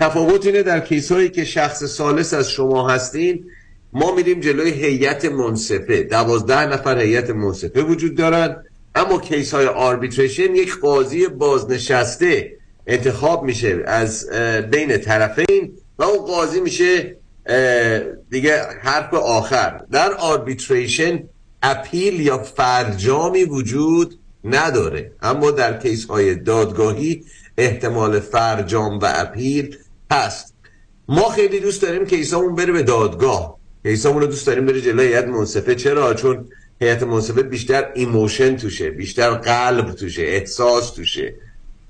تفاوت اینه در case هایی که شخص ثالث از شما هستین ما میریم جلوی هیئت منصفه. دوازده نفر هیئت منصفه وجود دارن اما case های arbitration یک قاضی بازنشسته انتخاب میشه از بین طرفین و اون قاضی میشه دیگه حرف آخر. در arbitration appeal یا فرجامی وجود نداره. اما در case های دادگاهی احتمال فرجام و appeal هست. ما خیلی دوست داریم case امون بره به دادگاه. case امون رو دوست داریم بره جلوی هیئت منصفه. چرا؟ چون هیئت منصفه بیشتر emotion توشه بیشتر قلب توشه احساس توشه.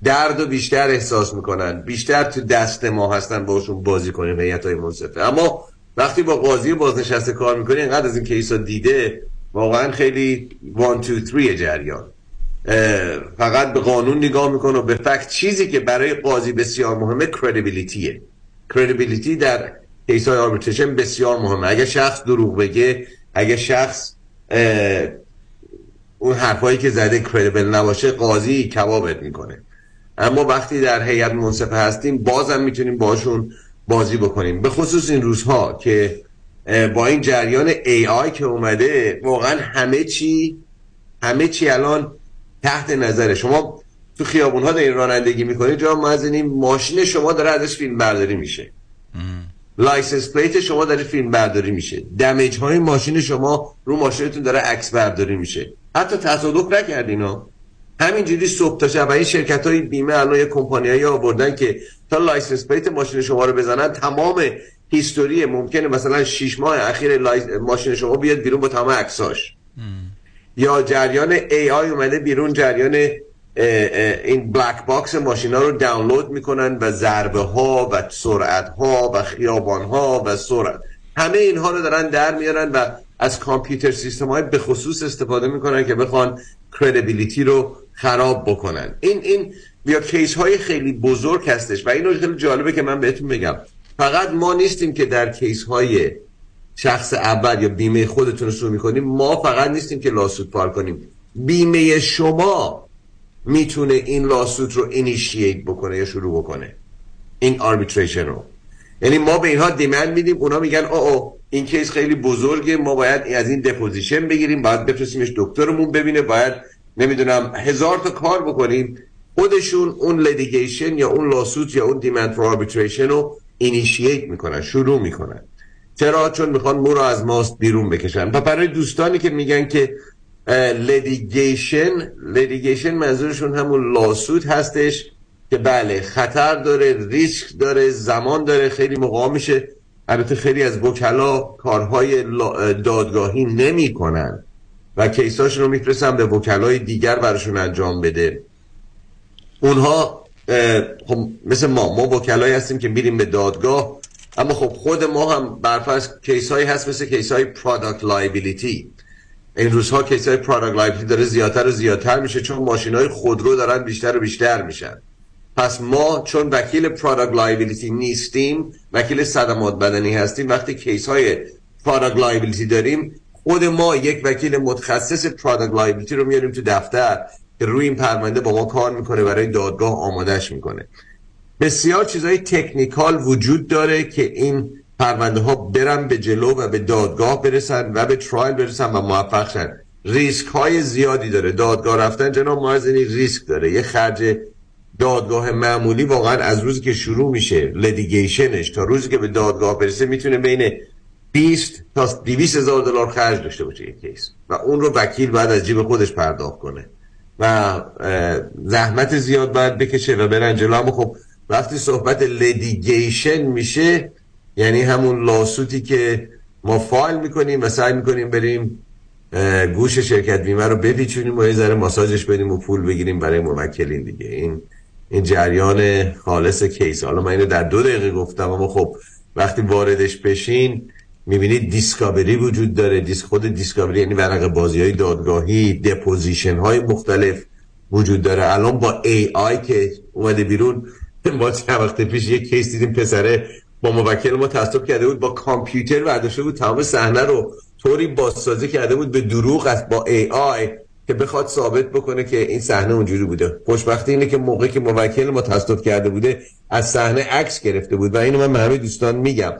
درد و بیشتر احساس می‌کنن. بیشتر تو دست ما هستن باشون بازی کنیم هیئت های منصفه. اما وقتی با قاضی بازنشسته کار می‌کنی اینقدر از این case ها دیده واقعا خیلی 1 2 3 جریان. فقط به قانون نگاه می‌کنه و به فکت چیزی که برای قاضی بسیار مهمه کردیبیلیتیه کردیبیلیتی در کیس های آربیتریشن بسیار مهمه. اگه شخص دروغ بگه اگه شخص اون حرفایی که زده کردیبل نباشه قاضی کبابت می‌کنه. اما وقتی در هیئت منصفه هستیم بازم می‌تونیم باشون بازی بکنیم. به خصوص این روزها که با این جریان AI که اومده واقعا همه چی همه چی الان تحت نظر شما تو خیابون ها دارین رانندگی می‌کنید جا مازنین ماشین شما داره ازش فیلم برداری میشه. license plate شما داره فیلم برداری میشه. damage های ماشین شما رو ماشینتون داره عکس برداری میشه. حتی تصادف نکردین ها. همینجوری صبح تا شب این شرکت های بیمه الان یه کمپانیایی آوردن که تا license plate ماشین شما رو بزنن تمام history ممکنه مثلا 6 ماه اخیر ماشین شما بیاد بیرون با تمام عکساش یا جریان AI اومده بیرون جریان این black box ماشینا رو دانلود می‌کنن و ضربه ها و سرعت ها و خیابان ها و سرعت. همه اینها رو دارن در میارن و از computer system های به خصوص استفاده می‌کنن که بخوان credibility رو خراب بکنن. این این بیا case های خیلی بزرگ هستش و اینو خیلی جالبه که من بهتون بگم. فقط ما نیستیم که در case های شخص اول یا بیمه خودتون رو می‌کنیم ما فقط نیستیم که lawsuit file کنیم. بیمه شما می‌تونه این lawsuit رو initiate بکنه یا شروع بکنه. این arbitration رو. یعنی ما به اینها demand میدیم اونا میگن او او این case خیلی بزرگه ما باید از این deposition بگیریم باید بفرستیمش دکترمون ببینه باید نمی‌دونم هزار تا کار بکنیم خودشون اون litigation یا اون lawsuit یا اون demand for arbitration رو initiate می‌کنن شروع می‌کنن. چرا چون می‌خوان مو رو از ماست بیرون بکشن. و برای دوستانی که میگن که litigation litigation منظورشون همون lawsuit هستش که بله خطر داره ریسک داره زمان داره خیلی موقع میشه. البته خیلی از وکلا کارهای دادگاهی نمی کنن و case اشون رو میفرستن به وکلای دیگر براشون انجام بده. اونها خب مثل ما ما وکلایی هستیم که میریم به دادگاه اما خب خود ما هم برفرض case هایی هست مثل case های product liability این روزها case های product liability داره زیادتر و زیادتر میشه چون ماشین های خودرو دارن بیشتر و بیشتر میشن. پس ما چون وکیل product liability نیستیم وکیل صدمات بدنی هستیم وقتی case های product liability داریم خود ما یک وکیل متخصص product liability رو میاریم تو دفتر که روی این پرونده با ما کار می‌کنه برای دادگاه آمادش می‌کنه. بسیار چیزهای technical وجود داره که این پرونده ها برن به جلو و به دادگاه برسن و به trial برسن و موفق شن. ریسک های زیادی داره. دادگاه رفتن جناب مؤذنی ریسک داره. یه خرج دادگاه معمولی واقعا از روزی که شروع میشه litigation ش تا روزی که به دادگاه برسه می‌تونه بین 20 تا 200 هزار دلار خرج داشته باشه یک case. و اون رو وکیل بعد از جیب خودش پرداخت کنه. و زحمت زیاد باید بکشه و برن جلو. اما خب وقتی صحبت litigation میشه یعنی همون lawsuit ی که ما فایل می‌کنیم و سعی می‌کنیم بریم گوش شرکت بیمه رو بپیچونیم و یه ذره ماساژش بدیم و پول بگیریم برای موکلین دیگه. این این جریان خالص case. حالا من اینو در دو دقیقه گفتم اما خب وقتی واردش بشین می‌بینید discovery وجود داره. دیسک خود discovery یعنی ورق بازی های دادگاهی deposition های مختلف وجود داره. الان با AI که اومده بیرون ما چند وقت پیش یک case دیدیم پسره با موکل ما کرده بود با کامپیوتر برداشته بود تمام صحنه رو طوری بازسازی کرده بود به دروغ است با AI که بخواد ثابت بکنه که این صحنه اونجوری بوده. خوشبختی اینه که موقعی که موکل ما کرده بوده از صحنه عکس گرفته بود. و اینو من به همه دوستان میگم.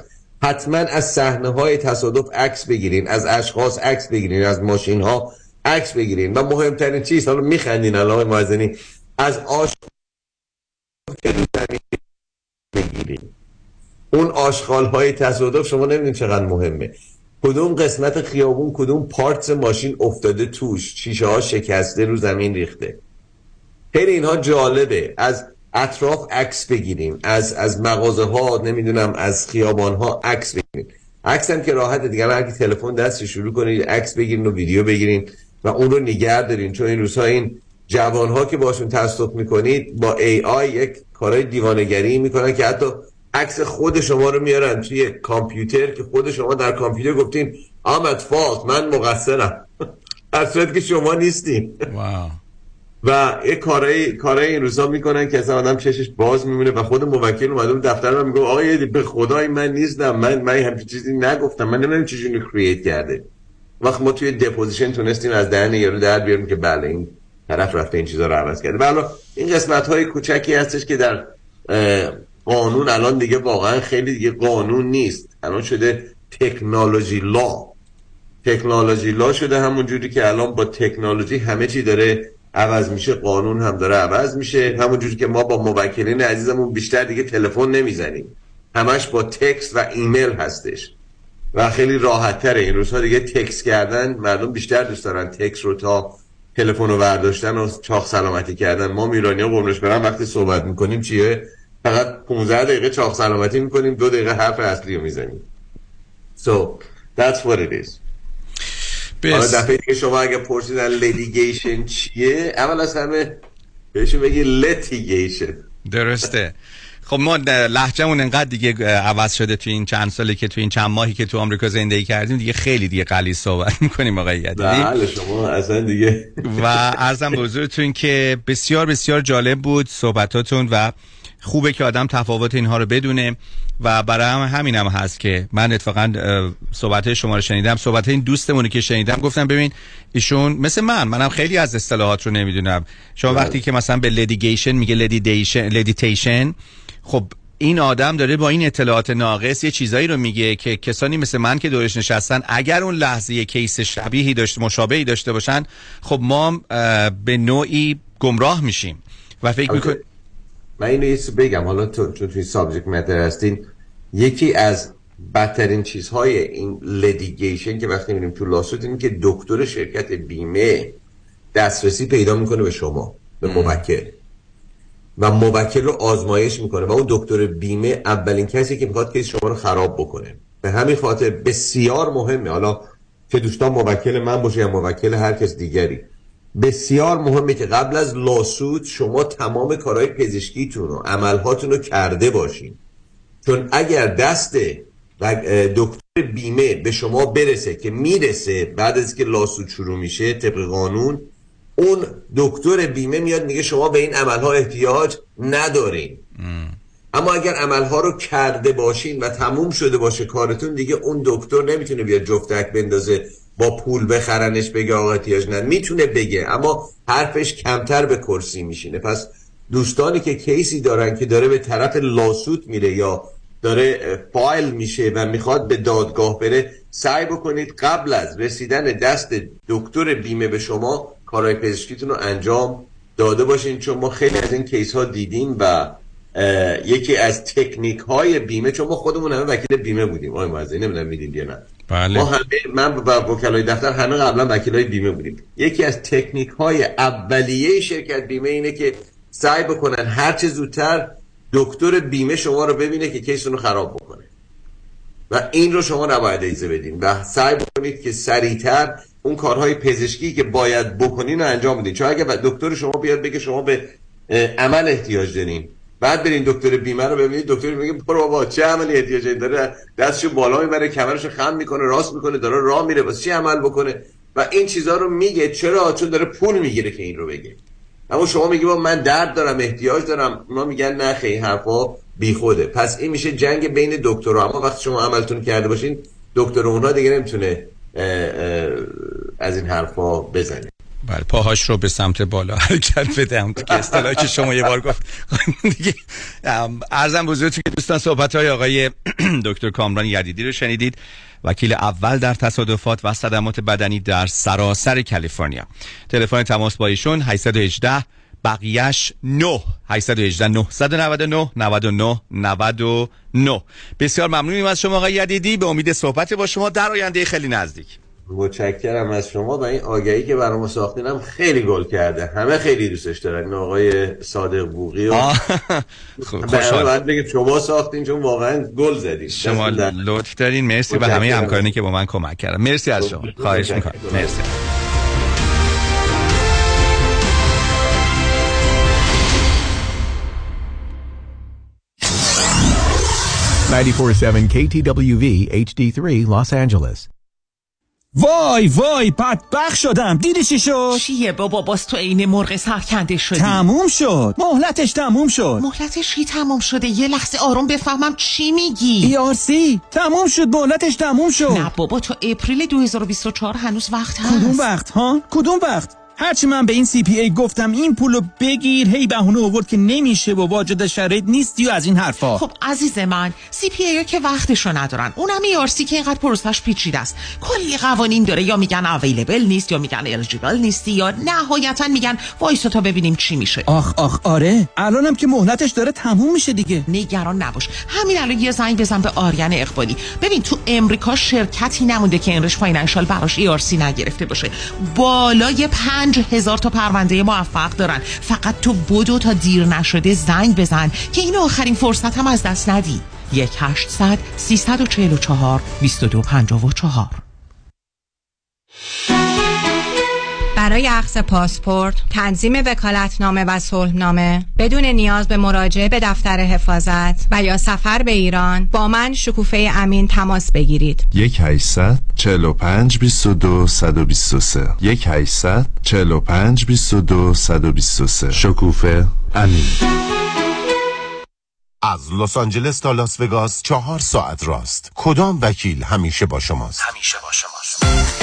حتما از صحنه های تصادف عکس بگیرین از اشخاص عکس بگیرین از ماشین ها عکس بگیرین و مهمترین چیز حالا میخندین الان موازنی از آش بگیرین. اون آشغال های تصادف شما نمی‌دونید چقدر مهمه. کدوم قسمت خیابون کدوم پارتس ماشین افتاده توش شیشه ها شکسته رو زمین ریخته. خیلی اینها جالبه. از اطراف عکس بگیریم از از مغازه ها نمی‌دونم از خیابان ها عکس بگیریم. عکس هم که راحته دیگه هر تلفن دست شروع کنید عکس بگیرین و ویدیو بگیرین و اون رو نگه دارین. چون این روزها این جوان ها که باشون تصادف می‌کنید با ای آی یک کارهای دیوانگری می‌کنن که حتی عکس خود شما رو میارن توی کامپیوتر که خود شما در کامپیوتر گفتین آمد فالت من مقصرم. در صورت که شما نیستین. و یه کارهای کارهای این روزا می‌کنن که اصلا آدم چشش باز میمونه و خود موکل اومده دفتر من میگه آقا به خدای من نیستم من من همچین چیزی نگفتم من نمی‌دونم چجوری کرییت کرده. وقت ما توی دپوزیشن تونستیم از دهن یارو در بیاریم که بله این طرف رفته این چیزا رو عوض کرده. بله این قسمت های کوچکی هستش که در قانون الان دیگه واقعا خیلی دیگه قانون نیست. الان شده تکنولوژی لا تکنولوژی لا شده همون جوری که الان با تکنولوژی همه چی داره عوض میشه قانون هم داره عوض میشه. همون جوری که ما با موکلین عزیزمون بیشتر دیگه تلفن نمی‌زنیم. همش با تکست و ایمیل هستش. و خیلی راحت تره این روزها دیگه تکس کردن مردم بیشتر دوست دارن تکس رو تا تلفن رو برداشتن و چاخ سلامتی کردن. ما میرانی ها قرمش برن وقتی صحبت می‌کنیم چیه؟ فقط 15 دقیقه چاق سلامتی می‌کنیم دو دقیقه حرف اصلی رو می‌زنیم. So that's what it is. حالا دفعه دیگه شما اگه پرسیدن litigation چیه؟ اول از همه بهشون بگی litigation درسته. خب ما لهجمون انقدر دیگه عوض شده تو این چند سالی که تو این چند ماهی که تو آمریکا زندگی کردیم دیگه خیلی دیگه غلیظ صحبت می‌کنیم آقای یدیدی. بله شما اصلا دیگه و عرضم به حضورتون که بسیار بسیار جالب بود صحبتاتون و خوبه که آدم تفاوت اینها رو بدونه و برای هم همین هم هست که من اتفاقا صحبت شما رو شنیدم. صحبت این دوستمونی که شنیدم گفتم ببین ایشون مثل من منم خیلی از اصطلاحات رو نمی‌دونم. شما وقتی که مثلا به litigation میگه litigation خب این آدم داره با این اطلاعات ناقص یه چیزایی رو میگه که کسانی مثل من که دورش نشستن اگر اون لحظه یه case شبیهی داشته مشابهی داشته باشن خب ما به نوعی گمراه میشیم. و فکر می‌کنم من اینو یه بگم. حالا تو چون توی subject matter هستین یکی از بدترین چیزهای این litigation که وقتی میریم تو lawsuit این که دکتر شرکت بیمه دسترسی پیدا می‌کنه به شما به موکل. و موکل رو آزمایش می‌کنه و اون دکتر بیمه اولین کسی که می‌خواد case شما رو خراب بکنه. به همین خاطر بسیار مهمه. حالا که دوستان موکل من باشه یا موکل هر کس دیگری. بسیار مهمه که قبل از لاسود شما تمام کارهای پزشکیتون و عملهاتون رو کرده باشین. چون اگر دست دکتر بیمه به شما برسه که می‌رسه بعد از که لاسود شروع میشه طبق قانون اون دکتر بیمه میاد میگه شما به این عملها احتیاج ندارین. اما اگر عملها رو کرده باشین و تموم شده باشه کارتون دیگه اون دکتر نمی‌تونه بیاد جفتک بندازه. با پول بخرنش بگه آقا احتیاج نه می‌تونه بگه اما حرفش کمتر به کرسی میشینه. پس دوستانی که کیسی دارن که داره به طرف لاسوت میره یا داره فایل میشه و می‌خواد به دادگاه بره سعی بکنید قبل از رسیدن دست دکتر بیمه به شما کارهای پزشکیتون رو انجام داده باشین چون ما خیلی از این کیس ها دیدیم و یکی از تکنیک های بیمه چون ما خودمون همه وکیل بیمه بودیم. آقای معزه نمی‌دونم میدین یا نه. بله. ما همه من و وکلای دفتر همه قبلا وکیل های بیمه بودیم. یکی از تکنیک های اولیه شرکت بیمه اینه که سعی بکنن هر چه زودتر دکتر بیمه شما رو ببینه که کیستون رو خراب بکنه. و این رو شما نباید ایزه بدین. و سعی بکنید که سریعتر اون کارهای پزشکی که باید بکنین رو انجام بدین. چون اگه دکتر شما بیاد بگه شما به عمل احتیاج دارین بعد برین دکتر بیمه رو ببینید دکتر میگه برو بابا چه عملی احتیاج داره دستشو بالا می‌بره کمرشو خم می‌کنه راست می‌کنه داره راه میره واسه چی عمل بکنه؟ و این چیزها رو میگه چرا؟ چون داره پول می‌گیره که این رو بگه. اما شما میگی با من درد دارم احتیاج دارم. اونا میگن نه خیلی حرفا بیخوده. پس این میشه جنگ بین دکترها اما وقتی شما عملتون کرده باشین دکتر اونها دیگه نمی‌تونه از این حرفا بزنه. بله پاهاش رو به سمت بالا حرکت بدم که اصطلاحی که شما یه بار گفت. دیگه ارزم بزرگتون که دوستان صحبت های آقای دکتر کامران یدیدی رو شنیدید. وکیل اول در تصادفات و صدمات بدنی در سراسر کالیفرنیا. تلفن تماس با ایشون 818 بقیهش 9 818 999 99 99 بسیار ممنونیم از شما آقای یدیدی. به امید صحبت با شما در آینده خیلی نزدیک. متشکرم از شما و این آگهی که برای ما ساختینم خیلی گل کرده. همه خیلی دوستش دارن. این آقای صادق بوقی و خوشحال. بعد بگید شما ساختین چون واقعا گل زدید شما لطف دارین. مرسی و همه همکارانی که با من کمک کردن. مرسی از شما. خواهش می‌کنم. مرسی. KTWV HD3 Los Angeles. وای وای بدبخت شدم. دیدی چی شد؟ چیه بابا؟ باز تو عین مرغ سرکنده شدی. تموم شد. مهلتش تموم شد. مهلتش کی تموم شده؟ یه لحظه آروم بفهمم چی میگی. ERC تموم شد. مهلتش تموم شد. نه بابا تو April 2024 هنوز وقت هست. کدوم وقت ها؟ کدوم وقت؟ هرچی من به این CP A گفتم این پولو بگیر. هی بهونه آورد که نمیشه و واجد شرایط نیستی و از این حرفا. خب عزیز من CPA که وقتشو ندارن. اونم ERC که اینقدر process ش پیچیده است. کلی قوانین داره. یا میگن available نیست یا میگن eligible نیستی یا نهایتا میگن وایسو تا ببینیم چی میشه. آخ آخ آره. الانم که مهلتش داره تموم میشه دیگه. نگران نباش. همین الان یه زنگ بزن به آریان اقبالی. ببین تو امریکا شرکتی نمونده که Enrich Financial براش ERC نگرفته باشه. بالای پنج 5000 تا پرونده موفق دارن. فقط تو بدو تا دیر نشده زنگ بزن که این آخرین فرصت هم از دست ندی. 1800 344 2254 برای اخذ پاسپورت، تنظیم وکالتنامه و صلحنامه بدون نیاز به مراجعه به دفتر حفاظت و یا سفر به ایران با من شکوفه امین تماس بگیرید. یک 800 45 22 123 یک 800 45 22 123 شکوفه امین. از لس آنجلس تا لاس وگاس چهار ساعت راست. کدام وکیل همیشه با شماست؟ همیشه با شماست.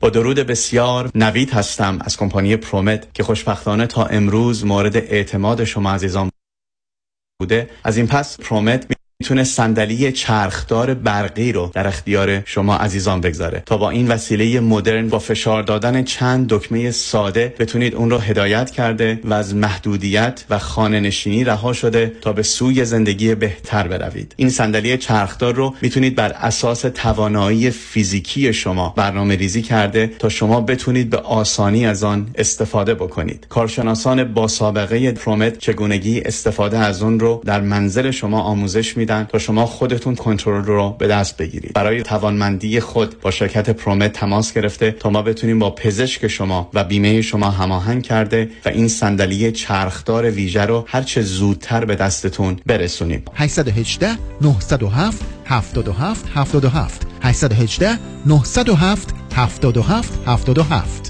با درود بسیار نوید هستم از کمپانی پرومت که خوشبختانه تا امروز مورد اعتماد شما عزیزان بوده. از این پس پرومت می‌تونه صندلی چرخدار برقی رو در اختیار شما عزیزان بگذاره تا با این وسیله مدرن با فشار دادن چند دکمه ساده بتونید اون رو هدایت کرده و از محدودیت و خانه نشینی رها شده تا به سوی زندگی بهتر بروید. این صندلی چرخدار رو می‌تونید بر اساس توانایی فیزیکی شما برنامه ریزی کرده تا شما بتونید به آسانی از آن استفاده بکنید. کارشناسان با سابقه پرومت چگونگی استفاده از اون رو در منزل شما آموزش میدن تا شما خودتون کنترل رو به دست بگیرید. برای توانمندی خود با شرکت پرومت تماس گرفته تا ما بتونیم با پزشک شما و بیمه شما هماهنگ کرده و این صندلی چرخدار ویژه رو هر چه زودتر به دستتون برسونیم. 818 907 77 77 818 907 77 77